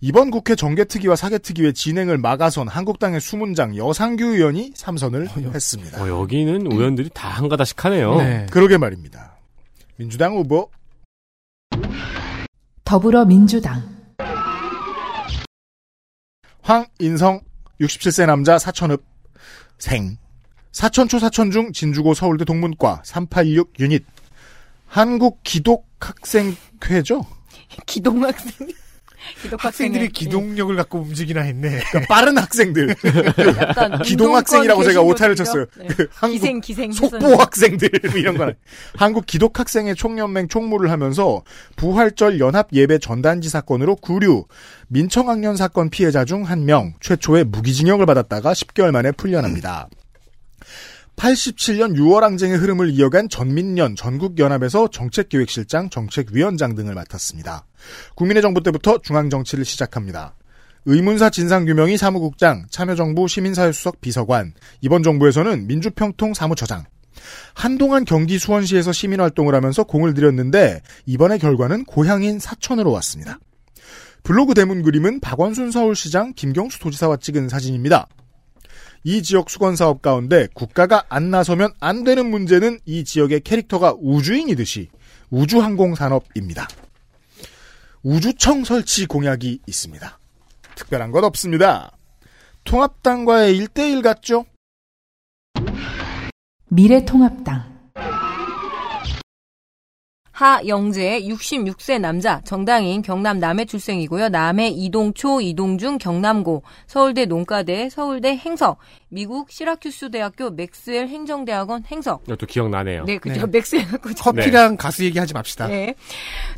이번 국회 정개특위와 사개특위의 진행을 막아선 한국당의 수문장 여상규 의원이 삼선을 했습니다. 어, 여기는 의원들이 다 한가닥씩 하네요. 그러게 말입니다. 민주당 후보 더불어민주당 황인성 67세 남자 사천읍 생 사천초 사천중 진주고 서울대 동문과 386 유닛 한국 기독학생회죠? 기동학생. 학생들이 기동력을 갖고 움직이나 했네. 그러니까 빠른 학생들. 약간 기동학생이라고 제가 오타를 쳤어요. 분들이요? 그 네. 한국 기생, 기생 속보. 학생들 이런 거는 한국 기독학생회 총연맹 총무를 하면서 부활절 연합 예배 전단지 사건으로 구류 민청학년 사건 피해자 중 한 명 최초의 무기징역을 받았다가 10개월 만에 풀려납니다. 87년 6월 항쟁의 흐름을 이어간 전민련 전국연합에서 정책기획실장, 정책위원장 등을 맡았습니다. 국민의 정부 때부터 중앙정치를 시작합니다. 의문사 진상규명이 사무국장, 참여정부 시민사회수석 비서관, 이번 정부에서는 민주평통 사무처장. 한동안 경기 수원시에서 시민활동을 하면서 공을 들였는데 이번의 결과는 고향인 사천으로 왔습니다. 블로그 대문 그림은 박원순 서울시장, 김경수 도지사와 찍은 사진입니다. 이 지역 수건 사업 가운데 국가가 안 나서면 안 되는 문제는 이 지역의 캐릭터가 우주인이듯이 우주항공 산업입니다. 우주청 설치 공약이 있습니다. 특별한 건 없습니다. 통합당과의 1대1 같죠? 미래통합당 하영재 66세 남자 정당인 경남 남해 출생이고요. 남해 이동초 이동중 경남고 서울대 농가대 서울대 행석 미국 시라큐스 대학교 맥스웰 행정대학원 행석 이것도 기억나네요. 네 그죠 네. 맥스웰 커피랑 가수 얘기하지 맙시다. 네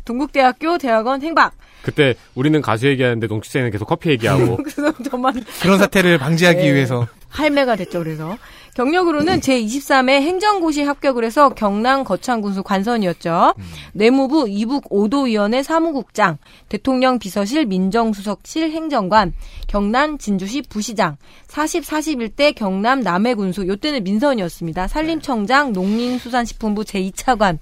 동국대학교 대학원 행박 그때 우리는 가수 얘기하는데 농축생은 계속 커피 얘기하고 그래서 저만 그런 사태를 방지하기 네. 위해서 할매가 됐죠. 그래서 경력으로는 제23회 행정고시 합격을 해서 경남 거창군수 관선이었죠. 내무부 이북 5도위원회 사무국장, 대통령 비서실 민정수석실 행정관, 경남 진주시 부시장, 40, 41대 경남 남해군수, 요때는 민선이었습니다. 산림청장, 농林수산식품부 제2차관,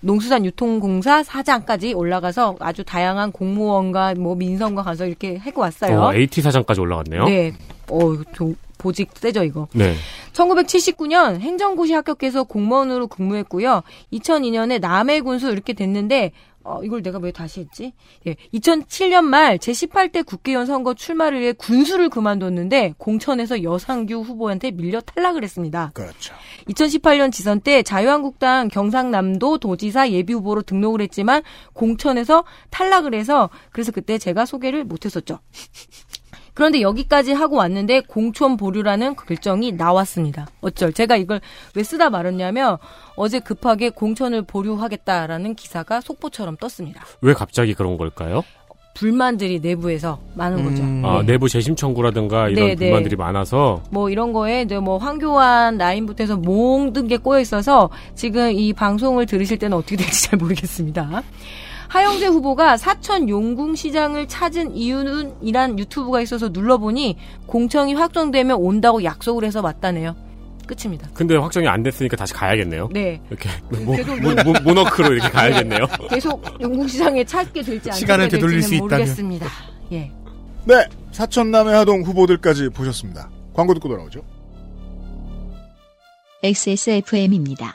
농수산유통공사 사장까지 올라가서 아주 다양한 공무원과 뭐 민선과 가서 이렇게 하고 왔어요. 어, AT 사장까지 올라갔네요. 네. 어, 좀 보직 세죠, 이거. 네. 1979년 행정고시 합격해서 공무원으로 근무했고요. 2002년에 남해 군수 이렇게 됐는데 어, 이걸 내가 왜 다시 했지? 예. 2007년 말 제18대 국회의원 선거 출마를 위해 군수를 그만뒀는데 공천에서 여상규 후보한테 밀려 탈락을 했습니다. 그렇죠. 2018년 지선 때 자유한국당 경상남도 도지사 예비 후보로 등록을 했지만 공천에서 탈락을 해서 그래서 그때 제가 소개를 못했었죠. 그런데 여기까지 하고 왔는데 공천 보류라는 결정이 나왔습니다. 어쩔 제가 이걸 왜 쓰다 말았냐면 어제 급하게 공천을 보류하겠다라는 기사가 속보처럼 떴습니다. 왜 갑자기 그런 걸까요? 불만들이 내부에서 많은 거죠. 아, 내부 재심 청구라든가 이런 네, 네. 불만들이 많아서 뭐 이런 거에 이제 뭐 황교안 라인부터 해서 모든 게 꼬여 있어서 지금 이 방송을 들으실 때는 어떻게 될지 잘 모르겠습니다. 하영재 후보가 사천 용궁시장을 찾은 이유는 이란 유튜브가 있어서 눌러보니 공청이 확정되면 온다고 약속을 해서 왔다네요. 끝입니다. 근데 확정이 안 됐으니까 다시 가야겠네요. 네. 이렇게 모, 계속 모, 모, 모 너크로 이렇게 가야겠네요. 계속 용궁시장에 찾게 될지 안 시간을 되돌릴 될지는 수 있다면. 모르겠습니다. 예. 네, 사천남의 하동 후보들까지 보셨습니다. 광고 듣고 돌아오죠. XSFM입니다.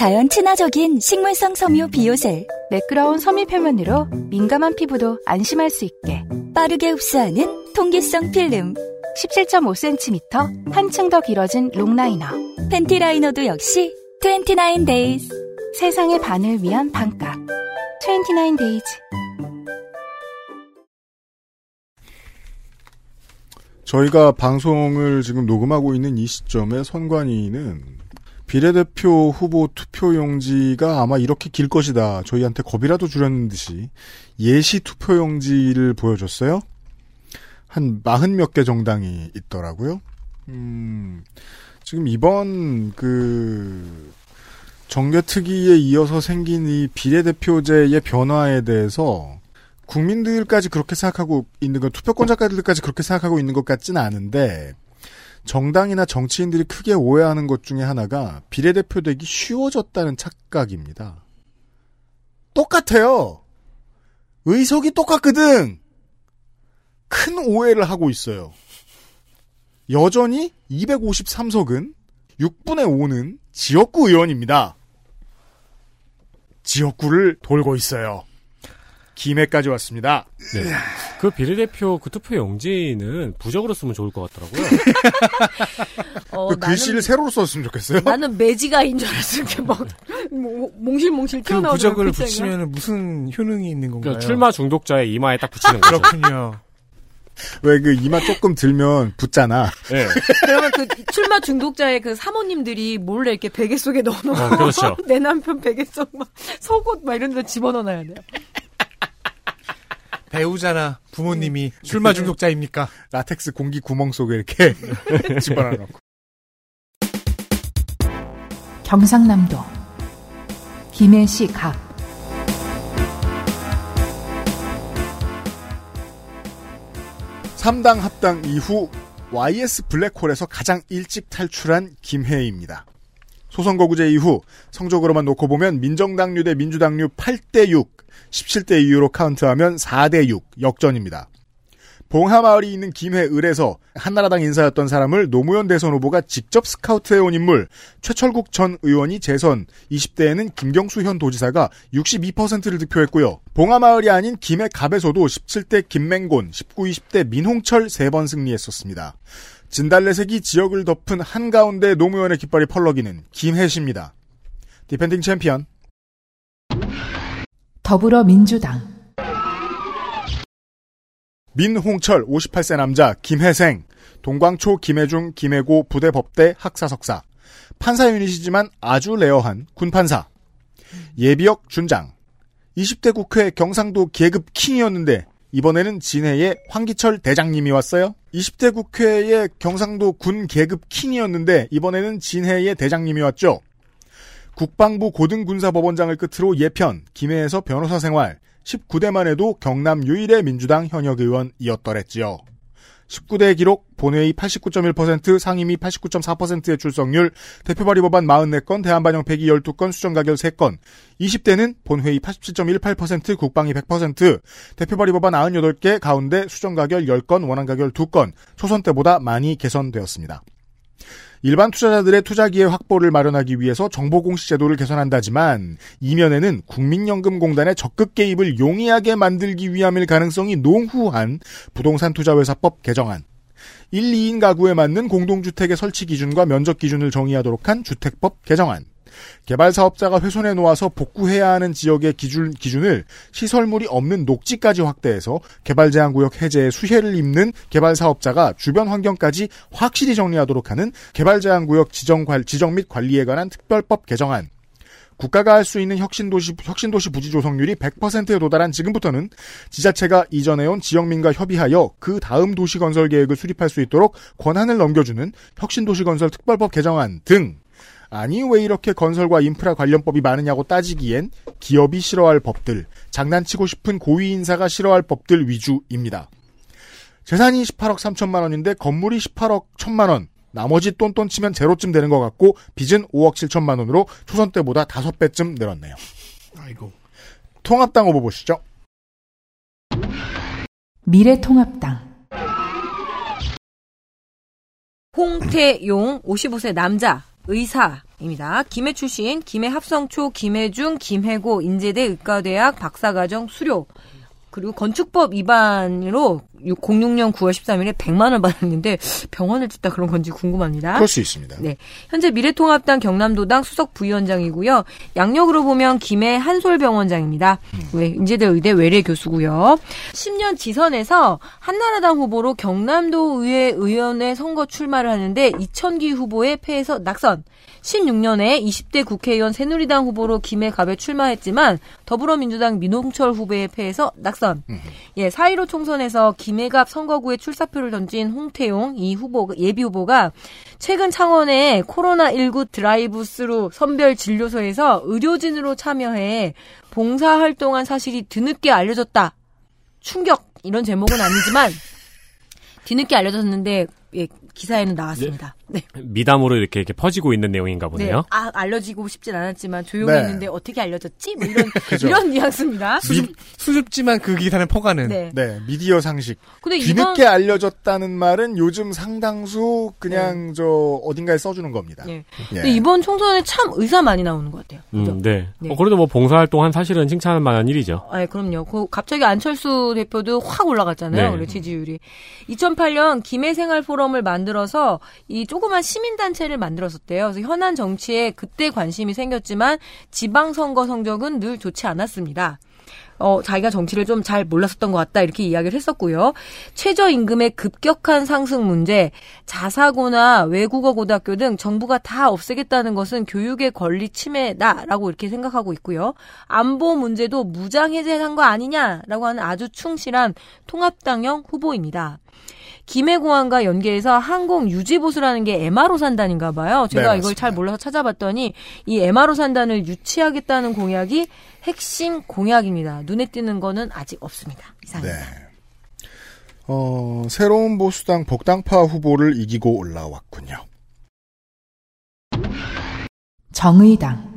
자연 친화적인 식물성 섬유 비오셀. 매끄러운 섬유 표면으로 민감한 피부도 안심할 수 있게. 빠르게 흡수하는 통기성 필름. 17.5cm 한층 더 길어진 long liner. panty liner도 역시 29 days. 세상의 반을 위한 반값. 29 days. 저희가 방송을 지금 녹음하고 있는 이 시점에 선관위는 비례대표 후보 투표용지가 아마 이렇게 길 것이다. 저희한테 겁이라도 주려는 듯이 예시 투표용지를 보여줬어요. 한 마흔 몇 개 정당이 있더라고요. 음, 지금 이번 그 정계특위에 이어서 생긴 이 비례대표제의 변화에 대해서 국민들까지 그렇게 생각하고 있는 건 투표권자까지들까지 그렇게 생각하고 있는 것 같지는 않은데 정당이나 정치인들이 크게 오해하는 것 중에 하나가 비례대표 되기 쉬워졌다는 착각입니다. 똑같아요. 의석이 똑같거든. 큰 오해를 하고 있어요. 여전히 253석은 6분의 5는 지역구 의원입니다. 지역구를 돌고 있어요. 김해까지 왔습니다. 네. 그 비례대표 그 투표 용지는 부적으로 쓰면 좋을 것 같더라고요. 어, 그 글씨를 세로로 썼으면 좋겠어요. 나는 매지가인 줄 알았어. 이렇게 막 뭐, 몽실몽실 그 튀어나오는 부적을 글자가. 붙이면 무슨 효능이 있는 건가요? 그러니까 출마 중독자의 이마에 딱 붙이는 거죠. 그렇군요. 왜그 이마 조금 들면 붙잖아. 네. 그러면 그 출마 중독자의 그 사모님들이 몰래 이렇게 베개 속에 넣어놓고 어, 그렇죠. 내 남편 베개 속 막 속옷 막 이런 데 집어넣어놔야 돼요. 배우잖아. 부모님이 출마 중독자입니까? 라텍스 공기 구멍 속에 이렇게 집어넣고. 경상남도 김해시 각 삼당 합당 이후 YS 블랙홀에서 가장 일찍 탈출한 김혜희입니다. 소선거구제 이후 성적으로만 놓고 보면 민정당류 대 민주당류 8대 6, 17대 2로 카운트하면 4대 6 역전입니다. 봉하마을이 있는 김해을에서 한나라당 인사였던 사람을 노무현 대선 후보가 직접 스카우트해온 인물 최철국 전 의원이 재선 20대에는 김경수 현 도지사가 62%를 득표했고요. 봉하마을이 아닌 김해갑에서도 17대 김맹곤, 19, 20대 민홍철 3번 승리했었습니다. 진달래색이 지역을 덮은 한가운데 노무현의 깃발이 펄럭이는 김해시입니다. defending champion 더불어민주당 민홍철 58세 남자 김해생 동광초 김해중 김해고 부대법대 학사석사 판사 유닛이지만 아주 rare한 군판사 예비역 준장 20대 국회 경상도 계급 king이었는데 이번에는 진해의 황기철 대장님이 왔어요. 20대 국회의 경상도 군 계급 king이었는데 이번에는 진해의 대장님이 왔죠. 국방부 고등군사법원장을 끝으로 예편, 김해에서 변호사 생활, 19대만 해도 경남 유일의 민주당 현역 의원이었더랬지요. 19대 기록, 본회의 89.1%, 상임위 89.4%의 출석률, 대표 발의 법안 44건, 대한반영 폐기 12건, 수정 가결 3건, 20대는 본회의 87.18%, 국방위 100%, 대표 발의 법안 98개, 가운데 수정 가결 10건, 원안 가결 2건, 초선 때보다 많이 개선되었습니다. 일반 투자자들의 투자 기회 확보를 마련하기 위해서 정보 공시 제도를 개선한다지만 이면에는 국민연금공단의 적극 개입을 용이하게 만들기 위함일 가능성이 농후한 부동산 투자회사법 개정안, 1, 2인 가구에 맞는 공동주택의 설치 기준과 면적 기준을 정의하도록 한 주택법 개정안, 개발 사업자가 훼손해 놓아서 복구해야 하는 지역의 기준, 기준을 시설물이 없는 녹지까지 확대해서 개발 제한 구역 해제에 수혜를 입는 개발 사업자가 주변 환경까지 확실히 정리하도록 하는 개발 제한 구역 지정, 관, 지정 및 관리에 관한 특별법 개정안. 국가가 할 수 있는 혁신도시, 혁신도시 부지 조성률이 100%에 도달한 지금부터는 지자체가 이전해온 지역민과 협의하여 그 다음 도시 건설 계획을 수립할 수 있도록 권한을 넘겨주는 혁신도시 건설 특별법 개정안 등 아니 왜 이렇게 건설과 인프라 관련법이 많으냐고 따지기엔 기업이 싫어할 법들, 장난치고 싶은 고위 인사가 싫어할 법들 위주입니다. 재산이 18억 3천만 원인데 건물이 18억 1천만 원, 나머지 똔똔 치면 제로쯤 되는 것 같고 빚은 5억 7천만 원으로 초선 때보다 5배쯤 늘었네요. 아이고. 통합당 후보 보시죠. 미래통합당 홍태용 55세 남자 의사 입니다. 김해 출신, 김해 합성초, 김해중, 김해고, 인제대 의과대학 박사과정 수료. 그리고 건축법 위반으로 06년 9월 13일에 100만 원 받았는데 병원을 짓다 그런 건지 궁금합니다. 그럴 수 있습니다. 네. 현재 미래통합당 경남도당 수석 부위원장이고요. 양력으로 보면 김해 한솔병원장입니다. 왜 인제대 의대 외래 교수고요. 10년 지선에서 한나라당 후보로 경남도 의회 의원회 선거 출마를 하는데 이천기 후보의 패에서 낙선. 16년에 20대 국회의원 새누리당 후보로 김해갑에 출마했지만 더불어민주당 민홍철 후보의 패에서 낙선. 예, 4.15 총선에서 김해갑 선거구에 출사표를 던진 홍태용 이 후보 예비 후보가 최근 창원의 코로나19 드라이브스루 선별 진료소에서 의료진으로 참여해 봉사 활동한 사실이 뒤늦게 알려졌다. 충격 이런 제목은 아니지만 뒤늦게 알려졌는데 예, 기사에는 나왔습니다. 네. 미담으로 이렇게, 이렇게 퍼지고 있는 내용인가 보네요. 네. 아, 알려지고 싶진 않았지만 조용히 네. 했는데 어떻게 알려졌지? 뭐 이런 그죠. 이런 뉘앙스입니다. 수줍, 수줍지만 그 기사는 퍼가는. 네. 네, 미디어 상식. 근데 뒤늦게 이번 알려졌다는 말은 요즘 상당수 그냥 저 어딘가에 써주는 겁니다. 예. 예. 근데 이번 총선에 참 의사 많이 나오는 것 같아요. 음, 네. 네. 어, 그래도 뭐 봉사활동 한 사실은 칭찬할 만한 일이죠. 아, 그럼요. 그 갑자기 안철수 대표도 확 올라갔잖아요. 네. 원래 지지율이. 2008년 김해생활 포럼을 만들어서 이 조그만 시민 단체를 만들었었대요. 그래서 현안 정치에 그때 관심이 생겼지만 지방 선거 성적은 늘 좋지 않았습니다. 어, 자기가 정치를 좀 잘 몰랐었던 것 같다 이렇게 이야기를 했었고요. 최저임금의 급격한 상승 문제, 자사고나 외국어 고등학교 등 정부가 다 없애겠다는 것은 교육의 권리 침해다라고 이렇게 생각하고 있고요. 안보 문제도 무장 해제한 거 아니냐라고 하는 아주 충실한 통합당형 후보입니다. 김해공항과 연계해서 항공 유지보수라는 게 MRO 산단인가 봐요. 네, 제가 이걸 맞습니다. 잘 몰라서 찾아봤더니 이 MRO 산단을 유치하겠다는 공약이 핵심 공약입니다. 눈에 띄는 거는 아직 없습니다. 이상입니다. 네. 어, 새로운 보수당 복당파 후보를 이기고 올라왔군요. 정의당,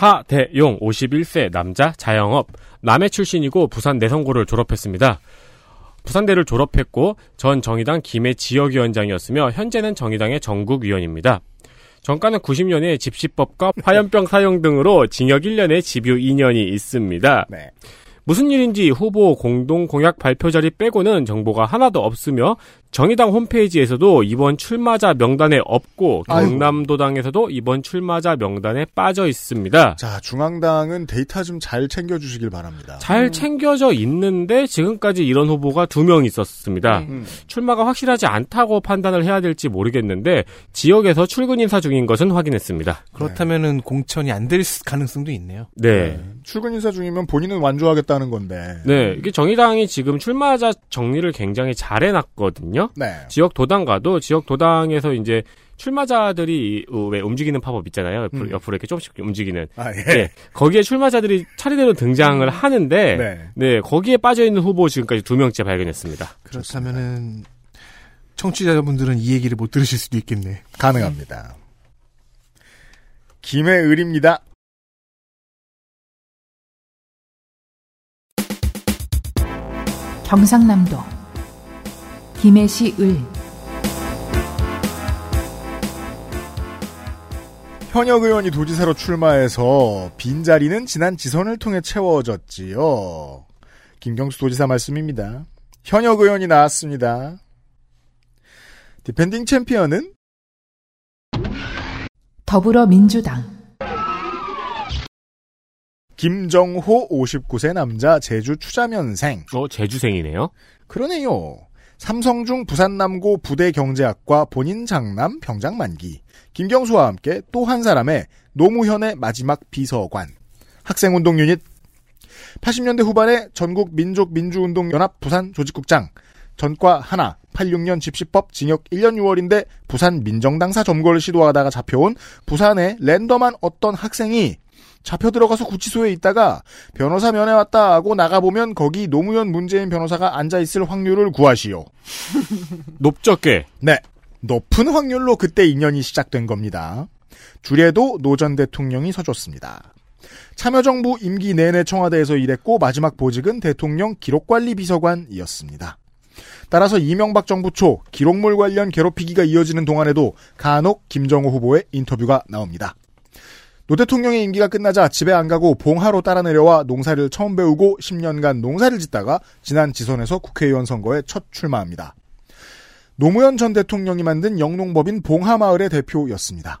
하대용 51세 남자 자영업 남해 출신이고 부산 내성고를 졸업했습니다. 부산대를 졸업했고 전 정의당 김해 지역위원장이었으며 현재는 정의당의 전국위원입니다. 정가는 90년에 집시법과 화염병 사용 등으로 징역 1년에 집유 2년이 있습니다. 네. 무슨 일인지 후보 공동 공약 발표 자리 빼고는 정보가 하나도 없으며 정의당 홈페이지에서도 이번 출마자 명단에 없고. 경남도당에서도 이번 출마자 명단에 빠져 있습니다. 자, 중앙당은 데이터 좀 잘 챙겨주시길 바랍니다. 잘 챙겨져 있는데 지금까지 이런 후보가 두 명 있었습니다. 네. 음. 출마가 확실하지 않다고 판단을 해야 될지 모르겠는데 지역에서 출근 인사 중인 것은 확인했습니다. 그렇다면은 공천이 안 될 가능성도 있네요. 네. 출근 인사 중이면 본인은 완주하겠다는 건데. 네, 이게 정의당이 지금 출마자 정리를 굉장히 잘 해놨거든요. 네. 지역 도당가도 지역 도당에서 이제 출마자들이 어, 왜 움직이는 팝업 있잖아요. 옆으로, 음. 옆으로 이렇게 조금씩 움직이는. 아, 예. 네, 거기에 출마자들이 차례대로 등장을 하는데, 네. 네, 거기에 빠져 있는 후보 지금까지 두 명째 발견했습니다. 그렇다면은 청취자분들은 이 얘기를 못 들으실 수도 있겠네. 가능합니다. 김해을입니다. 경상남도, 김해시 을, 현역 의원이 도지사로 출마해서 빈자리는 지난 지선을 통해 채워졌지요. 김경수 도지사 말씀입니다. 현역 의원이 나왔습니다. defending champion은 더불어민주당, 김정호 59세 남자 제주 추자면생. 어, 제주생이네요. 그러네요. 삼성중 부산남고 부대경제학과 본인 장남 병장 만기. 김경수와 함께 또 한 사람의 노무현의 마지막 비서관. 학생운동 유닛. 80년대 후반에 전국 민족 민주운동 연합 부산 조직국장. 전과 하나. 86년 집시법 징역 1년 6월인데 부산 민정당사 점거를 시도하다가 잡혀온 부산의 랜덤한 어떤 학생이 잡혀 들어가서 구치소에 있다가 변호사 면회 왔다 하고 나가보면 거기 노무현 문재인 변호사가 앉아있을 확률을 구하시오. 높적게. 네. 높은 확률로 그때 인연이 시작된 겁니다. 줄에도 노 전 대통령이 서줬습니다. 참여정부 임기 내내 청와대에서 일했고 마지막 보직은 대통령 기록관리 비서관이었습니다. 따라서 이명박 정부 초 기록물 관련 괴롭히기가 이어지는 동안에도 간혹 김정호 후보의 인터뷰가 나옵니다. 노 대통령의 임기가 끝나자 집에 안 가고 봉하로 따라 내려와 농사를 처음 배우고 10년간 농사를 짓다가 지난 지선에서 국회의원 선거에 첫 출마합니다. 노무현 전 대통령이 만든 영농법인 봉하마을의 대표였습니다.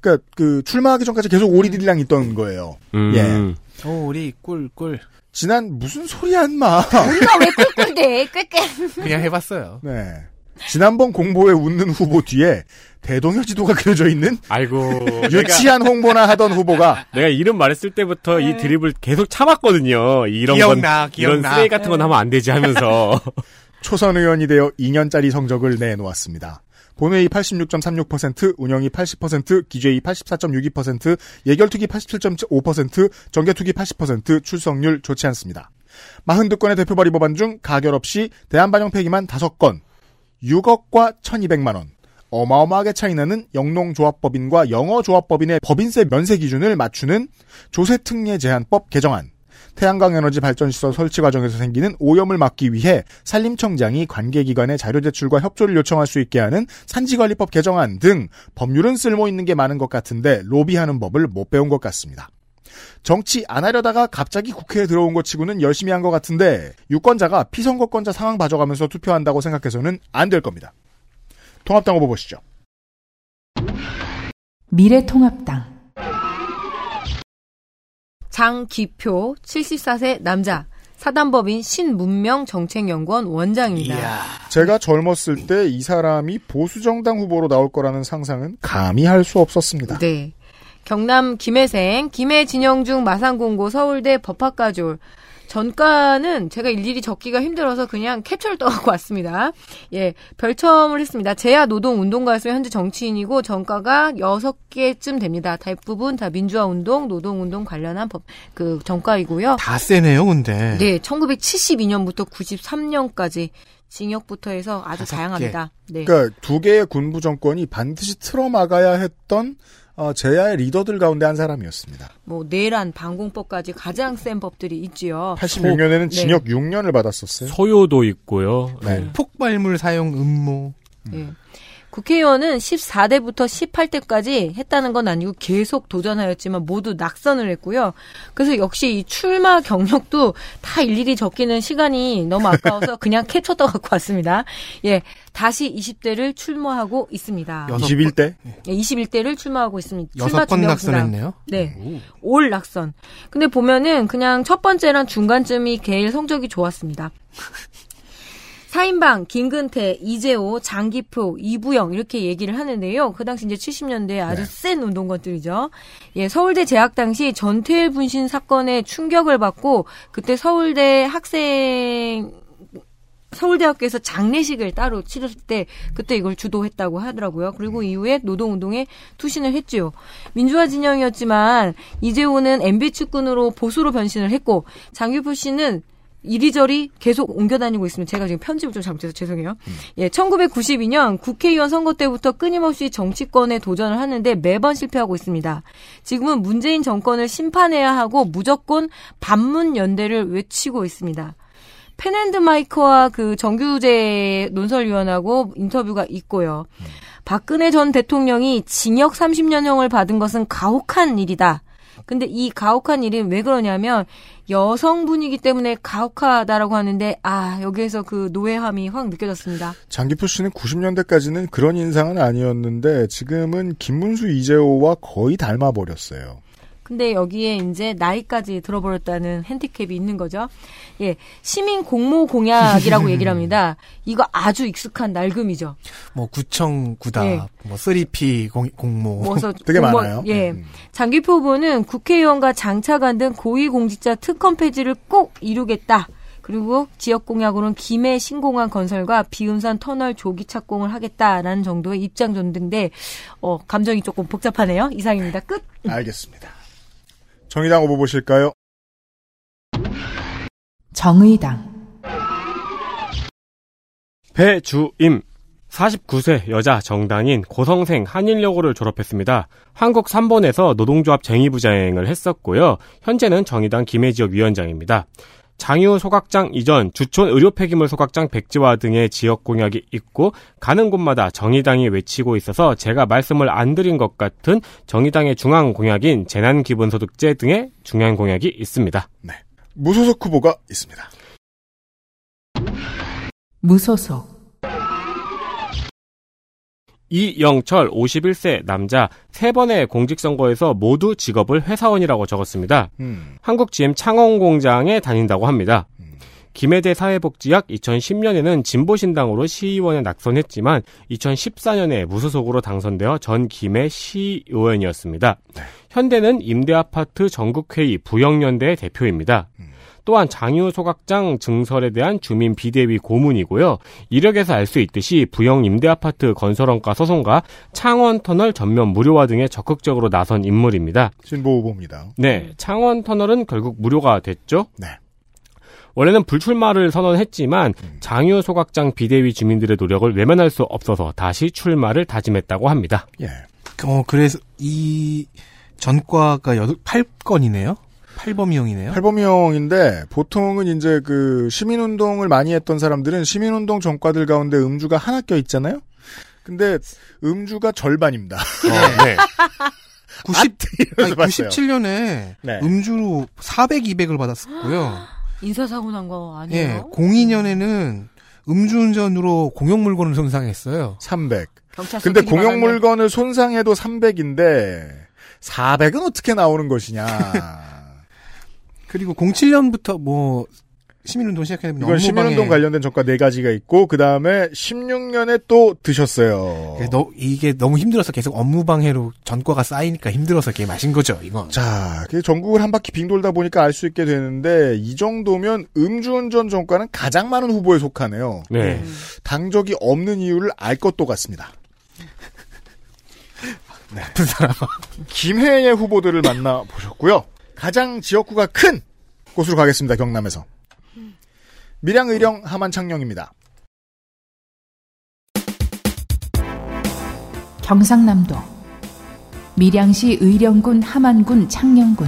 그러니까 그 출마하기 전까지 계속 오리들이랑 있던 거예요. 음. 예. 오리 꿀꿀. 지난 무슨 소리야 인마. 우리가 왜 꿀꿀대? 꿀꿀. 그냥 해봤어요. 네. 지난번 공보에 웃는 후보 뒤에 대동여 지도가 그려져 있는 아이고. 유치한 홍보나 하던 후보가 내가 이름 말했을 때부터 이 드립을 계속 참았거든요. 이런 기억나, 건 기억나. 이런 쓰레기 같은 건 하면 안 되지 하면서 초선 의원이 되어 2년짜리 성적을 내놓았습니다. 본회의 86.36%, 운영이 80%, 기재위 84.62%, 예결투기 87.5%, 정개투기 80%, 출석률 좋지 않습니다. 42건의 대표 발의 법안 중 가결 없이 대한반영 폐기만 5건, 6억과 1200만 원. 어마어마하게 차이나는 영농조합법인과 영어조합법인의 법인세 면세 기준을 맞추는 조세특례 제한법 개정안. 태양광 에너지 발전시설 설치 과정에서 생기는 오염을 막기 위해 산림청장이 관계기관의 자료 제출과 협조를 요청할 수 있게 하는 산지관리법 개정안 등 법률은 쓸모 있는 게 많은 것 같은데 로비하는 법을 못 배운 것 같습니다. 정치 안 하려다가 갑자기 국회에 들어온 것 치고는 열심히 한 것 같은데 유권자가 피선거권자 상황 봐줘가면서 투표한다고 생각해서는 안 될 겁니다. 통합당 후보 보시죠. 미래통합당 장기표 74세 남자 사단법인 신문명 정책연구원 원장입니다. 제가 젊었을 때 이 사람이 보수정당 후보로 나올 거라는 상상은 감히 할 수 없었습니다. 네. 경남 김해생, 김해 진영중 마산공고 서울대 법학과졸. 전과는 제가 일일이 적기가 힘들어서 그냥 캡처를 떠갖고 왔습니다. 예, 별첨을 했습니다. 제야 노동 운동가였으며 현재 정치인이고 전과가 6개쯤 됩니다. 대부분 다 민주화 운동, 노동 운동 관련한 법, 그 전과이고요. 다 세네요, 근데. 네, 1972년부터 93년까지 징역부터 해서 아주 다섯 다양합니다. 네. 그러니까 두 개의 군부 정권이 반드시 틀어 막아야 했던 어, 제야의 리더들 가운데 한 사람이었습니다. 뭐 내란 방공법까지 가장 센 법들이 있지요. 86년에는 네. 징역 6년을 받았었어요. 소요도 있고요. 네. 폭발물 사용 음모. 예. 국회의원은 14대부터 18대까지 했다는 건 아니고 계속 도전하였지만 모두 낙선을 했고요. 그래서 역시 이 출마 경력도 다 일일이 적기는 시간이 너무 아까워서 그냥 캡처 떠갖고 왔습니다. 예. 다시 20대를 출마하고 있습니다. 여섯 21대? 예, 21대를 출마하고 있습니다. 출마 여섯 번 증명수당. 낙선했네요. 네. 올 낙선. 근데 보면은 그냥 첫 번째랑 중간쯤이 제일 성적이 좋았습니다. 사인방, 김근태, 이재호, 장기표, 이부영 이렇게 얘기를 하는데요. 그 당시 이제 70년대 아주 네. 센 운동권들이죠. 예, 서울대 재학 당시 전태일 분신 사건에 충격을 받고 그때 서울대 학생 서울대학교에서 장례식을 따로 치렀을 때 그때 이걸 주도했다고 하더라고요. 그리고 이후에 노동운동에 투신을 했지요. 민주화 진영이었지만 이재호는 MB 측근으로 보수로 변신을 했고 장규표 씨는 이리저리 계속 옮겨 다니고 있으면 제가 지금 편집을 좀 잘못해서 죄송해요. 예, 1992년 국회의원 선거 때부터 끊임없이 정치권에 도전을 하는데 매번 실패하고 있습니다. 지금은 문재인 정권을 심판해야 하고 무조건 반문 연대를 외치고 있습니다. 펜앤드 마이크와 그 정규재 논설위원하고 인터뷰가 있고요. 박근혜 전 대통령이 징역 30년형을 받은 것은 가혹한 일이다. 근데 이 가혹한 일이 왜 그러냐면 여성분이기 때문에 가혹하다라고 하는데 아 여기에서 그 노예함이 확 느껴졌습니다. 장기표 씨는 90년대까지는 그런 인상은 아니었는데 지금은 김문수 이재호와 거의 닮아 버렸어요. 근데 여기에 이제 나이까지 들어버렸다는 핸디캡이 있는 거죠. 예, 시민 공모 공약이라고 얘기를 합니다. 이거 아주 익숙한 낡음이죠. 뭐 구청 구답, 예. 뭐 3P 공, 공모. 뭐서 되게 공무원- 많아요. 예. 음. 장기표 후보는 국회의원과 장차관 등 고위공직자 특검 폐지를 꼭 이루겠다. 그리고 지역 공약으로는 김해 신공항 건설과 비운산 터널 조기 착공을 하겠다라는 정도의 입장 전등인데 어, 감정이 조금 복잡하네요. 이상입니다. 끝. 알겠습니다. 정의당 후보 보실까요? 정의당 배주임 49세 여자 정당인 고성생 한일여고를 졸업했습니다. 한국 3번에서 노동조합 쟁의부장을 했었고요. 현재는 정의당 김해지역 위원장입니다. 장유 소각장 이전 주촌 의료 폐기물 소각장 백지화 등의 지역 공약이 있고 가는 곳마다 정의당이 외치고 있어서 제가 말씀을 안 드린 것 같은 정의당의 중앙 공약인 재난 기본 소득제 등의 중요한 공약이 있습니다. 무소속 후보가 있습니다. 무소속 이영철 51세 남자 세 번의 공직선거에서 모두 직업을 회사원이라고 적었습니다. 음. 한국 GM 창원공장에 다닌다고 합니다. 김해대 사회복지학 2010년에는 진보신당으로 시의원에 낙선했지만 2014년에 무소속으로 당선되어 전 김해 시의원이었습니다. 현대는 임대아파트 전국회의 부영연대의 대표입니다. 또한 장유 소각장 증설에 대한 주민 비대위 고문이고요. 이력에서 알 수 있듯이 부영 임대아파트 건설원가 소송과 창원 터널 전면 무료화 등에 적극적으로 나선 인물입니다. 진보 후보입니다. 네, 창원 터널은 결국 무료가 됐죠. 네. 원래는 불출마를 선언했지만 장유 소각장 비대위 주민들의 노력을 외면할 수 없어서 다시 출마를 다짐했다고 합니다. 예. 어, 그래서 이 전과가 8건이네요? 8범위형이네요? 팔범위형인데 보통은 이제 그 시민운동을 많이 했던 사람들은 시민운동 전과들 가운데 음주가 하나 껴 있잖아요. 근데 음주가 절반입니다. 네. 90, 이러면서 아니, 봤어요. 97년에 네. 음주로 400, 200을 받았었고요. 인사사고 난거 예, 아니에요? 02년에는 음주운전으로 공용 물건을 손상했어요. 300. 경찰서 근데. 공용 물건을 손상해도 300인데 400은 어떻게 나오는 것이냐. 그리고 07년부터 뭐 시민운동 시작했는데 이건 시민운동 관련된 전과 네 가지가 있고 그 다음에 16년에 또 드셨어요. 너, 이게 너무 힘들어서 계속 업무방해로 전과가 쌓이니까 힘들어서 이게 마신 거죠, 이건. 자, 그 전국을 한 바퀴 빙 돌다 보니까 알 수 있게 되는데 이 정도면 음주운전 전과는 가장 많은 후보에 속하네요. 네. 당적이 없는 이유를 알 것도 같습니다. 나쁜 사람. 김해의 후보들을 만나 보셨고요. 가장 지역구가 큰 곳으로 가겠습니다. 경남에서. 밀양, 의령, 함안, 창녕입니다. 경상남도 밀양시 의령군 함안군 창녕군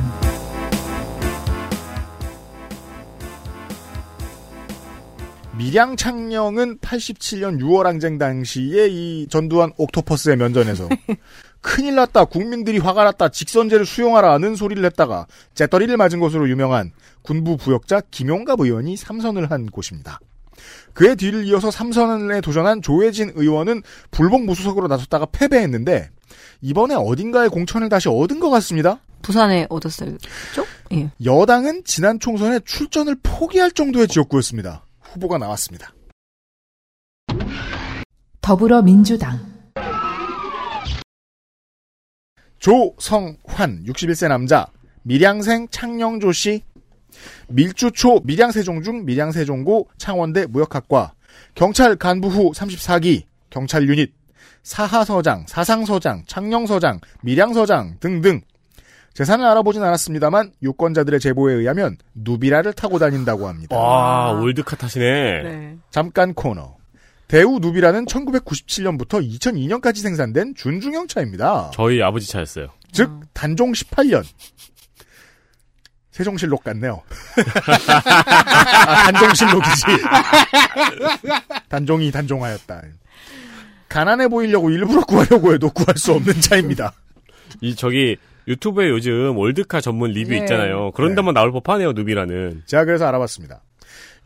밀양 창녕은 87년 6월 항쟁 당시에 이 전두환 옥토퍼스의 면전에서 큰일 났다 국민들이 화가 났다 직선제를 수용하라는 소리를 했다가 잿더리를 맞은 것으로 유명한 군부 부역자 김용갑 의원이 삼선을 한 곳입니다. 그의 뒤를 이어서 삼선에 도전한 조혜진 의원은 불복 무소속으로 나섰다가 패배했는데 이번에 어딘가에 공천을 다시 얻은 것 같습니다. 부산에 얻었어요. 쪽? 예. 여당은 지난 총선에 출전을 포기할 정도의 지역구였습니다. 후보가 나왔습니다. 더불어민주당 조성환 61세 남자 밀양생 창녕조 씨 밀주초 밀양세종 중 밀양세종고 창원대 무역학과 경찰 간부 후 34기 경찰 유닛 사하서장 사상서장 창녕서장 밀양서장 등등 재산을 알아보진 않았습니다만 유권자들의 제보에 의하면 누비라를 타고 다닌다고 합니다. 와, old car 타시네. 네. 잠깐 코너. 대우 누비라는 1997년부터 2002년까지 생산된 준중형 차입니다. 저희 아버지 차였어요. 즉 단종 18년. 세종실록 같네요. 아, 단종실록이지. 단종이 단종하였다. 가난해 보이려고 일부러 구하려고 해도 구할 수 없는 차입니다. 이 저기 유튜브에 요즘 old car 전문 리뷰 네. 있잖아요. 그런 네. 데만 나올 법하네요, 누비라는. 제가 그래서 알아봤습니다.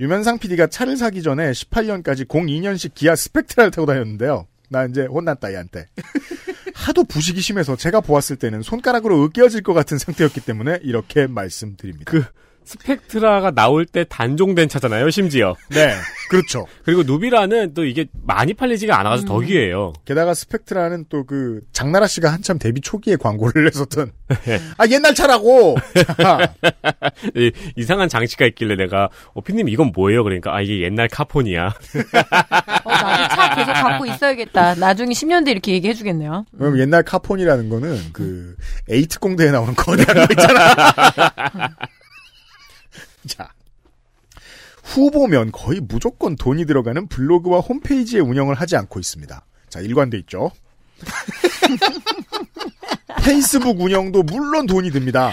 유면상 PD가 차를 사기 전에 18년까지 02년식 기아 스펙트라를 타고 다녔는데요. 나 이제 혼났다 얘한테. 하도 부식이 심해서 제가 보았을 때는 손가락으로 으깨어질 것 같은 상태였기 때문에 이렇게 말씀드립니다. 그 스펙트라가 나올 때 단종된 차잖아요, 심지어. 네, 그렇죠. 그리고 누비라는 또 이게 많이 팔리지가 않아서 더 귀해요. 게다가 스펙트라는 또 그 장나라 씨가 한참 데뷔 초기에 광고를 했었던 네. 아 옛날 차라고. 이상한 장치가 있길래 내가 어, 피님 이건 뭐예요? 그러니까 아 이게 옛날 카폰이야. 어, 나도 차 계속 갖고 있어야겠다. 나중에 10년 뒤에 이렇게 얘기해 주겠네요. 그럼 옛날 카폰이라는 거는 그 A특공대에 나오는 거대한 거 있잖아. 자. 후보면 거의 무조건 돈이 들어가는 블로그와 홈페이지의 운영을 하지 않고 있습니다. 자, 일관돼 있죠. 페이스북 운영도 물론 돈이 듭니다.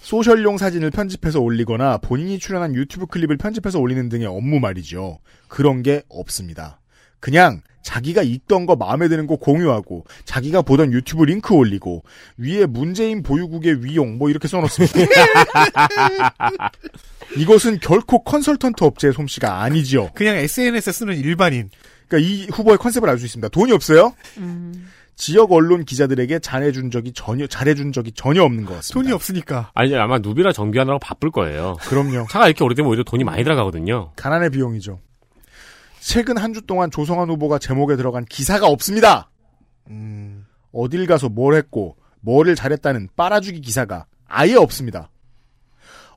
social용 사진을 편집해서 올리거나 본인이 출연한 유튜브 클립을 편집해서 올리는 등의 업무 말이죠. 그런 게 없습니다. 그냥 자기가 읽던 거 마음에 드는 거 공유하고 자기가 보던 유튜브 링크 올리고 위에 문재인 보유국의 위용 뭐 이렇게 써놓습니다. 이것은 결코 컨설턴트 업체의 솜씨가 아니지요. 그냥 SNS에 쓰는 일반인. 그러니까 이 후보의 컨셉을 알 수 있습니다. 돈이 없어요. 지역 언론 기자들에게 잘해준 적이 전혀 잘해준 적이 전혀 없는 것 같습니다. 돈이 없으니까. 아니 아마 누비라 정비하느라고 바쁠 거예요. 그럼요. 차가 이렇게 오래되면 오히려 돈이 많이 들어가거든요. 가난의 비용이죠. 최근 한 주 동안 조성환 후보가 제목에 들어간 기사가 없습니다. 음, 어딜 가서 뭘 했고 뭐를 잘했다는 빨아주기 기사가 아예 없습니다.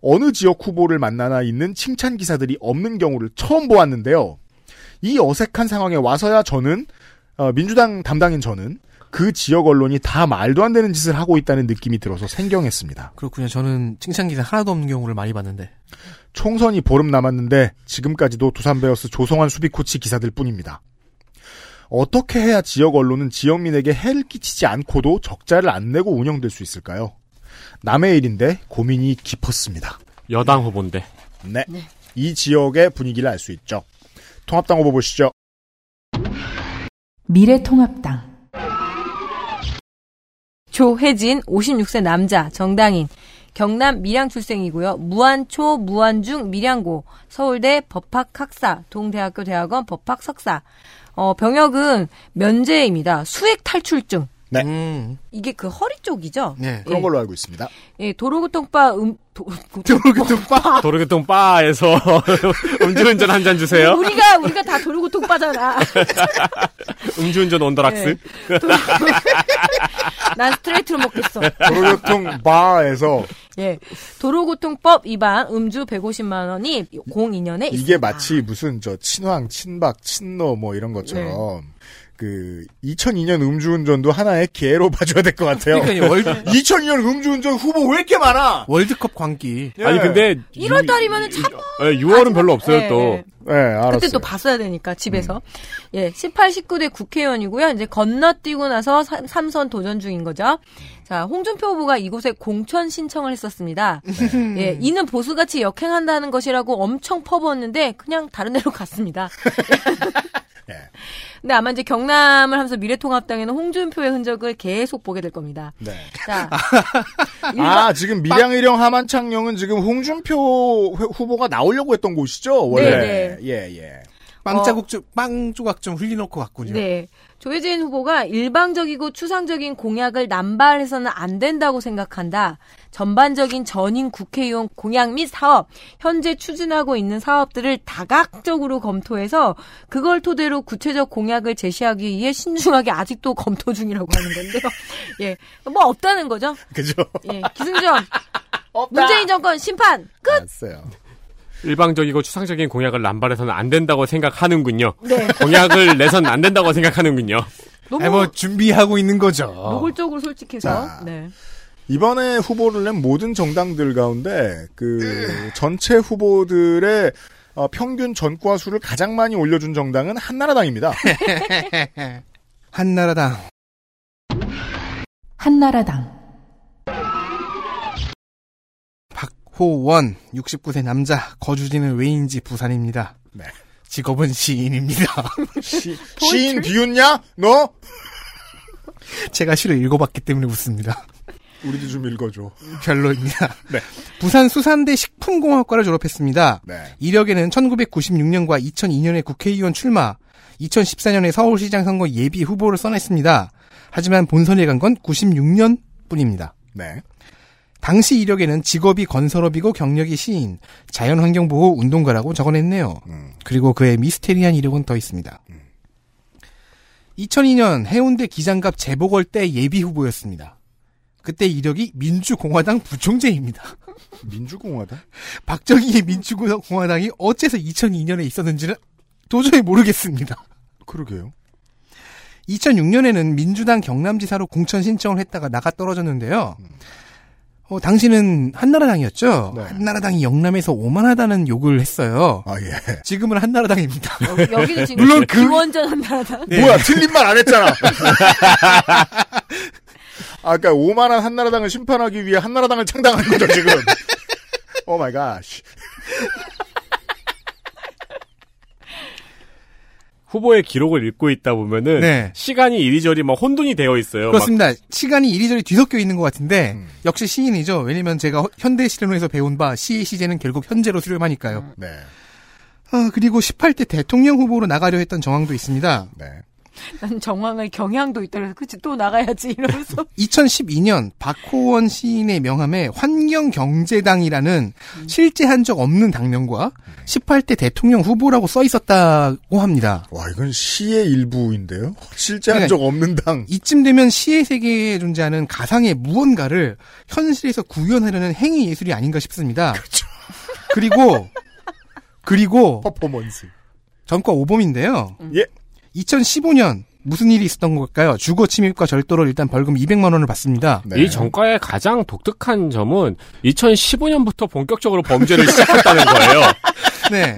어느 지역 후보를 만나나 있는 칭찬 기사들이 없는 경우를 처음 보았는데요. 이 어색한 상황에 와서야 저는 어, 민주당 담당인 저는 그 지역 언론이 다 말도 안 되는 짓을 하고 있다는 느낌이 들어서 생경했습니다. 그렇군요. 저는 칭찬 기사 하나도 없는 경우를 많이 봤는데. 총선이 보름 남았는데 지금까지도 두산 베어스 조성환 수비 코치 기사들 뿐입니다. 어떻게 해야 지역 언론은 지역민에게 해를 끼치지 않고도 적자를 안 내고 운영될 수 있을까요? 남의 일인데 고민이 깊었습니다. 여당 후보인데. 네. 이 지역의 분위기를 알 수 있죠. 통합당 후보 보시죠. 미래통합당 조혜진 56세 남자 정당인 경남 밀양 출생이고요. 무안초 무안중 밀양고 서울대 법학학사 동대학교 대학원 법학 석사 어, 병역은 면제입니다. 수액 탈출증 네. 음, 이게 그 허리 쪽이죠. 네. 그런 예. 걸로 알고 있습니다. 예, 도로교통바 음 도, 도로교통바. 도로교통 바에서 음주운전 한 잔 주세요. 우리가 우리가 다 도로교통바잖아. 음주운전 온더락스. 예. 도- 난 스트레이트로 먹겠어. 도로교통 바에서 예. 도로교통법 위반 음주 150만 원이 02년에 있습니다. 이게 마치 무슨 저 친황, 친박, 친노 뭐 이런 것처럼 그 2002년 음주운전도 하나의 기회로 봐줘야 될 것 같아요. 그러니까요, 월드, 2002년 음주운전 후보 왜 이렇게 많아? 월드컵 광기. 아니 근데 1월 달이면은 참 6월은 별로 없어요 예, 또. 예. 네, 알았어요. 그때 또 봤어야 되니까 집에서 예 18, 19대 국회의원이고요 이제 건너뛰고 나서 삼- 삼선 도전 중인 거죠. 자 홍준표 후보가 이곳에 공천 신청을 했었습니다. 예 이는 보수같이 역행한다는 것이라고 엄청 퍼부었는데 그냥 다른 데로 갔습니다. 예. 근데 아마 이제 경남을 하면서 미래통합당에는 홍준표의 흔적을 계속 보게 될 겁니다. 네. 자 아, 지금 밀양의령 하만창령은 지금 홍준표 후- 후보가 나오려고 했던 곳이죠? 원래. 네, 예, 예. 빵 어. 자국 좀, 빵 조각 좀 흘려놓고 갔군요. 네. 조혜진 후보가 일방적이고 추상적인 공약을 남발해서는 안 된다고 생각한다. 전반적인 전임 국회의원 공약 및 사업, 현재 추진하고 있는 사업들을 다각적으로 검토해서 그걸 토대로 구체적 공약을 제시하기 위해 신중하게 아직도 검토 중이라고 하는 건데요. 예. 뭐 없다는 거죠. 그죠? 예. 기승전. 문재인 정권 심판 끝! 알았어요. 일방적이고 추상적인 공약을 남발해서는 안 된다고 생각하는군요. 네. 공약을 내선 안 된다고 생각하는군요. 너무 아니, 뭐, 준비하고 있는 거죠. 노골적으로 솔직해서. 자. 네. 이번에 후보를 낸 모든 정당들 가운데 그 전체 후보들의 어, 평균 전과 수를 가장 많이 올려준 정당은 한나라당입니다. 한나라당. 한나라당 박호원, 69세 남자, 거주지는 왜인지 부산입니다. 네. 직업은 시인입니다. 시, 시인 비웃냐? 너? 제가 시를 읽어봤기 때문에 웃습니다. 우리도 좀 읽어줘. 별로입니다. 네. 부산 수산대 식품공학과를 졸업했습니다. 네. 이력에는 1996년과 2002년에 국회의원 출마, 2014년에 서울시장 선거 예비 후보를 써냈습니다. 하지만 본선에 간 건 96년 뿐입니다. 네. 당시 이력에는 직업이 건설업이고 경력이 시인, 자연환경보호 운동가라고 적어냈네요. 음. 그리고 그의 미스테리한 이력은 더 있습니다. 2002년 해운대 기장갑 재보궐 때 예비 후보였습니다. 그때 이력이 민주공화당 부총재입니다. 민주공화당? 박정희의 민주공화당이 어째서 2002년에 있었는지는 도저히 모르겠습니다. 그러게요. 2006년에는 민주당 경남지사로 공천 신청을 했다가 나가 떨어졌는데요. 어, 당시는 한나라당이었죠. 네. 한나라당이 영남에서 오만하다는 욕을 했어요. 아, 예. 지금은 한나라당입니다. 여기는 지금 물론 그- 김원전 한나라당. 네. 뭐야, 틀린 말 안 했잖아. 아까 그러니까 오만한 한나라당을 심판하기 위해 한나라당을 창당한 거죠 지금. Oh my God. 후보의 기록을 읽고 있다 보면은 네. 시간이 이리저리 막 혼돈이 되어 있어요. 막 그렇습니다. 시간이 이리저리 뒤섞여 있는 것 같은데 음. 역시 시인이죠. 왜냐면 제가 허- 현대 시론에서 배운 바 시의 시제는 결국 현재로 수렴하니까요. 네. 아, 그리고 18대 대통령 후보로 나가려 했던 정황도 있습니다. 네. 난 정황의 경향도 있다 그래서 그치 또 나가야지 이러면서 2012년 박호원 시인의 명함에 환경경제당이라는 실제 한 적 없는 당명과 18대 대통령 후보라고 써 있었다고 합니다. 와 이건 시의 일부인데요. 실제 한 네. 적 없는 당. 이쯤 되면 시의 세계에 존재하는 가상의 무언가를 현실에서 구현하려는 행위 예술이 아닌가 싶습니다. 그리고 그리고 퍼포먼스. 전과 오범인데요. 예. 2015년 무슨 일이 있었던 걸까요? 주거 침입과 절도로 일단 벌금 200만 원을 받습니다. 네. 이 정가의 가장 독특한 점은 2015년부터 본격적으로 범죄를 시작했다는 거예요. 네.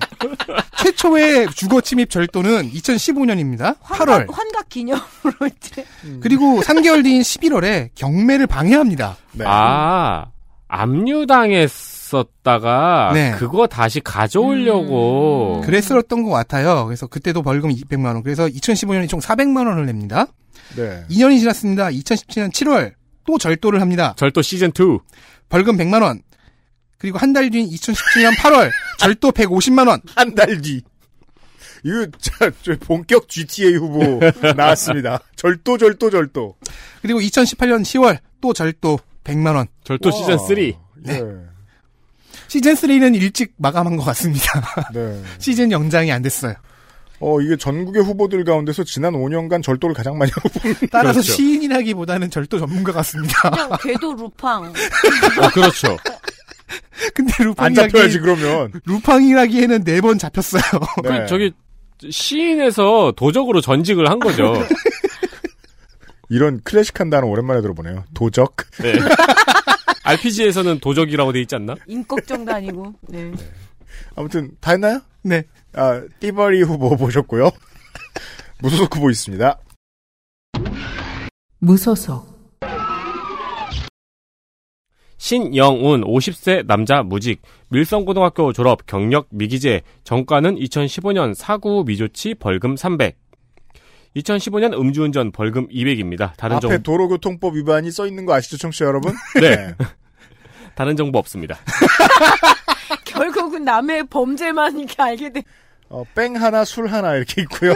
최초의 주거 침입 절도는 2015년입니다. 8월. 환각 기념으로 이제 그리고 3개월 뒤인 11월에 경매를 방해합니다. 네. 아, 압류당했 었다가 네. 그거 다시 가져오려고 그랬었던 것 같아요. 그래서 그때도 벌금 200만 원. 그래서 2015년에 총 400만 원을 냅니다. 네. 2년이 지났습니다. 2017년 7월 또 절도를 합니다. 절도 시즌 2. 벌금 100만 원. 그리고 한 달 뒤인 2017년 8월 절도 150만 원. 한 달 뒤. 이거 자, 저 본격 GTA 후보 나왔습니다. 절도 절도 절도. 그리고 2018년 10월 또 절도 100만 원. 절도 와. 시즌 3. 네. 시즌 3는 일찍 마감한 것 같습니다. 네. 시즌 연장이 안 됐어요. 어 이게 전국의 후보들 가운데서 지난 5년간 절도를 가장 많이 하고 따라서 그렇죠. 시인이라기보다는 절도 전문가 같습니다. 그냥 궤도 루팡 어, 그렇죠. 근데 안 루팡이라기 잡혀야지 그러면. 루팡이라기에는 네 번 잡혔어요. 네. 그 저기 시인에서 도적으로 전직을 한 거죠. 이런 클래식한 단어 오랜만에 들어보네요. 도적. 네. RPG에서는 도적이라고 돼 있지 않나? 인걱정도 아니고 네. 아무튼 다 했나요? 네. 아 띠버리 후보 보셨고요. 무소속 후보 있습니다. 무소속, 신영운 50세 남자 무직 밀성고등학교 졸업 경력 미기재 정가는 2015년 사구 미조치 벌금 300 2015년 음주운전 벌금 200입니다. 다른 앞에 정 도로교통법 위반이 써 있는 거 아시죠, 청취자 여러분? 네. 다른 정보 없습니다. 결국은 남의 범죄만 이렇게 알게 돼. 어, 뺑 하나, 술 하나 이렇게 있고요.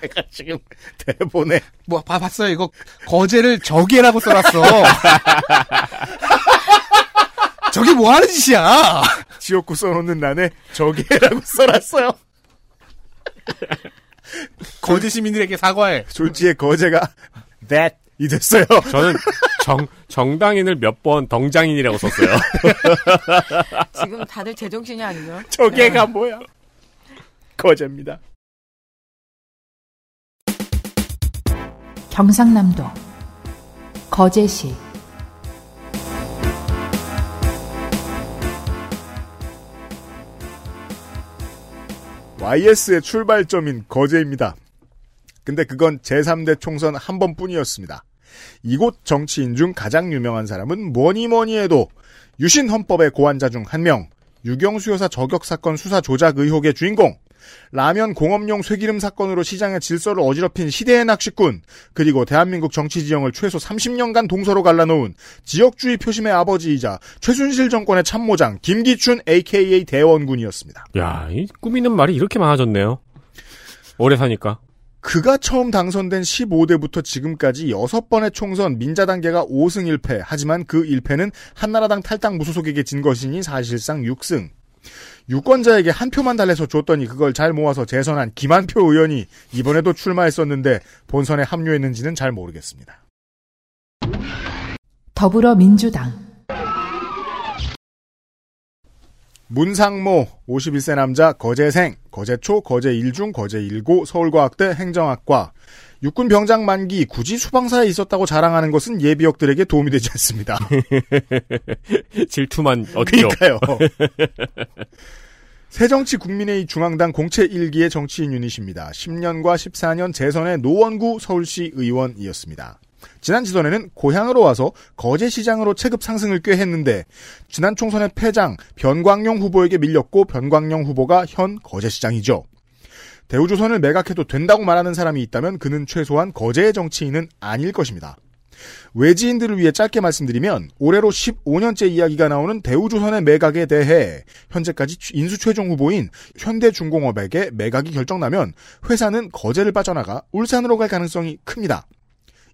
내가 지금 대본에 뭐, 봐, 봤어요. 이거, 거제를 저게라고 써놨어. 저게 뭐 하는 짓이야? 지역구 써놓는 난에 저게라고 써놨어요. 거제 시민들에게 사과해. 졸지의 거제가 that 이 됐어요. 저는 정 정당인을 몇 번 덩장인이라고 썼어요. 지금 다들 제정신이 아니죠. 저게가 뭐야? 거제입니다. 경상남도, 거제시, YS의 출발점인 거제입니다. 근데 그건 제3대 총선 한 번뿐이었습니다. 이곳 정치인 중 가장 유명한 사람은 뭐니 뭐니 해도 유신 헌법의 고안자 중 한 명, 유경수 여사 저격 사건 수사 조작 의혹의 주인공, 라면 공업용 쇠기름 사건으로 시장의 질서를 어지럽힌 시대의 낚시꾼, 그리고 대한민국 정치 지형을 최소 30년간 동서로 갈라놓은 지역주의 표심의 아버지이자 최순실 정권의 참모장 김기춘 AKA 대원군이었습니다. 야, 이 꾸미는 말이 이렇게 많아졌네요. 오래 사니까. 그가 처음 당선된 15대부터 지금까지 6번의 총선 민자단계가 5승 1패. 하지만 그 1패는 한나라당 탈당 무소속에게 진 것이니 사실상 6승. 유권자에게 한 표만 달래서 줬더니 그걸 잘 모아서 재선한 김한표 의원이 이번에도 출마했었는데 본선에 합류했는지는 잘 모르겠습니다. 더불어민주당, 문상모 51세 남자 거제생 거제초 거제 1중 거제 1고 서울과학대 행정학과 육군 병장 만기 굳이 수방사에 있었다고 자랑하는 것은 예비역들에게 도움이 되지 않습니다. 질투만 얻죠. 그러니까요. 새정치 국민회의 중앙당 공채 1기의 정치인 유닛입니다. 10년과 14년 재선의 노원구 서울시 의원이었습니다. 지난 지선에는 고향으로 와서 거제시장으로 체급 상승을 꽤 했는데 지난 총선의 패장 변광용 후보에게 밀렸고 변광용 후보가 현 거제시장이죠. 대우조선을 매각해도 된다고 말하는 사람이 있다면 그는 최소한 거제의 정치인은 아닐 것입니다. 외지인들을 위해 짧게 말씀드리면 올해로 15년째 이야기가 나오는 대우조선의 매각에 대해 현재까지 인수 최종 후보인 현대중공업에게 매각이 결정나면 회사는 거제를 빠져나가 울산으로 갈 가능성이 큽니다.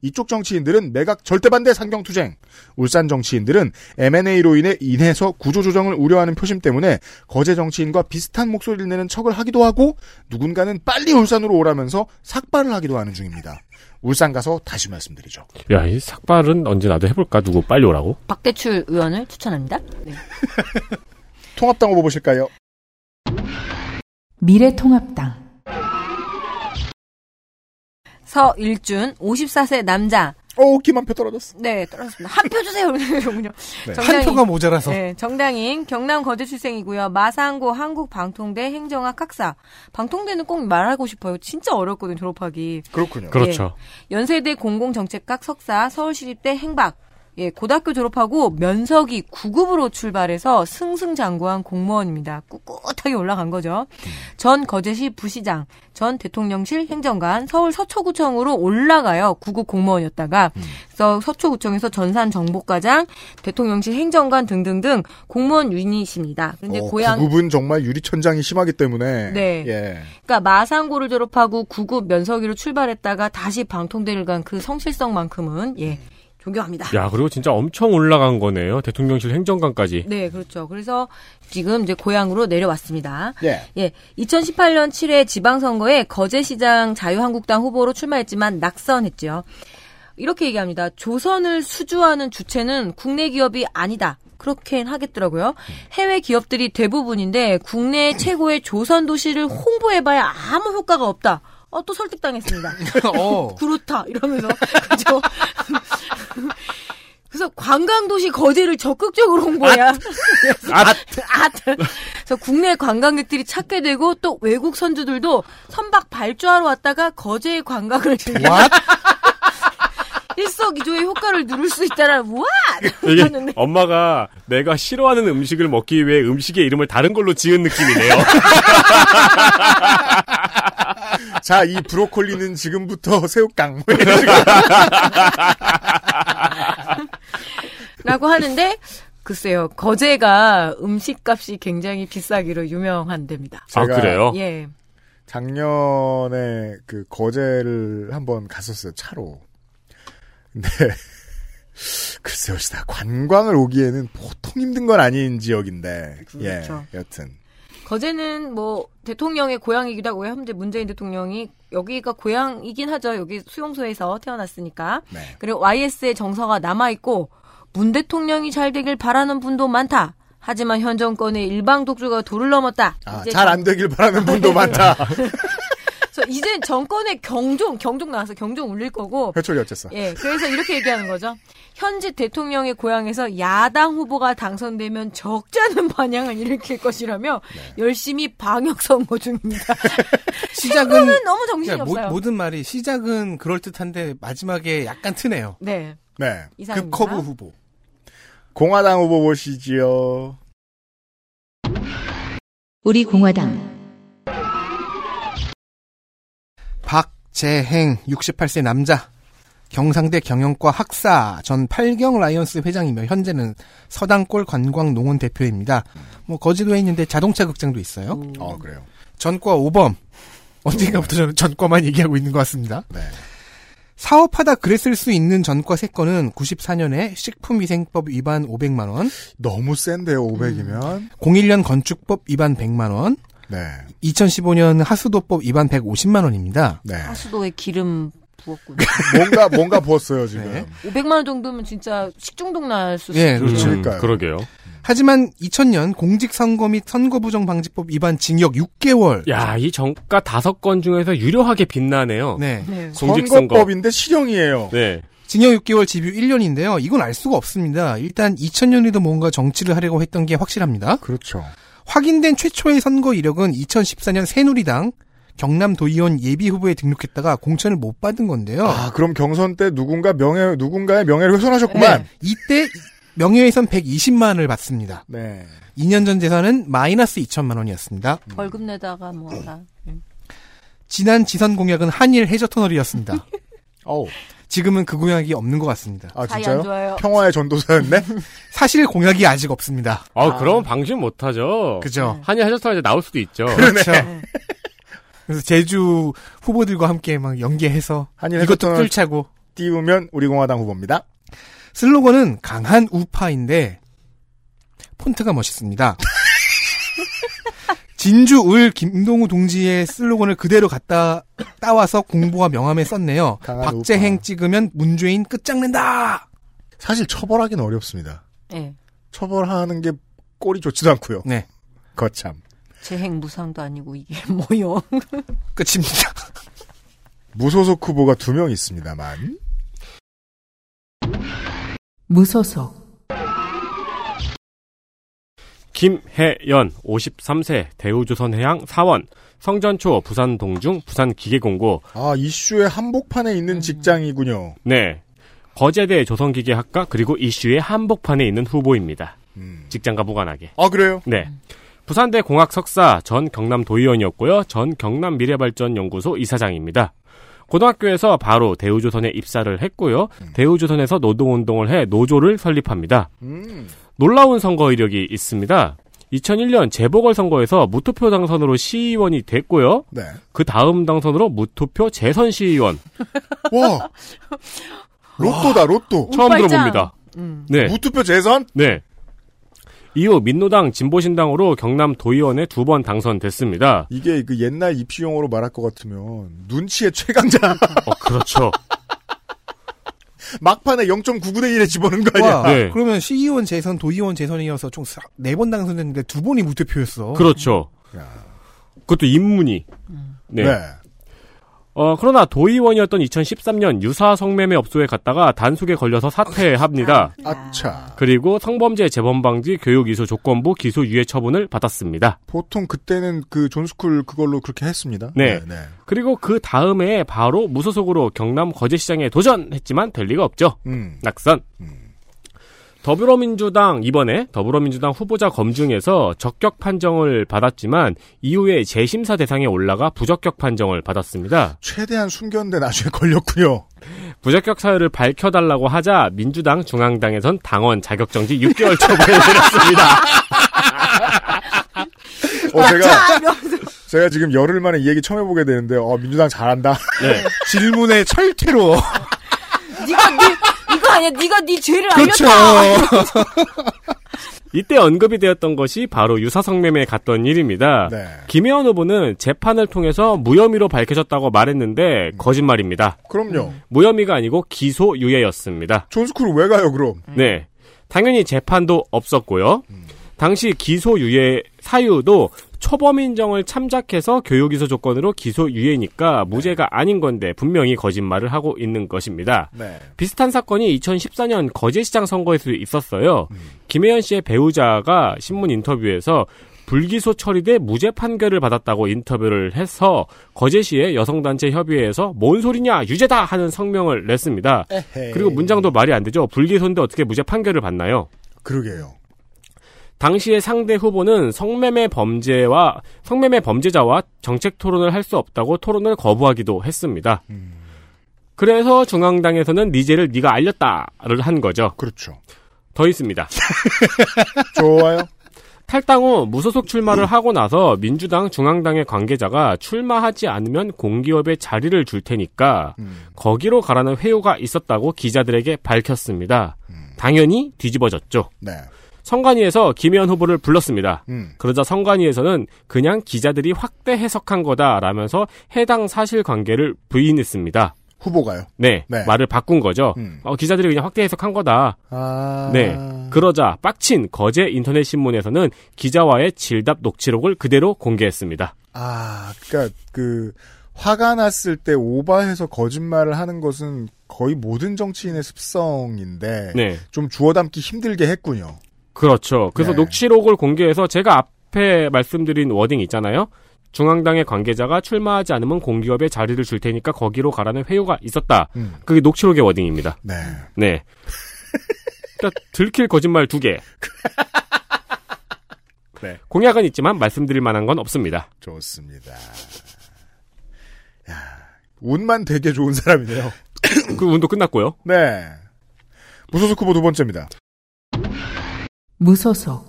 이쪽 정치인들은 매각 절대 반대 상경 투쟁. 울산 정치인들은 M&A로 인해 인해서 구조 조정을 우려하는 표심 때문에 거제 정치인과 비슷한 목소리를 내는 척을 하기도 하고 누군가는 빨리 울산으로 오라면서 삭발을 하기도 하는 중입니다. 울산 가서 다시 말씀드리죠. 야, 이 삭발은 언제 나도 해볼까? 누구 빨리 오라고? 박대출 의원을 추천합니다. 네. 통합당 후보 보실까요? 미래통합당 서일준 54세 남자. 오, 김한표 떨어졌어. 네, 떨어졌습니다. 한 표 주세요. 네. 한 표가 모자라서. 네, 정당인 경남 거제 출생이고요. 마산고 한국방통대 행정학 학사. 방통대는 꼭 말하고 싶어요. 진짜 어렵거든요, 졸업하기. 그렇군요. 그렇죠. 예. 연세대 공공정책학 석사, 서울시립대 행박. 예, 고등학교 졸업하고 면석이 9급으로 출발해서 승승장구한 공무원입니다. 꿋꿋하게 올라간 거죠. 전 거제시 부시장, 전 대통령실 행정관, 서울 서초구청으로 올라가요. 9급 공무원이었다가 그래서 서초구청에서 전산 정보과장, 대통령실 행정관 등등등 공무원 유닛입니다. 그런데 어, 고향 9급은 정말 유리천장이 심하기 때문에. 네. 예. 그러니까 마산고를 졸업하고 9급 면석이로 출발했다가 다시 방통대를 간 그 성실성만큼은 예. 존경합니다. 야, 그리고 진짜 엄청 올라간 거네요. 대통령실 행정관까지. 네, 그렇죠. 그래서 지금 이제 고향으로 내려왔습니다. 예. 예. 2018년 7회 지방선거에 거제시장 자유한국당 후보로 출마했지만 낙선했죠. 이렇게 얘기합니다. 조선을 수주하는 주체는 국내 기업이 아니다. 그렇게 하겠더라고요. 해외 기업들이 대부분인데 국내 최고의 조선 도시를 홍보해봐야 아무 효과가 없다. 어, 또 설득당했습니다. 어. 그렇다. 이러면서. 그죠? 그래서 관광도시 거제를 적극적으로 홍보해야. 아, 아, 그래서 국내 관광객들이 찾게 되고 또 외국 선주들도 선박 발주하러 왔다가 거제의 관광을 즐겨. 일석이조의 효과를 누릴 수 있다는 와 이게 엄마가 내가 싫어하는 음식을 먹기 위해 음식의 이름을 다른 걸로 지은 느낌이네요. 자, 이 브로콜리는 지금부터 새우깡. 라고 하는데 글쎄요 거제가 음식값이 굉장히 비싸기로 유명한 데입니다. 아 그래요? 예. 작년에 그 거제를 한번 갔었어요 차로. 근데 글쎄요, 진짜 관광을 오기에는 보통 힘든 건 아닌 지역인데. 그렇죠. 예, 여튼. 거제는 뭐 대통령의 고향이기도 하고요. 현재 문재인 대통령이 여기가 고향이긴 하죠. 여기 수용소에서 태어났으니까. 네. 그리고 YS의 정서가 남아 있고 문 대통령이 잘 되길 바라는 분도 많다. 하지만 현 정권의 일방 독주가 도를 넘었다. 아, 이제 잘안 되길 바라는 분도 많다. 그래서 이제 정권의 경종, 경종 나와서 경종 울릴 거고. 회초리 어쨌어. 예, 그래서 이렇게 얘기하는 거죠. 현재 대통령의 고향에서 야당 후보가 당선되면 적지 않은 반향을 일으킬 것이라며 네. 열심히 방역 선거 중입니다. 시작은 너무 정신이 그러니까 모- 없어요. 모든 말이 시작은 그럴 듯한데 마지막에 약간 트네요. 네. 네. 이상입니다. 극커브 후보. 공화당 후보 보시지요. 우리 공화당 박재행 68세 남자. 경상대 경영과 학사 전 팔경 라이온스 회장이며 현재는 서당골 관광 농원 대표입니다. 뭐 거지도 있는데 자동차 극장도 있어요. 어, 그래요. 전과 5범. 언젠가부터 저는 전과만 얘기하고 있는 것 같습니다. 네. 사업하다 그랬을 수 있는 전과 3건은 94년에 식품위생법 위반 500만 원, 너무 센데요, 500이면. 01년 건축법 위반 100만 원, 네. 2015년 하수도법 위반 150만 원입니다. 네. 하수도에 기름 부었군요. 뭔가, 뭔가 부었어요, 지금. 네. 500만 원 정도면 진짜 식중독 날 수. 예, 있어요. 그렇죠. 그러게요. 하지만 2000년 공직선거 및 선거부정 방지법 위반 징역 6개월. 야, 이 정가 다섯 건 중에서 유려하게 빛나네요. 네. 네. 공직선거. 선거법인데 실형이에요. 네. 징역 6개월 집유 1년인데요. 이건 알 수가 없습니다. 일단 2000년에도 뭔가 정치를 하려고 했던 게 확실합니다. 그렇죠. 확인된 최초의 선거 이력은 2014년 새누리당 경남도의원 예비 후보에 등록했다가 공천을 못 받은 건데요. 아, 그럼 경선 때 누군가 명예, 누군가의 명예를 훼손하셨구만. 네, 이때 명예훼손 120만 원을 받습니다. 네. 2년 전 재산은 마이너스 2천만 원이었습니다. 벌금 내다가 뭐 다. 지난 지선 공약은 한일 해저 터널이었습니다. 어우. 지금은 그 공약이 없는 것 같습니다. 아, 진짜요? 안 좋아요. 평화의 전도사였네? 사실 공약이 아직 없습니다. 아, 그럼 방심 못하죠. 그죠? 한일 해저 터널 나올 수도 있죠. 그렇죠. 그래서 제주 후보들과 함께 막 연계해서 이것도 뚫자고 띄우면 우리 공화당 후보입니다. 슬로건은 강한 우파인데 폰트가 멋있습니다. 진주 을 김동우 동지의 슬로건을 그대로 갖다 따와서 공보와 명함에 썼네요. 강한 박재행 찍으면 문재인 끝장낸다. 사실 처벌하기는 어렵습니다. 네. 처벌하는 게 꼴이 좋지도 않고요. 네. 거참. 재행 무상도 아니고 이게 뭐요? 끝입니다. 무소속 후보가 두 명 있습니다만. 무소속 김혜연 53세 대우조선해양 사원 성전초 부산 동중 부산 기계공고 아, 이슈의 한복판에 있는 직장이군요. 네 거제대 조선기계학과 그리고 이슈의 한복판에 있는 후보입니다. 음. 직장과 무관하게. 아, 그래요? 네. 부산대 공학 석사 전 경남 도의원이었고요. 전 경남 미래발전연구소 이사장입니다. 고등학교에서 바로 대우조선에 입사를 했고요. 대우조선에서 노동운동을 해 노조를 설립합니다. 음. 놀라운 선거 이력이 있습니다. 2001년 재보궐선거에서 무투표 당선으로 시의원이 됐고요. 네. 그 다음 당선으로 무투표 재선 시의원 와! 로또다, 로또. 처음 운빨장. 들어봅니다. 음. 네. 무투표 재선? 네. 이후 민노당 진보신당으로 경남 도의원에 두 번 당선됐습니다. 이게 그 옛날 입시용어로 말할 것 같으면 눈치의 최강자. 어, 그렇죠. 막판에 0.99대 1에 집어넣은 거 아니야? 와, 네. 그러면 시의원 재선, 도의원 재선이어서 총 네 번 당선됐는데 두 번이 무투표였어. 그렇죠. 야. 그것도 인문이. 네. 네. 어, 그러나 도의원이었던 2013년 유사 성매매 업소에 갔다가 단속에 걸려서 사퇴합니다. 아차. 그리고 성범죄 재범 방지 교육 이수 조건부 기소 유예 처분을 받았습니다. 보통 그때는 그 John school 그걸로 그렇게 했습니다. 네. 네. 그리고 그 다음에 바로 무소속으로 경남 거제시장에 도전했지만 될 리가 없죠. 음. 낙선. 더불어민주당 이번에 더불어민주당 후보자 검증에서 적격 판정을 받았지만 이후에 재심사 대상에 올라가 부적격 판정을 받았습니다. 최대한 숨겼는데 나중에 걸렸군요. 부적격 사유를 밝혀달라고 하자 민주당 중앙당에선 당원 자격정지 6개월 처분을 내렸습니다. 어, 제가, 제가 지금 열흘 만에 이 얘기 처음 해보게 되는데, 어, 민주당 잘한다. 네. 질문의 철퇴로. 아니야. 네가 네 죄를 그렇죠. 알렸다. 이때 언급이 되었던 것이 바로 유사성매매에 갔던 일입니다. 네. 김혜원 후보는 재판을 통해서 무혐의로 밝혀졌다고 말했는데 거짓말입니다. 그럼요. 무혐의가 아니고 기소유예였습니다. 존스쿨을 왜 가요, 그럼? 네. 당연히 재판도 없었고요. 당시 기소유예 사유도 초범 인정을 참작해서 교육이소 조건으로 기소유예니까 무죄가 아닌 건데 분명히 거짓말을 하고 있는 것입니다. 네. 비슷한 사건이 2014년 거제시장 선거에서 있었어요. 김혜연 씨의 배우자가 신문 인터뷰에서 불기소 처리돼 무죄 판결을 받았다고 인터뷰를 해서 거제시의 여성단체 협의회에서 뭔 소리냐 유죄다 하는 성명을 냈습니다. 에헤이. 그리고 문장도 말이 안 되죠. 불기소인데 어떻게 무죄 판결을 받나요? 그러게요. 당시의 상대 후보는 성매매 범죄와 성매매 범죄자와 정책 토론을 할 수 없다고 토론을 거부하기도 했습니다. 그래서 중앙당에서는 니제를 네가 알렸다를 한 거죠. 그렇죠. 더 있습니다. 좋아요. 탈당 후 무소속 출마를 하고 나서 민주당 중앙당의 관계자가 출마하지 않으면 공기업에 자리를 줄 테니까 거기로 가라는 회유가 있었다고 기자들에게 밝혔습니다. 당연히 뒤집어졌죠. 네. 성관위에서 김혜연 후보를 불렀습니다. 음. 그러자 성관위에서는 그냥 기자들이 확대 해석한 거다라면서 해당 사실관계를 부인했습니다. 후보가요. 네, 네. 말을 바꾼 거죠. 음. 어, 기자들이 그냥 확대 해석한 거다. 아. 네. 그러자 빡친 거제 인터넷 신문에서는 기자와의 질답 녹취록을 그대로 공개했습니다. 아, 그니까, 그, 화가 났을 때 오바해서 거짓말을 하는 것은 거의 모든 정치인의 습성인데, 네. 좀 주워 담기 힘들게 했군요. 그렇죠. 그래서 네. 녹취록을 공개해서 제가 앞에 말씀드린 워딩 있잖아요. 중앙당의 관계자가 출마하지 않으면 공기업에 자리를 줄 테니까 거기로 가라는 회유가 있었다. 음. 그게 녹취록의 워딩입니다. 네. 네. 그러니까 들킬 거짓말 두 개. 네. 공약은 있지만 말씀드릴 만한 건 없습니다. 좋습니다. 야, 운만 되게 좋은 사람이네요. 그 운도 끝났고요. 네. 무소속 후보 두 번째입니다. 무소속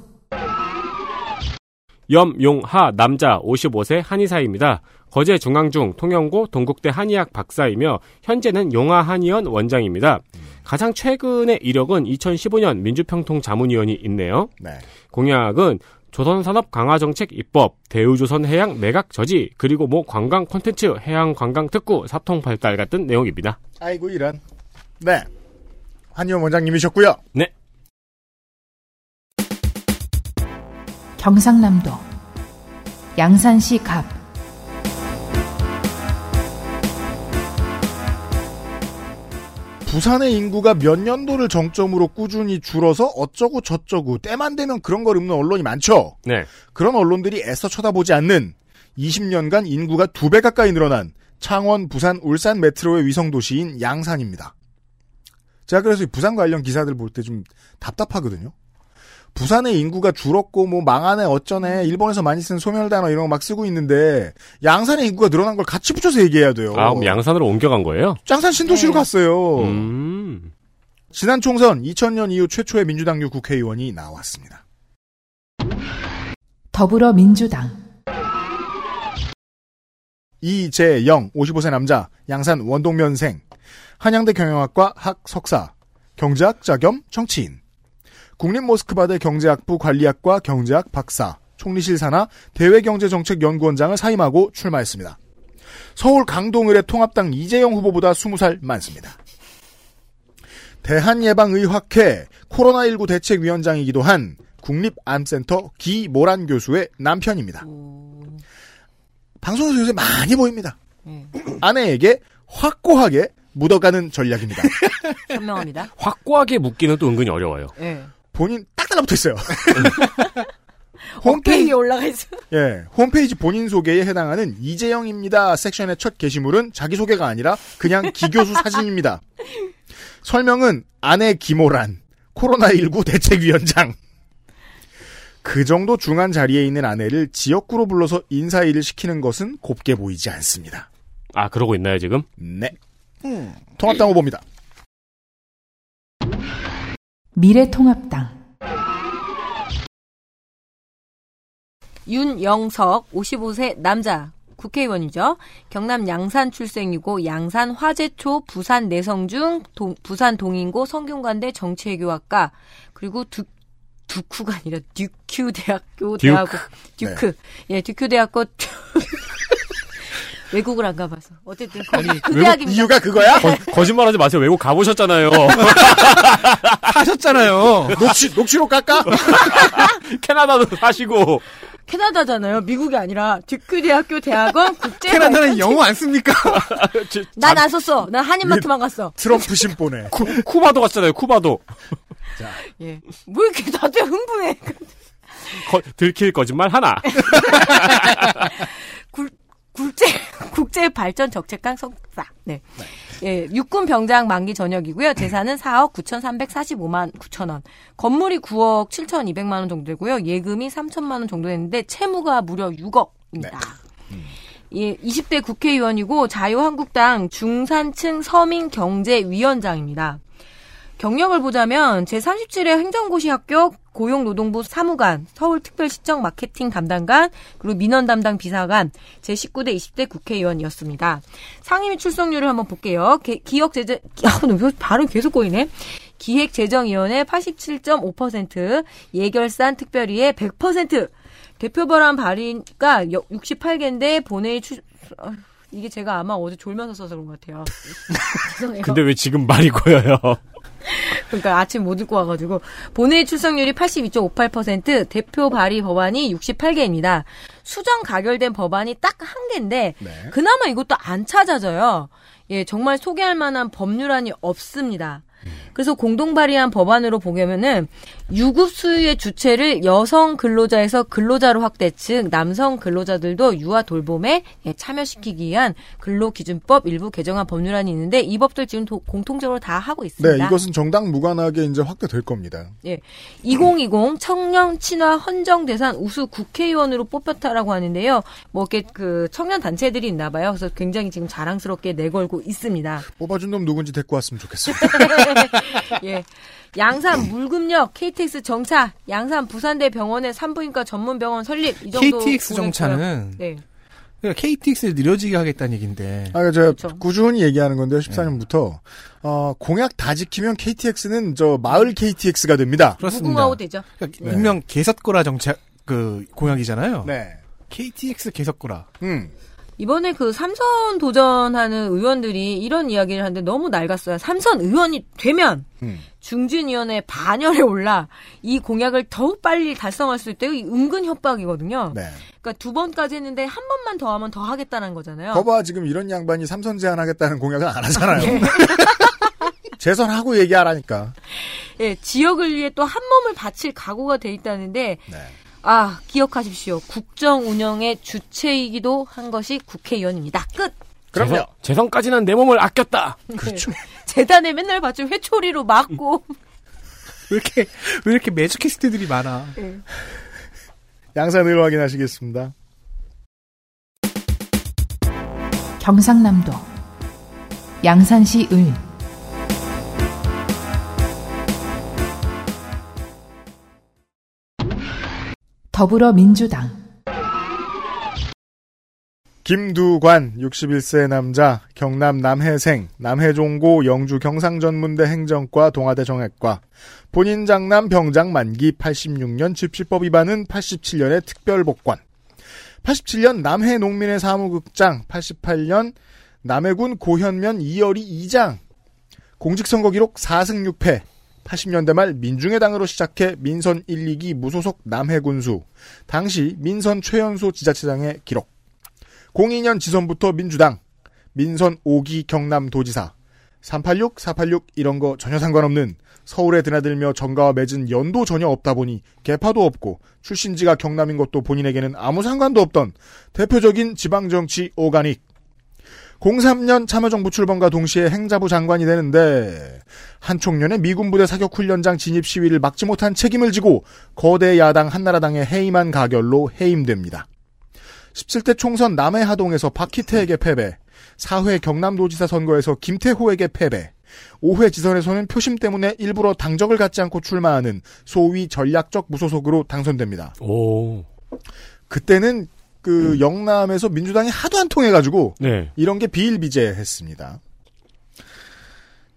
염용하 남자 55세 한의사입니다. 거제 중앙중 통영고 동국대 한의학 박사이며 현재는 용하 한의원 원장입니다. 가장 최근의 이력은 2015년 민주평통 자문위원이 있네요. 네. 공약은 조선산업 강화 정책 입법, 대우조선 해양 매각 저지, 그리고 뭐 관광 콘텐츠, 해양 관광 특구, 사통 발달 같은 내용입니다. 아이고 이런. 네. 한의원 원장님이셨고요. 네. 경상남도 양산시 갑 부산의 인구가 몇 년도를 정점으로 꾸준히 줄어서 어쩌고 저쩌고 때만 되면 그런 걸 읊는 언론이 많죠. 네. 그런 언론들이 애써 쳐다보지 않는 20년간 인구가 두 배 가까이 늘어난 창원, 부산, 울산 메트로의 위성 도시인 양산입니다. 제가 그래서 이 부산 관련 기사들 볼 때 좀 답답하거든요. 부산의 인구가 줄었고 뭐 망하네 어쩌네 일본에서 많이 쓰는 소멸 단어 이런 거 막 쓰고 있는데 양산의 인구가 늘어난 걸 같이 붙여서 얘기해야 돼요. 아, 그럼 양산으로 옮겨간 거예요? 양산 신도시로 갔어요. 음. 지난 총선 2000년 이후 최초의 민주당류 국회의원이 나왔습니다. 더불어민주당 이재영 55세 남자 양산 원동면생 한양대 경영학과 학 석사 경제학자 겸 정치인 국립모스크바대 경제학부 관리학과 경제학 박사 총리실 산하 대외경제정책연구원장을 사임하고 출마했습니다. 서울 강동을의 통합당 이재영 후보보다 20살 많습니다. 대한예방의학회 코로나19 대책위원장이기도 한 국립암센터 기모란 교수의 남편입니다. 방송에서 요새 많이 보입니다. 아내에게 확고하게 묻어가는 전략입니다. 현명합니다. 확고하게 묶기는 또 은근히 어려워요. 예. 본인 딱 달라붙어 있어요. 홈페이지에 올라가 있어. 예, 홈페이지 본인 소개에 해당하는 이재영입니다 섹션의 첫 게시물은 자기 소개가 아니라 그냥 기교수 사진입니다. 설명은 아내 김호란, 코로나19 대책위원장. 그 정도 중한 자리에 있는 아내를 지역구로 불러서 인사일을 시키는 것은 곱게 보이지 않습니다. 아, 그러고 있나요, 지금? 네. 통합당 후보입니다. 미래통합당 윤영석 55세 남자 국회의원이죠. 경남 양산 출생이고 양산 화재초 부산 내성중 동- 부산 동인고 성균관대 정치외교학과 그리고 두 두쿠가 아니라 듀큐 대학교 듀크. 대학원 듀크 예 듀큐 대학교 외국을 안 가봐서 어쨌든 그 대학입니다. 이유가 그거야? 거, 짓말 하지 마세요. 외국 가보셨잖아요. 하셨잖아요. 녹취, 녹취록 깎아? 캐나다도 사시고. 캐나다잖아요. 미국이 아니라 듀큐 대학교 대학원 국제 캐나다는 영어 안 씁니까? 난 안 썼어. 난 한인마트만 갔어. 트럼프 신보네. 쿠, 쿠바도 갔잖아요, 쿠바도. 예. 뭐 이렇게 다들 흥분해. 거- 들킬 거짓말 하나. 국제 국제 발전 적책강 석사. 네. 예, 육군 병장 만기 전역이고요. 재산은 4억 9,345만 9천 원. 건물이 9억 7,200만 원 정도 되고요. 예금이 3천만 원 정도 됐는데 채무가 무려 6억입니다. 예, 20대 국회의원이고 자유한국당 중산층 서민경제위원장입니다. 경력을 보자면 제37회 행정고시 합격, 고용노동부 사무관, 서울특별시청 마케팅 담당관, 그리고 민원 담당 비사관, 제19대 20대 국회의원이었습니다. 상임위 출석률을 한번 볼게요. 개- 기억재정, 아, 왜 발음 계속 꼬이네. 기획재정위원회 87.5%, 예결산 특별위의 100%, 대표 발언 발의가 68개인데 본회의 출, 아, 이게 제가 아마 어제 졸면서 써서 그런 것 같아요. 죄송해요. 근데 왜 지금 말이 고여요? 그러니까 아침 못 읽고 와가지고 본회의 출석률이 82.58% 대표 발의 법안이 68개입니다. 수정 가결된 법안이 딱 한 개인데 그나마 이것도 안 찾아져요. 예, 정말 소개할 만한 법률안이 없습니다. 그래서 공동 발의한 법안으로 보면은 유급 수유의 주체를 여성 근로자에서 근로자로 확대, 즉 남성 근로자들도 유아 돌봄에 예, 참여시키기 위한 근로기준법 일부 개정안 법률안이 있는데 이 법들 지금 도- 공통적으로 다 하고 있습니다. 네, 이것은 정당 무관하게 이제 확대될 겁니다. 예. 2020 청년 친화 헌정 대상 우수 국회의원으로 뽑혔다라고 하는데요. 뭐 이렇게 그 청년 단체들이 있나 봐요. 그래서 굉장히 지금 자랑스럽게 내걸고 있습니다. 뽑아준 놈 누군지 데리고 왔으면 좋겠어요. 예. 양산 물금역 KTX 정차, 양산 부산대 병원의 산부인과 전문 병원 설립 이 정도 KTX. 정차는 네. 그러니까 KTX를 느려지게 하겠다는 얘기인데. 아, 제가 그렇죠. 꾸준히 얘기하는 건데요. 14년부터 어, 공약 다 지키면 KTX는 저 마을 KTX가 됩니다. 그렇습니다. 무궁화호 되죠. 그러니까 네. 일명 개석고라 정책 그 공약이잖아요. 네. KTX 개석고라. 음. 이번에 그 삼선 도전하는 의원들이 이런 이야기를 하는데 너무 낡았어요. 삼선 의원이 되면 음. 중진위원회 반열에 올라 이 공약을 더욱 빨리 달성할 수 있대요. 이 은근 협박이거든요. 네. 그러니까 두 번까지 했는데 한 번만 더 하면 더 하겠다는 거잖아요. 거봐 지금 이런 양반이 삼선 제안하겠다는 공약은 안 하잖아요. 네. 재선하고 얘기하라니까. 예, 지역을 위해 또 한 몸을 바칠 각오가 돼 있다는데 네. 아, 기억하십시오. 국정 운영의 주체이기도 한 것이 국회의원입니다. 끝. 그럼요. 재선, 까지는 내 몸을 아꼈다. 그렇죠. 재단에 맨날 봤죠. 회초리로 막고. 왜 이렇게 왜 이렇게 매주 캐스트들이 많아? 예. 양산을 확인하시겠습니다. 경상남도 양산시 을 더불어민주당. 김두관 61세 남자 경남 남해생 남해종고 영주 경상전문대 행정과 동아대 정액과. 본인 장남 병장 만기 86년 집시법 위반은 87년에 특별복권. 87년 남해 농민의 사무국장 88년 남해군 고현면 이열이 2장. 공직선거 기록 4승 6패 80년대 말 민중의당으로 시작해 민선 1, 2기 무소속 남해군수 당시 민선 최연소 지자체장의 기록 02년 지선부터 민주당, 민선 5기 경남도지사, 386, 486 이런 거 전혀 상관없는 서울에 드나들며 정가와 맺은 연도 전혀 없다 보니 개파도 없고 출신지가 경남인 것도 본인에게는 아무 상관도 없던 대표적인 지방정치 오가닉. 03년 참여정부 출범과 동시에 행자부 장관이 되는데 한 총련의 미군 부대 사격 훈련장 진입 시위를 막지 못한 책임을 지고 거대 야당 한나라당의 해임한 가결로 해임됩니다. 17대 총선 남해하동에서 박희태에게 패배, 4회 경남도지사 선거에서 김태호에게 패배, 5회 지선에서는 표심 때문에 일부러 당적을 갖지 않고 출마하는 소위 전략적 무소속으로 당선됩니다. 오. 그때는 그 영남에서 민주당이 하도 안 통해가지고 네. 이런 게 비일비재했습니다.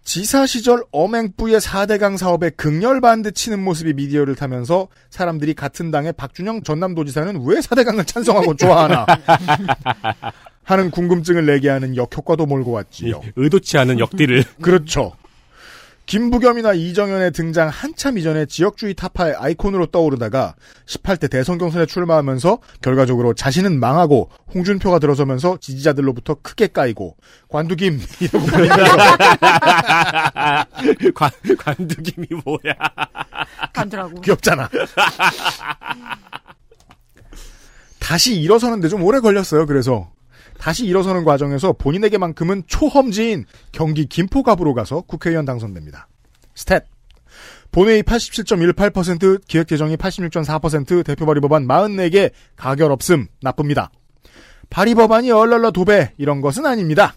지사 시절 엄행부의 4대강 사업에 극렬 반대 치는 모습이 미디어를 타면서 사람들이 같은 당의 박준영 전남도지사는 왜 4대강을 찬성하고 좋아하나 하는 궁금증을 내게 하는 역효과도 몰고 왔지요. 의도치 않은 역딜을. 그렇죠. 김부겸이나 이정현의 등장 한참 이전에 지역주의 타파의 아이콘으로 떠오르다가 18대 대선 경선에 출마하면서 결과적으로 자신은 망하고 홍준표가 들어서면서 지지자들로부터 크게 까이고 관두김 이러고 관, 관두김이 뭐야. 간더라고. 귀엽잖아. 다시 일어서는데 좀 오래 걸렸어요. 그래서 다시 일어서는 과정에서 본인에게만큼은 초험지인 경기 김포갑으로 가서 국회의원 당선됩니다. 스탯. 본회의 87.18%, 기획재정이 86.4%, 대표 발의 법안 44개, 가결 없음, 나쁩니다. 발의 법안이 얼랄라 도배, 이런 것은 아닙니다.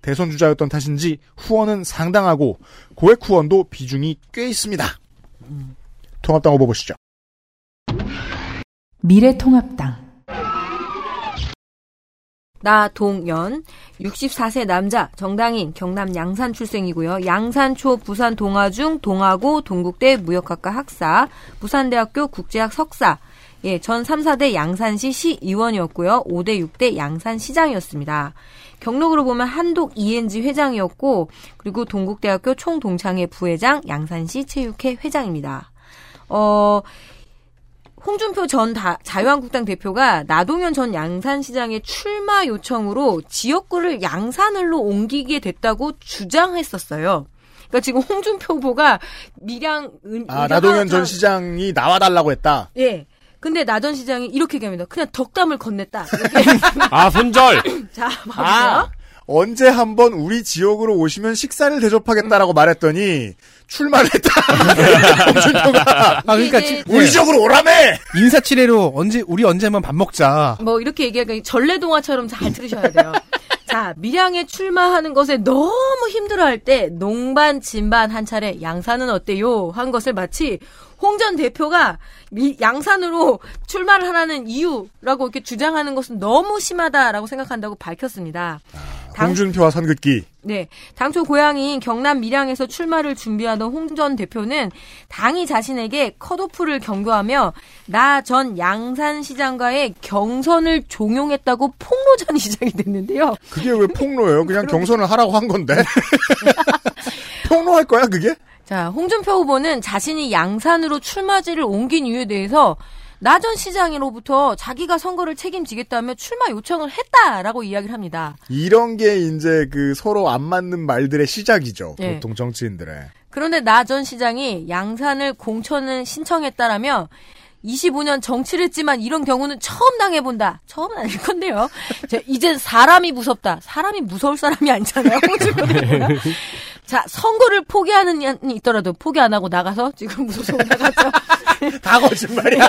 대선 주자였던 탓인지 후원은 상당하고 고액 후원도 비중이 꽤 있습니다. 통합당 후보 보시죠. 미래통합당 나동연 64세 남자 정당인 경남 양산 출생이고요. 양산초 부산 동아중 동아고 동국대 무역학과 학사 부산대학교 국제학 석사 예, 전 3, 4대 양산시 시의원이었고요. 5대 6대 양산시장이었습니다. 경력으로 보면 한독 ENG 회장이었고 그리고 동국대학교 총동창회 부회장 양산시 체육회 회장입니다. 어 홍준표 전 다- 자유한국당 대표가 나동현 전 양산시장의 출마 요청으로 지역구를 양산을로 옮기게 됐다고 주장했었어요. 그러니까 지금 홍준표 후보가 밀양 은, 아, 나동현 전 시장이 나와달라고 했다. 예. 근데 나 전 시장이 이렇게 얘기합니다. 그냥 덕담을 건넸다. 아, 손절! 자, 봐보세요. 아, 언제 한번 우리 지역으로 오시면 식사를 대접하겠다라고 말했더니 출마를 했다. 홍준표가. 아, 그러니까 이게 지- 우리 네. 지역으로 오라며! 인사치레로 언제 우리 언제만 밥 먹자. 뭐 이렇게 얘기하니까 전래동화처럼 잘 들으셔야 돼요. 자, 밀양에 출마하는 것에 너무 힘들어할 때 농반 진반 한 차례 양산은 어때요? 한 것을 마치 홍 전 대표가 미- 양산으로 출마를 하라는 이유라고 이렇게 주장하는 것은 너무 심하다라고 생각한다고 밝혔습니다. 당- 홍준표와 선긋기. 네. 당초 고향인 경남 밀양에서 출마를 준비하던 홍 전 대표는 당이 자신에게 컷오프를 경고하며 나 전 양산시장과의 경선을 종용했다고 폭로전이 시작이 됐는데요. 그게 왜 폭로예요? 그냥 경선을 하라고 한 건데. 폭로할 거야, 그게? 자, 홍준표 후보는 자신이 양산으로 출마지를 옮긴 이유에 대해서 나전 시장으로부터 자기가 선거를 책임지겠다며 출마 요청을 했다라고 이야기를 합니다. 이런 게 이제 그 서로 안 맞는 말들의 시작이죠. 네. 보통 정치인들의. 그런데 나 전 시장이 양산을 공천을 신청했다라며 25년 정치를 했지만 이런 경우는 처음 당해본다. 처음은 아닐 건데요. 자, 이젠 사람이 무섭다. 사람이 무서울 사람이 아니잖아요. 자, 선거를 포기하는 년이 있더라도 포기 안 하고 나가서 지금 무서워 나갔죠. 다 거짓말이야.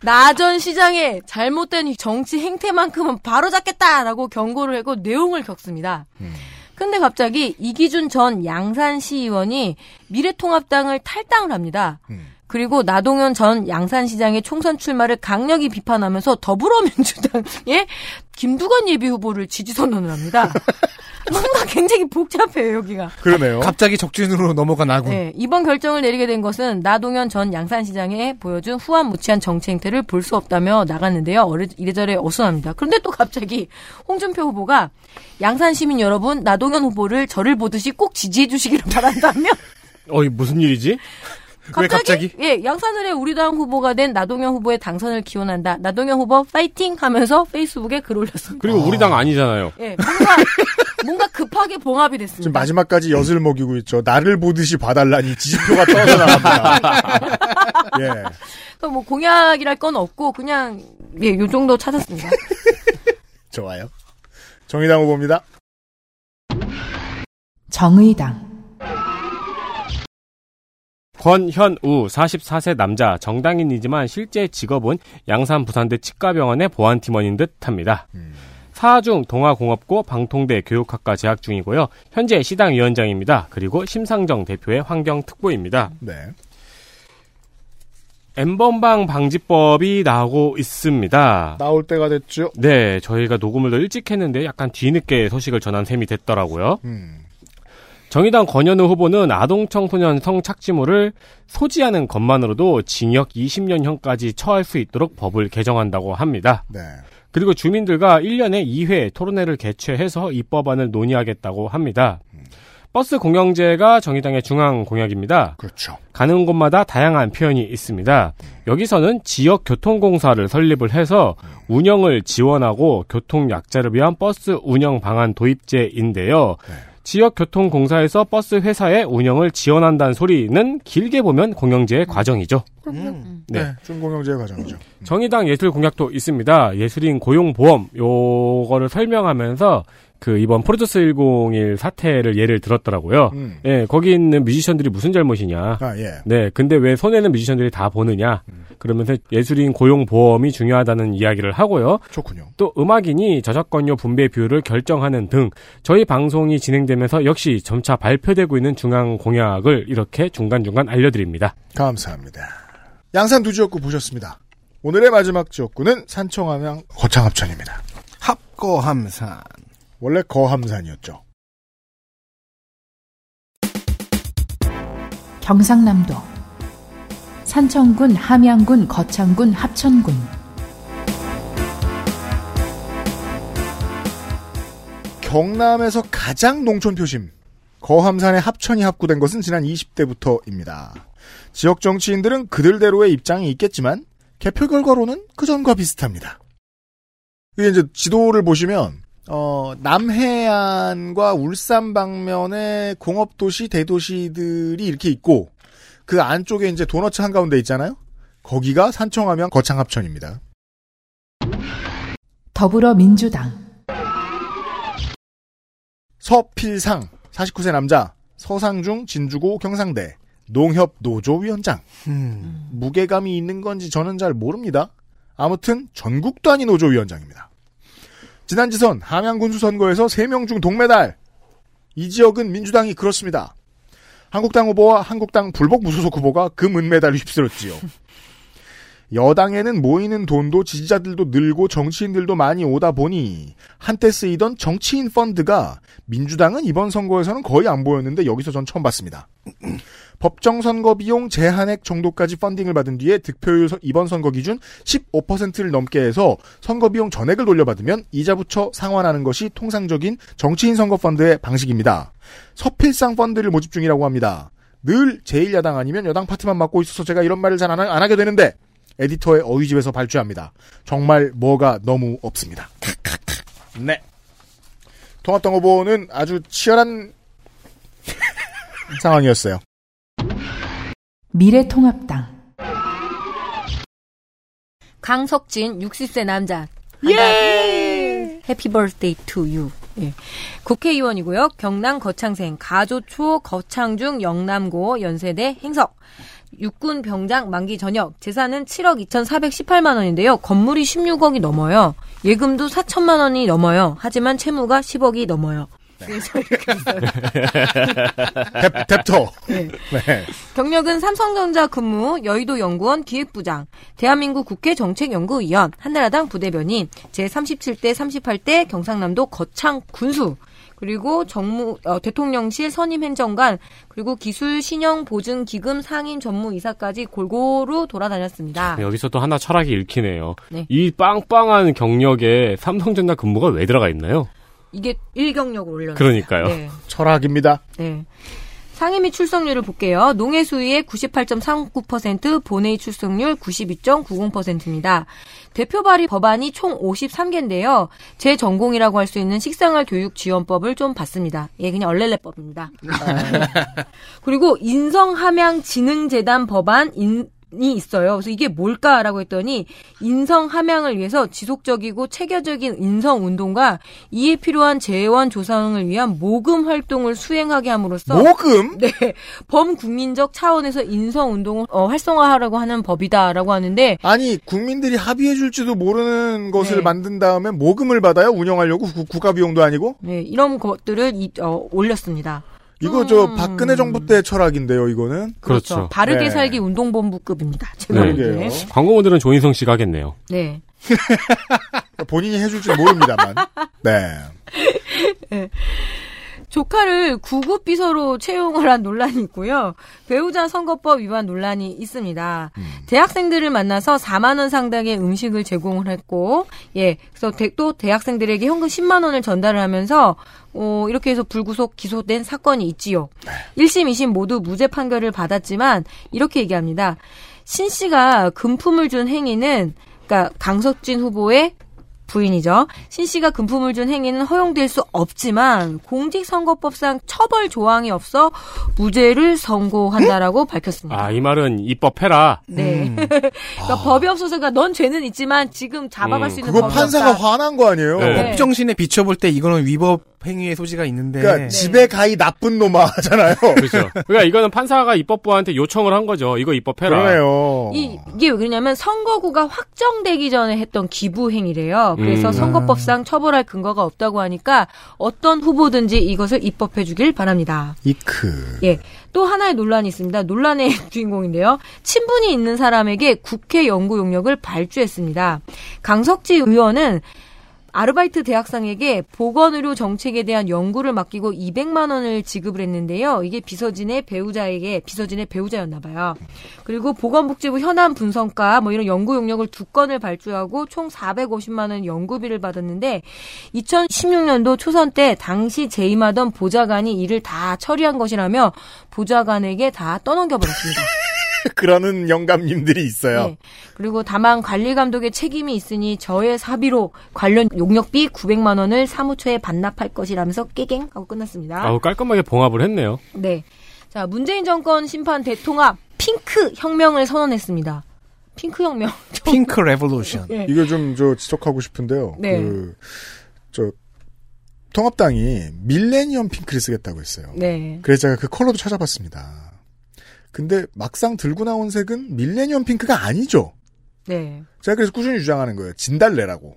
나전 시장의 잘못된 정치 행태만큼은 바로 잡겠다라고 경고를 하고 내용을 겪습니다. 근데 갑자기 이기준 전 양산시의원이 미래통합당을 탈당을 합니다. 그리고 나동현 전 양산시장의 총선 출마를 강력히 비판하면서 더불어민주당의 김두관 예비 후보를 지지 선언을 합니다. 뭔가 굉장히 복잡해요, 여기가. 그러네요. 갑자기 적진으로 넘어간 아군. 네, 이번 결정을 내리게 된 것은 나동현 전 양산시장에 보여준 후한무치한 정치 행태를 볼 수 없다며 나갔는데요. 이래저래 어수합니다. 그런데 또 갑자기 홍준표 후보가 양산 시민 여러분, 나동현 후보를 저를 보듯이 꼭 지지해 주시기를 바란다며 어, 이 무슨 일이지? 왜 갑자기? 예, 양산을의 우리 당 후보가 된 나동현 후보의 당선을 기원한다. 나동현 후보 파이팅 하면서 페이스북에 글 올렸습니다. 그리고 우리 당 아니잖아요. 예, 뭔가 뭔가 급하게 봉합이 지금 됐습니다. 마지막까지 엿을 먹이고 있죠. 나를 보듯이 봐달라니 지지표가 떠서 나갑니다. 예. 또뭐 공약이랄 건 없고 그냥 예, 요 정도 찾았습니다. 좋아요. 정의당 후보입니다. 정의당, 권현우 44세 남자 정당인이지만 실제 직업은 양산 부산대 치과병원의 보안팀원인 듯합니다. 사중 동아공업고 방통대 교육학과 재학 중이고요. 현재 시당 위원장입니다. 그리고 심상정 대표의 환경특보입니다. 네. 엠번방 방지법이 나오고 있습니다. 나올 때가 됐죠. 네, 저희가 녹음을 더 일찍 했는데 약간 뒤늦게 소식을 전한 셈이 됐더라고요. 음. 정의당 권현우 후보는 아동 청소년 성 착취물을 소지하는 것만으로도 징역 20년형까지 처할 수 있도록 법을 개정한다고 합니다. 네. 그리고 주민들과 1년에 2회 토론회를 개최해서 이 법안을 논의하겠다고 합니다. 버스 공영제가 정의당의 중앙 공약입니다. 그렇죠. 가는 곳마다 다양한 표현이 있습니다. 여기서는 지역 교통공사를 설립을 해서 운영을 지원하고 교통 약자를 위한 버스 운영 방안 도입제인데요. 지역 교통공사에서 버스 회사의 운영을 지원한다는 소리는 길게 보면 공영제의 과정이죠. 음. 네. 네. 준공영제의 과정이죠. 정의당 예술 공약도 있습니다. 예술인 고용보험 요거를 설명하면서 그 이번 프로듀스 101 사태를 예를 들었더라고요. 음. 예, 거기 있는 뮤지션들이 무슨 잘못이냐. 아, 예. 네, 근데 왜 손해는 뮤지션들이 다 보느냐. 그러면서 예술인 고용 보험이 중요하다는 이야기를 하고요. 좋군요. 또 음악인이 저작권료 분배 비율을 결정하는 등 저희 방송이 진행되면서 역시 점차 발표되고 있는 중앙 공약을 이렇게 중간중간 알려드립니다. 감사합니다. 양산 두 지역구 보셨습니다. 오늘의 마지막 지역구는 산청함양 거창합천입니다. 합거함산. 원래 거함산이었죠. 경상남도 산청군, 함양군, 거창군, 합천군 경남에서 가장 농촌 표심 거함산의 합천이 합구된 것은 지난 20대부터입니다. 지역 정치인들은 그들대로의 입장이 있겠지만 개표 결과로는 그전과 비슷합니다. 이게 이제 지도를 보시면 어, 남해안과 울산 방면에 공업도시, 대도시들이 이렇게 있고, 그 안쪽에 이제 도너츠 한가운데 있잖아요? 거기가 산청하면 거창합천입니다. 더불어민주당 서필상, 49세 남자, 서상중, 진주고, 경상대, 농협 노조위원장. 음. 무게감이 있는 건지 저는 잘 모릅니다. 아무튼 전국 단위 노조위원장입니다. 지난 지선 함양군수 선거에서 3명 중 동메달. 이 지역은 민주당이 그렇습니다. 한국당 후보와 한국당 불복 무소속 후보가 금 은메달을 휩쓸었지요. 여당에는 모이는 돈도 지지자들도 늘고 정치인들도 많이 오다 보니 한때 쓰이던 정치인 펀드가 민주당은 이번 선거에서는 거의 안 보였는데 여기서 전 처음 봤습니다. 법정 선거 비용 제한액 정도까지 펀딩을 받은 뒤에 득표율 서- 이번 선거 기준 15%를 넘게 해서 선거 비용 전액을 돌려받으면 이자 붙여 상환하는 것이 통상적인 정치인 선거 펀드의 방식입니다. 서필상 펀드를 모집 중이라고 합니다. 늘 제1야당 아니면 여당 파트만 맡고 있어서 제가 이런 말을 잘 안 하게 되는데 에디터의 어휘집에서 발췌합니다. 정말 뭐가 너무 없습니다. 네. 통합당 후보는 아주 치열한 상황이었어요. 미래통합당 강석진 60세 남자. 예! Happy birthday to you. 예. 국회의원이고요. 경남 거창생, 가조초, 거창중, 영남고, 연세대, 행석. 육군 병장 만기 전역. 재산은 7억 2,418만 원인데요. 건물이 16억이 넘어요. 예금도 4천만 원이 넘어요. 하지만 채무가 10억이 넘어요. 그래서 이렇게 있어요. 탭터. 네. 네. 경력은 삼성전자 근무, 여의도 연구원 기획부장, 대한민국 국회 정책연구위원, 한나라당 부대변인, 제37대 38대 경상남도 거창 군수, 그리고 정무 어, 대통령실 선임 행정관, 그리고 기술 신형 보증 기금 상임 전무 이사까지 골고루 돌아다녔습니다. 여기서 또 하나 철학이 읽히네요. 네. 이 빵빵한 경력에 삼성전자 근무가 왜 들어가 있나요? 이게 일경력을 올렸어요. 그러니까요. 네. 철학입니다. 네. 상임위 출석률을 볼게요. 농해수위의 98.39%, 본회의 출석률 92.90%입니다. 대표 발의 법안이 총 53개인데요. 제 전공이라고 할 수 있는 식생활 교육 지원법을 좀 봤습니다. 예, 그냥 얼렐레법입니다. 그리고 인성함양진흥재단 법안 인, 이 있어요. 그래서 이게 뭘까라고 했더니 인성 함양을 위해서 지속적이고 체계적인 인성 운동과 이에 필요한 재원 조성을 위한 모금 활동을 수행하게 함으로써 모금? 네. 범국민적 차원에서 인성 운동을 어, 활성화하라고 하는 법이다라고 하는데 아니 국민들이 합의해 줄지도 모르는 것을 네. 만든 다음에 모금을 받아요? 운영하려고 구- 국가 비용도 아니고? 네, 이런 것들을 이, 어, 올렸습니다. 이거 저 박근혜 정부 때 철학인데요, 이거는. 그렇죠. 바르게 네. 살기 운동본부급입니다. 제가 네. 광고 모델은 조인성 씨가 하겠네요. 네. 본인이 해줄지 모릅니다만. 네. 조카를 구급 비서로 채용을 한 논란이 있고요. 배우자 선거법 위반 논란이 있습니다. 대학생들을 만나서 4만 원 상당의 음식을 제공을 했고, 예, 그래서 대- 또 대학생들에게 현금 10만 원을 전달을 하면서 어, 이렇게 해서 불구속 기소된 사건이 있지요. 1심, 2심 모두 무죄 판결을 받았지만 이렇게 얘기합니다. 신 씨가 금품을 준 행위는 그러니까 강석진 후보의 부인이죠. 신 씨가 금품을 준 행위는 허용될 수 없지만 공직선거법상 처벌 조항이 없어 무죄를 선고한다라고 밝혔습니다. 아, 이 말은 입법해라. 네. 그러니까 법이 없어서가 넌 죄는 있지만 지금 잡아갈 음, 수 있는 그거 판사가 없다. 화난 거 아니에요? 네. 법 정신에 비춰볼 때 이거는 위법 행위의 소지가 있는데. 그러니까 집에 가이 나쁜 놈아 하잖아요. 그렇죠. 그러니까 이거는 판사가 입법부한테 요청을 한 거죠. 이거 입법해라. 그러네요. 이, 이게 왜 그러냐면 선거구가 확정되기 전에 했던 기부 행위래요. 그래서 음. 선거법상 처벌할 근거가 없다고 하니까 어떤 후보든지 이것을 입법해 주길 바랍니다. 이크. 예. 또 하나의 논란이 있습니다. 논란의 주인공인데요. 친분이 있는 사람에게 국회 연구 용역을 발주했습니다. 강석지 의원은 아르바이트 대학생에게 보건의료 정책에 대한 연구를 맡기고 200만 원을 지급을 했는데요. 이게 비서진의 배우자에게 비서진의 배우자였나 봐요. 그리고 보건복지부 현안 분석가 뭐 이런 연구 용역을 두 건을 발주하고 총 450만 원 연구비를 받았는데 2016년도 초선 때 당시 재임하던 보좌관이 이를 다 처리한 것이라며 보좌관에게 다 떠넘겨 버렸습니다. 그러는 영감님들이 있어요. 네. 그리고 다만 관리 감독의 책임이 있으니 저의 사비로 관련 용역비 900만 원을 사무처에 반납할 것이라면서 깨갱 하고 끝났습니다. 아우 깔끔하게 봉합을 했네요. 네. 자, 문재인 정권 심판 대통합 핑크 혁명을 선언했습니다. 핑크 혁명. Pink revolution. 예. 이거 좀 저 지적하고 싶은데요. 네. 그, 저, 통합당이 밀레니엄 핑크를 쓰겠다고 했어요. 네. 그래서 제가 그 컬러도 찾아봤습니다. 근데 막상 들고 나온 색은 밀레니엄 핑크가 아니죠. 네. 제가 그래서 꾸준히 주장하는 거예요. 진달래라고.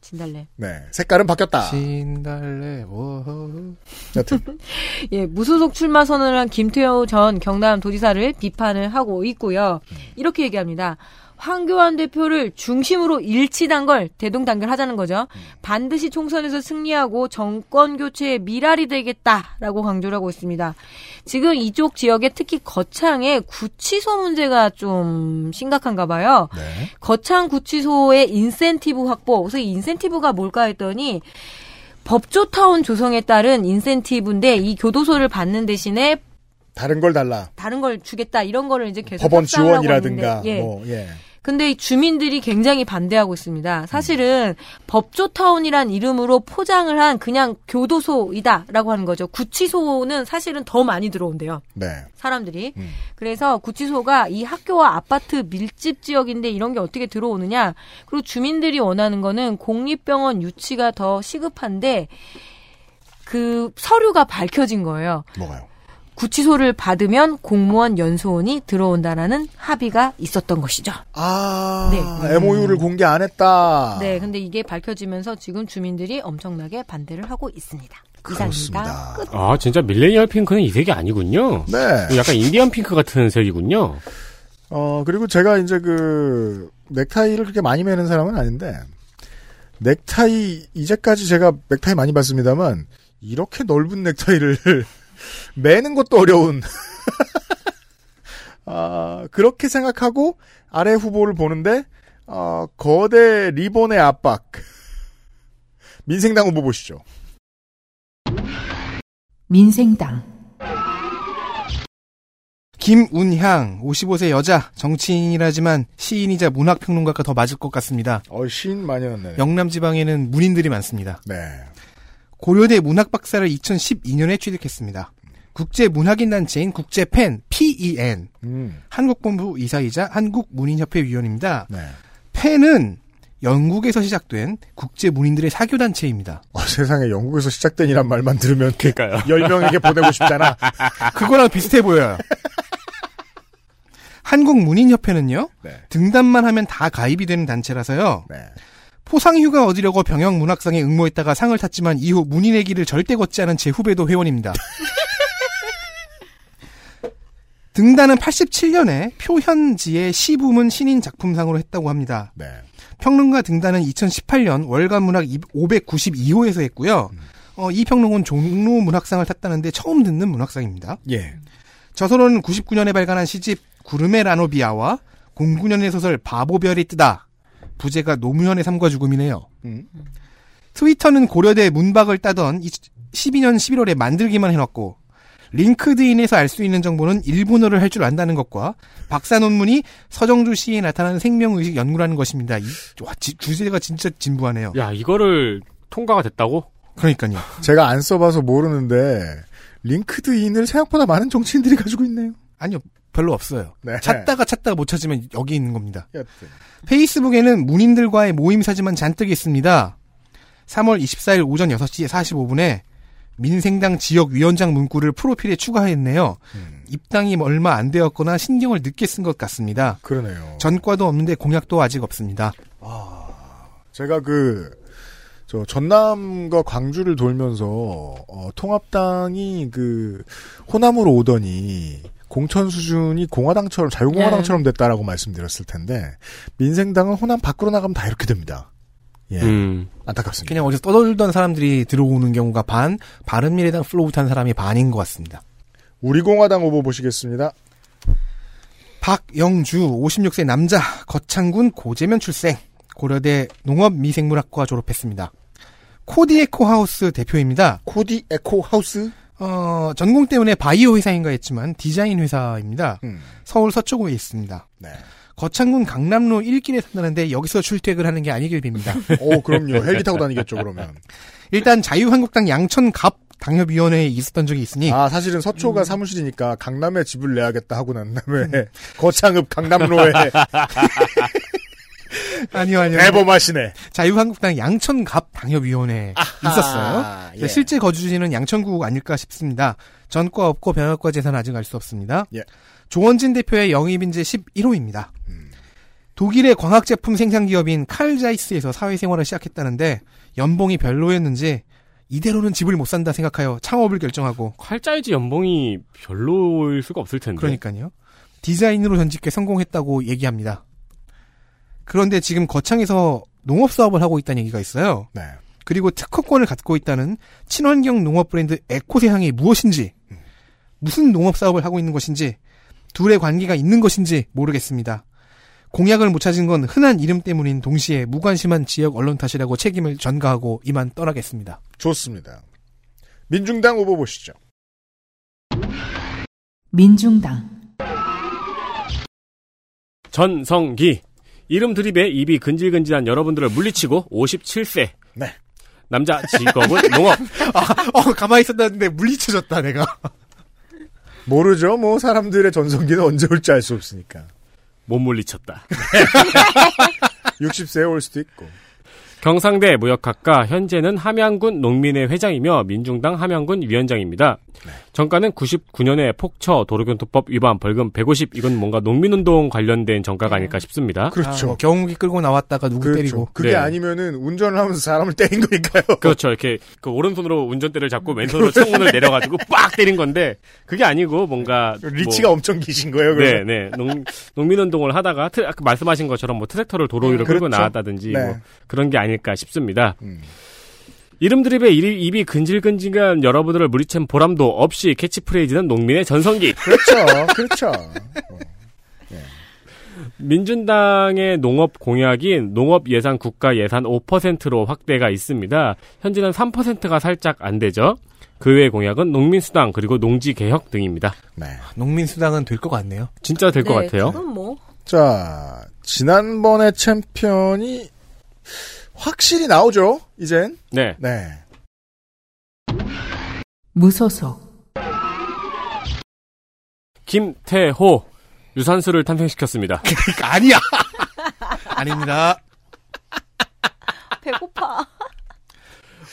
진달래. 네. 색깔은 바뀌었다. 진달래, 워 여튼. 예, 무소속 출마 선언을 한 김태호 전 경남 도지사를 비판을 하고 있고요. 이렇게 얘기합니다. 황교안 대표를 중심으로 일치단 걸 대동단결하자는 거죠. 반드시 총선에서 승리하고 정권 교체의 미랄이 되겠다라고 강조를 하고 있습니다. 지금 이쪽 지역에 특히 거창의 구치소 문제가 좀 심각한가 봐요. 네. 거창 구치소의 인센티브 확보. 그래서 이 인센티브가 뭘까 했더니 법조타운 조성에 따른 인센티브인데 이 교도소를 받는 대신에 다른 걸 달라. 다른 걸 주겠다 이런 거를 이제 계속 법원 지원이라든가, 있는데, 예. 뭐, 예. 근데 이 주민들이 굉장히 반대하고 있습니다. 사실은 법조타운이란 이름으로 포장을 한 그냥 교도소이다라고 하는 거죠. 구치소는 사실은 더 많이 들어온대요. 네. 사람들이. 음. 그래서 구치소가 이 학교와 아파트 밀집 지역인데 이런 게 어떻게 들어오느냐. 그리고 주민들이 원하는 거는 공립병원 유치가 더 시급한데 그 서류가 밝혀진 거예요. 뭐가요? 구치소를 받으면 공무원 연수원이 들어온다라는 합의가 있었던 것이죠. 아, 네. MOU를 공개 안 했다. 네, 근데 이게 밝혀지면서 지금 주민들이 엄청나게 반대를 하고 있습니다. 이상입니다. 끝. 아 진짜 밀레니얼 핑크는 이 색이 아니군요. 네. 약간 인디언 핑크 같은 색이군요. 어, 그리고 제가 이제 그, 넥타이를 그렇게 많이 매는 사람은 아닌데, 넥타이, 이제까지 제가 넥타이 많이 봤습니다만, 이렇게 넓은 넥타이를 매는 것도 어려운, 아, 그렇게 생각하고 아래 후보를 보는데, 어, 거대 리본의 압박. 민생당 후보 보시죠. 민생당 김운향, 55세 여자, 정치인이라지만 시인이자 문학평론가가 더 맞을 것 같습니다. 어, 시인 많이 났네. 영남 지방에는 문인들이 많습니다. 네. 고려대 문학 박사를 2012년에 취득했습니다. 국제문학인 단체인 국제팬 PEN 음, 한국본부 이사이자 한국문인협회 위원입니다. 네. 팬은 영국에서 시작된 국제 문인들의 사교 단체입니다. 어, 세상에 영국에서 시작된이란 말만 들으면 그러니까요. 10명에게 보내고 싶잖아. 그거랑 비슷해 보여요. 한국 문인 협회는요, 네. 등단만 하면 다 가입이 되는 단체라서요, 네. 포상휴가 얻으려고 병영문학상에 응모했다가 상을 탔지만 이후 문인의 길을 절대 걷지 않은 제 후배도 회원입니다. 등단은 87년에 표현지의 시부문 신인 작품상으로 했다고 합니다. 네. 평론가 등단은 2018년 월간문학 592호에서 했고요. 어, 이 평론은 종로 문학상을 탔다는데 처음 듣는 문학상입니다. 예. 저서로는 99년에 발간한 시집 구름의 라노비아와 09년의 소설 바보별이 뜨다. 부제가 노무현의 삶과 죽음이네요. 음. 트위터는 고려대 문박을 따던 12년 11월에 만들기만 해놨고 링크드인에서 알 수 있는 정보는 일본어를 할 줄 안다는 것과 박사 논문이 서정주 시에 나타나는 생명의식 연구라는 것입니다. 이, 와, 지- 주제가 진짜 진부하네요. 야 이거를 통과가 됐다고? 그러니까요. 제가 안 써봐서 모르는데 링크드인을 생각보다 많은 정치인들이 가지고 있네요. 아니요, 별로 없어요. 네. 찾다가 찾다가 못 찾으면 여기 있는 겁니다. 여튼. 페이스북에는 문인들과의 모임 사진만 잔뜩 있습니다. 3월 24일 오전 6시 45분에 민생당 지역위원장 문구를 프로필에 추가했네요. 음, 입당이 얼마 안 되었거나 신경을 늦게 쓴 것 같습니다. 그러네요. 전과도 없는데 공약도 아직 없습니다. 제가 그, 저, 전남과 광주를 돌면서, 어, 통합당이 그, 호남으로 오더니, 공천 수준이 공화당처럼, 자유공화당처럼 됐다라고 말씀드렸을 텐데, 민생당은 호남 밖으로 나가면 다 이렇게 됩니다. 예. 음. 안타깝습니다. 그냥 어디서 떠돌던 사람들이 들어오는 경우가 반, 바른미래당 flow 탄 사람이 반인 것 같습니다. 우리 공화당 후보 보시겠습니다. 박영주 56세 남자 거창군 고제면 출생 고려대 농업미생물학과 졸업했습니다. 코디 에코 하우스 대표입니다. 코디 에코 하우스? 어, 전공 때문에 바이오 회사인가 했지만 디자인 회사입니다. 음. 서울 서초구에 있습니다. 네. 거창군 강남로 1길에 산다는데 여기서 출퇴근 하는 게 아니길 빕니다. 오, 그럼요. 헬기 타고 다니겠죠, 그러면. 일단 자유한국당 양천갑 당협위원회에 있었던 적이 있으니 아, 사실은 서초가 사무실이니까 강남에 집을 내야겠다 하고 난 다음에 거창읍 강남로에 아니요 아니요 대범하시네. 자유한국당 양천갑 당협위원회에 있었어요. 예. 실제 거주지는 양천구 아닐까 싶습니다. 전과 없고 병역과 재산 아직 알 수 없습니다. 예. 조원진 대표의 영입인제 11호입니다. 음. 독일의 광학 제품 생산 기업인 칼자이스에서 사회생활을 시작했다는데 연봉이 별로였는지 이대로는 집을 못 산다 생각하여 창업을 결정하고 칼자이즈 연봉이 별로일 수가 없을 텐데. 그러니까요. 디자인으로 전직에 성공했다고 얘기합니다. 그런데 지금 거창에서 농업 사업을 하고 있다는 얘기가 있어요. 네. 그리고 특허권을 갖고 있다는 친환경 농업 브랜드 에코세상이 무엇인지, 무슨 농업 사업을 하고 있는 것인지, 둘의 관계가 있는 것인지 모르겠습니다. 공약을 못 찾은 건 흔한 이름 때문인 동시에 무관심한 지역 언론 탓이라고 책임을 전가하고 이만 떠나겠습니다. 좋습니다. 민중당 후보 보시죠. 민중당 전성기. 이름 드립에 입이 근질근질한 여러분들을 물리치고 57세. 네. 남자 직업은 농업. 어, 가만히 있었는데 물리쳐졌다, 내가. 모르죠. 뭐 사람들의 전성기는 언제 올지 알 수 없으니까. 못 물리쳤다. 60세에 올 수도 있고. 경상대 무역학과 현재는 함양군 농민회 회장이며 민중당 함양군 위원장입니다. 정가는 99년에 폭처 도로교통법 위반 벌금 150 이건 뭔가 농민운동 관련된 정가가 아닐까 싶습니다. 그렇죠. 아, 뭐 경운기 끌고 나왔다가 누구 그렇죠. 때리고. 그게 네. 아니면은 운전을 하면서 사람을 때린 거니까요. 그렇죠. 이렇게 그 오른손으로 운전대를 잡고 왼손으로 창문을 내려가지고 빡 때린 건데 그게 아니고 뭔가 리치가 뭐, 엄청 기신 거예요. 네, 그래서. 네. 농, 농민운동을 하다가 트, 아까 말씀하신 것처럼 뭐 트랙터를 도로 위로 끌고 그렇죠. 나왔다든지 네. 뭐 그런 게 아닐까 싶습니다. 음. 이름 드립에 입이, 근질근질한 여러분들을 물리친 보람도 없이 캐치프레이즈는 농민의 전성기. 그렇죠. 그렇죠. 어. 민중당의 농업 공약인 농업 예산 국가 예산 5%로 확대가 있습니다. 현재는 3%가 살짝 안 되죠. 그외 공약은 농민수당 그리고 농지 개혁 등입니다. 네. 농민수당은 될 것 같네요. 진짜 될것 네, 같아요. 그건 뭐 자, 지난번에 챔피언이 확실히 나오죠. 이젠. 네. 네. 무소속 김태호 유산수를 탄생시켰습니다. 그러니까 아니야. 아닙니다. 배고파.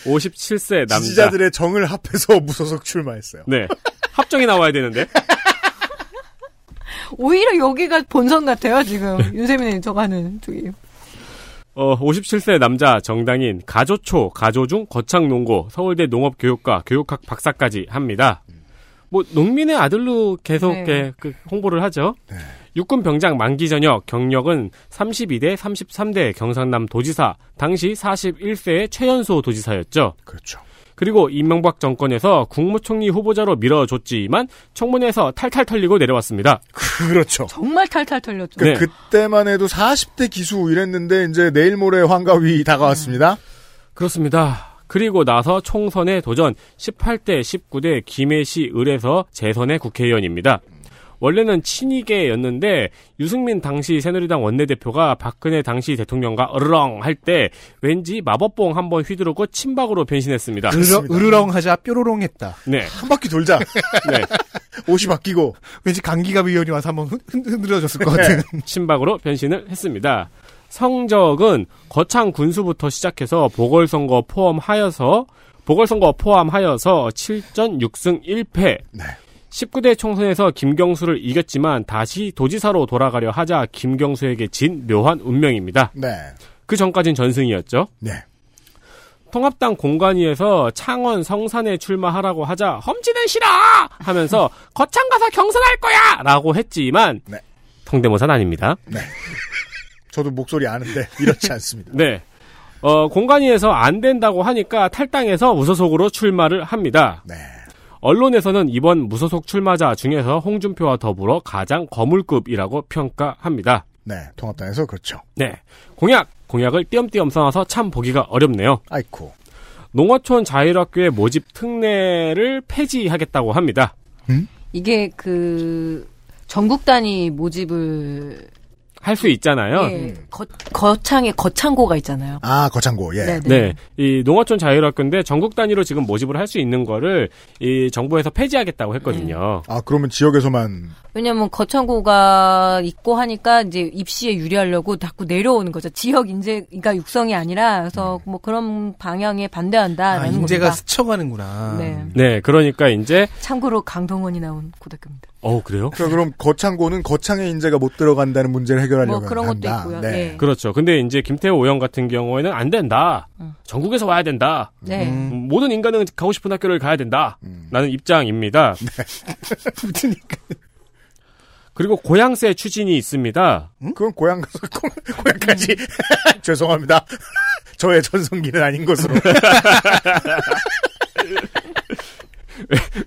57세 남자. 지지자들의 정을 합해서 무소속 출마했어요. 네. 합정이 나와야 되는데. 오히려 여기가 본선 같아요 지금 윤세민 에디터가 하는 저기. 어, 57세 남자 정당인 가조초, 가조중, 거창농고, 서울대 농업교육과 교육학 박사까지 합니다. 뭐 농민의 아들로 계속 네. 예, 그 홍보를 하죠. 육군 병장 만기 전역 경력은 32대 33대 경상남 도지사 당시 41세의 최연소 도지사였죠. 그렇죠. 그리고 이명박 정권에서 국무총리 후보자로 밀어줬지만 청문회에서 탈탈 털리고 내려왔습니다. 그렇죠. 정말 탈탈 털렸죠. 그 네. 그때만 해도 40대 기수 이랬는데 이제 내일 모레 환가위 다가왔습니다. 그렇습니다. 그리고 나서 총선에 도전 18대 19대 김해시 을에서 재선의 국회의원입니다. 원래는 친이계였는데 유승민 당시 새누리당 원내대표가 박근혜 당시 대통령과 으르렁 할 때 왠지 마법봉 한번 휘두르고 친박으로 변신했습니다. 으르렁, 으르렁 하자 뾰로롱 했다. 네. 한 바퀴 돌자. 네. 옷이 바뀌고. 왠지 강기갑 의원이 와서 한번 흔- 흔- 흔들어줬을 것 같은. 친박으로 변신을 했습니다. 성적은 거창 군수부터 시작해서 보궐선거 포함하여서 보궐선거 포함하여서 7전 6승 1패. 네. 19대 총선에서 김경수를 이겼지만 다시 도지사로 돌아가려 하자 김경수에게 진 묘한 운명입니다. 네. 그 전까진 전승이었죠. 네. 통합당 공관위에서 창원 성산에 출마하라고 하자 험지는 싫어 하면서 거창 가서 경선할 거야 라고 했지만 네. 성대모사는 아닙니다. 네. 저도 목소리 아는데 이렇지 않습니다. 네. 어, 공관위에서 안 된다고 하니까 탈당해서 무소속으로 출마를 합니다. 네. 언론에서는 이번 무소속 출마자 중에서 홍준표와 더불어 가장 거물급이라고 평가합니다. 네. 통합당에서 그렇죠. 네. 공약, 공약을 띄엄띄엄 써놔서 참 보기가 어렵네요. 아이코. 농어촌 자율학교의 모집 특례를 폐지하겠다고 합니다. 이게 그 전국 단위 모집을 할 수 있잖아요. 예, 거, 거창에 거창고가 있잖아요. 아, 거창고, 예. 네, 네. 이 농어촌 자율학교인데 전국 단위로 지금 모집을 할 수 있는 거를 이 정부에서 폐지하겠다고 했거든요. 아, 그러면 지역에서만 왜냐면 거창고가 있고 하니까 이제 입시에 유리하려고 자꾸 내려오는 거죠. 지역 인재가 육성이 아니라 그래서 뭐 그런 방향에 아, 반대한다라는 인재가 겁니다. 스쳐가는구나. 네. 네, 그러니까 이제 참고로 강동원이 나온 고등학교입니다. 어 그래요? 그러니까 그럼 거창고는 거창의 인재가 못 들어간다는 문제를 해결하려고 뭐 그런 것도 한다. 있고요. 네. 예. 그렇죠. 근데 이제 김태호 의원 같은 경우에는 안 된다. 전국에서 와야 된다. 네. 음, 모든 인간은 가고 싶은 학교를 가야 된다. 라는 입장입니다. 그리고 고향세 추진이 있습니다. 그건 고향 가서 고향까지 죄송합니다. 저의 전성기는 아닌 것으로.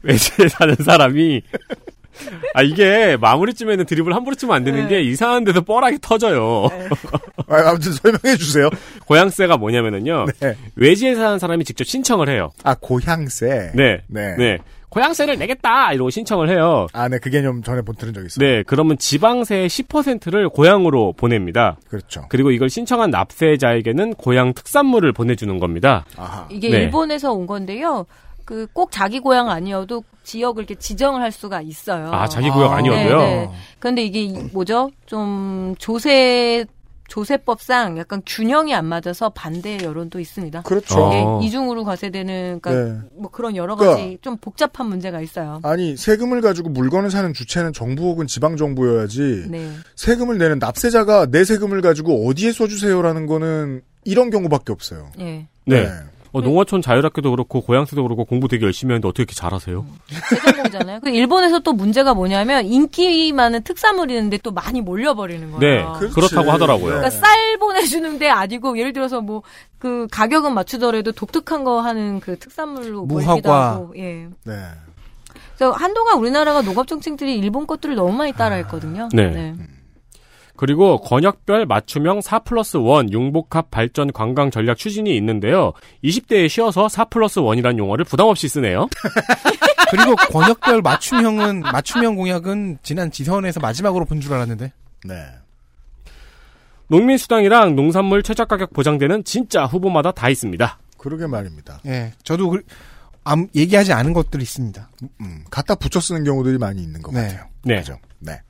외지에 사는 사람이 아 이게 마무리쯤에는 드립을 함부로 치면 안 되는 게 이상한 데서 뻘하게 터져요. 아, 아무튼 설명해 주세요. 고향세가 뭐냐면은요. 네. 외지에 사는 사람이 직접 신청을 해요. 아 고향세. 네. 네. 네. 고향세를 내겠다 이러고 신청을 해요. 아, 네, 그 개념 전에 본 들은 적 있어요. 네, 그러면 지방세의 10%를 고향으로 보냅니다. 그렇죠. 그리고 이걸 신청한 납세자에게는 고향 특산물을 보내주는 겁니다. 아하. 이게 네. 일본에서 온 건데요. 그 꼭 자기 고향 아니어도 지역을 이렇게 지정을 할 수가 있어요. 아, 자기 구역 아. 아니어도요? 네, 네. 그런데 이게 이- 뭐죠? 좀 조세 조세법상 약간 균형이 안 맞아서 반대 여론도 있습니다. 그렇죠. 어. 이게 이중으로 과세되는 그러니까 네. 뭐 그런 여러 그러니까- 가지 좀 복잡한 문제가 있어요. 아니 세금을 가지고 물건을 사는 주체는 정부 혹은 지방 정부여야지 네. 세금을 내는 납세자가 내 세금을 가지고 어디에 써주세요라는 거는 이런 경우밖에 없어요. 예. 네. 어, 농어촌 자율학교도 그렇고 고향세도 그렇고 공부 되게 열심히 하는데 어떻게 이렇게 잘하세요? 세전공이잖아요. 그 일본에서 또 문제가 뭐냐면 인기 많은 특산물이 있는데 또 많이 몰려버리는 거예요. 네, 그렇지. 그렇다고 하더라고요. 네. 그러니까 쌀 보내주는 데 아니고 예를 들어서 뭐 그 가격은 맞추더라도 독특한 거 하는 그 특산물로 무화과. 몰기도 하고 예. 네. 그래서 한동안 우리나라가 농업 정책들이 일본 것들을 너무 많이 따라했거든요. 네. 그리고 권역별 맞춤형 4 플러스 1 융복합 발전 관광 전략 추진이 있는데요. 20대에 쉬어서 4 플러스 1이라는 용어를 부담 없이 쓰네요. 그리고 권역별 맞춤형은 맞춤형 공약은 지난 지선에서 마지막으로 본 줄 알았는데. 네. 농민수당이랑 농산물 최저가격 보장되는 진짜 후보마다 다 있습니다. 그러게 말입니다. 예, 저도 그, 암, 얘기하지 않은 것들이 있습니다. 음, 갖다 붙여 쓰는 경우들이 많이 있는 것 네. 같아요. 네. 그죠? 네.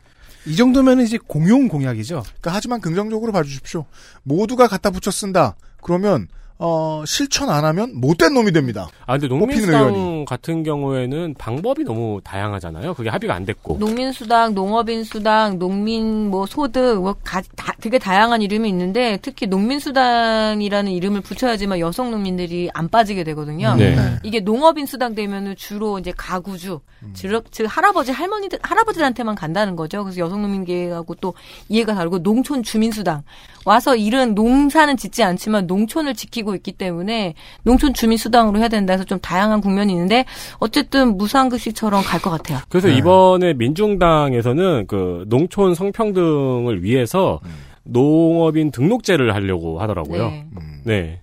이 정도면 이제 공용 공약이죠. 그러니까 하지만 긍정적으로 봐주십시오. 모두가 갖다 붙여 쓴다. 그러면 어, 실천 안 하면 못된 놈이 됩니다. 아, 근데 농민수당 의원이. 같은 경우에는 방법이 너무 다양하잖아요. 그게 합의가 안 됐고. 농민수당, 농업인수당, 농민 뭐 소득 뭐 가, 다, 되게 다양한 이름이 있는데 특히 농민수당이라는 이름을 붙여야지만 여성 농민들이 안 빠지게 되거든요. 네. 이게 농업인수당 되면은 주로 이제 가구주, 즉, 즉 할아버지 할머니들 할아버지한테만 간다는 거죠. 그래서 여성 농민계하고 또 이해가 다르고 농촌 주민수당 와서 일은 농사는 짓지 않지만 농촌을 지키고 있기 때문에 농촌 주민 수당으로 해야 된다 해서 좀 다양한 국면이 있는데 어쨌든 무상급식처럼 갈 것 같아요. 그래서 네. 이번에 민중당에서는 그 농촌 성평등을 위해서 음. 농업인 등록제를 하려고 하더라고요. 네. 음. 네.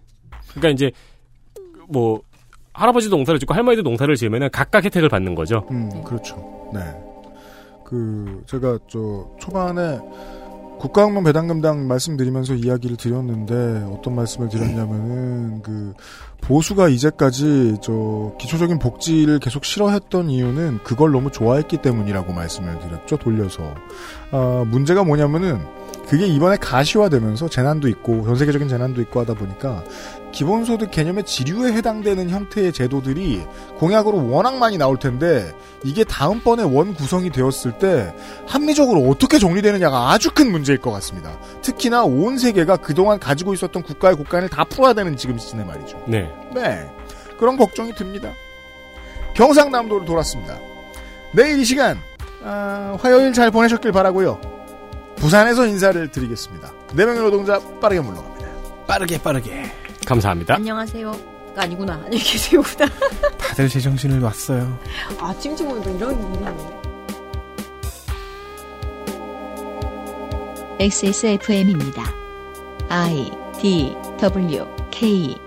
그러니까 이제 뭐 할아버지도 농사를 짓고 할머니도 농사를 지으면은 각각 혜택을 받는 거죠. 음, 그렇죠. 네. 그, 제가 저, 초반에 국가학명 배당금당 말씀드리면서 이야기를 드렸는데, 어떤 말씀을 드렸냐면은, 그, 보수가 이제까지 저, 기초적인 복지를 계속 싫어했던 이유는 그걸 너무 좋아했기 때문이라고 말씀을 드렸죠, 돌려서. 아, 문제가 뭐냐면은, 그게 이번에 가시화되면서 재난도 있고, 전 세계적인 재난도 있고 하다 보니까, 기본소득 개념의 지류에 해당되는 형태의 제도들이 공약으로 워낙 많이 나올 텐데 이게 다음번에 원 구성이 되었을 때 합리적으로 어떻게 정리되느냐가 아주 큰 문제일 것 같습니다. 특히나 온 세계가 그동안 가지고 있었던 국가의 국간을 다 풀어야 되는 지금 시즌에 말이죠. 네. 네. 그런 걱정이 듭니다. 경상남도를 돌았습니다. 내일 이 시간 아, 화요일 잘 보내셨길 바라고요. 부산에서 인사를 드리겠습니다. 네 명의 노동자 빠르게 물러갑니다. 빠르게 빠르게. 감사합니다. 안녕하세요. 가 아니구나. 안녕히 계세요구나. 다들 제정신을 놨어요. 아, 찜찜하니까 이런 이름이. XSFM입니다. I D W K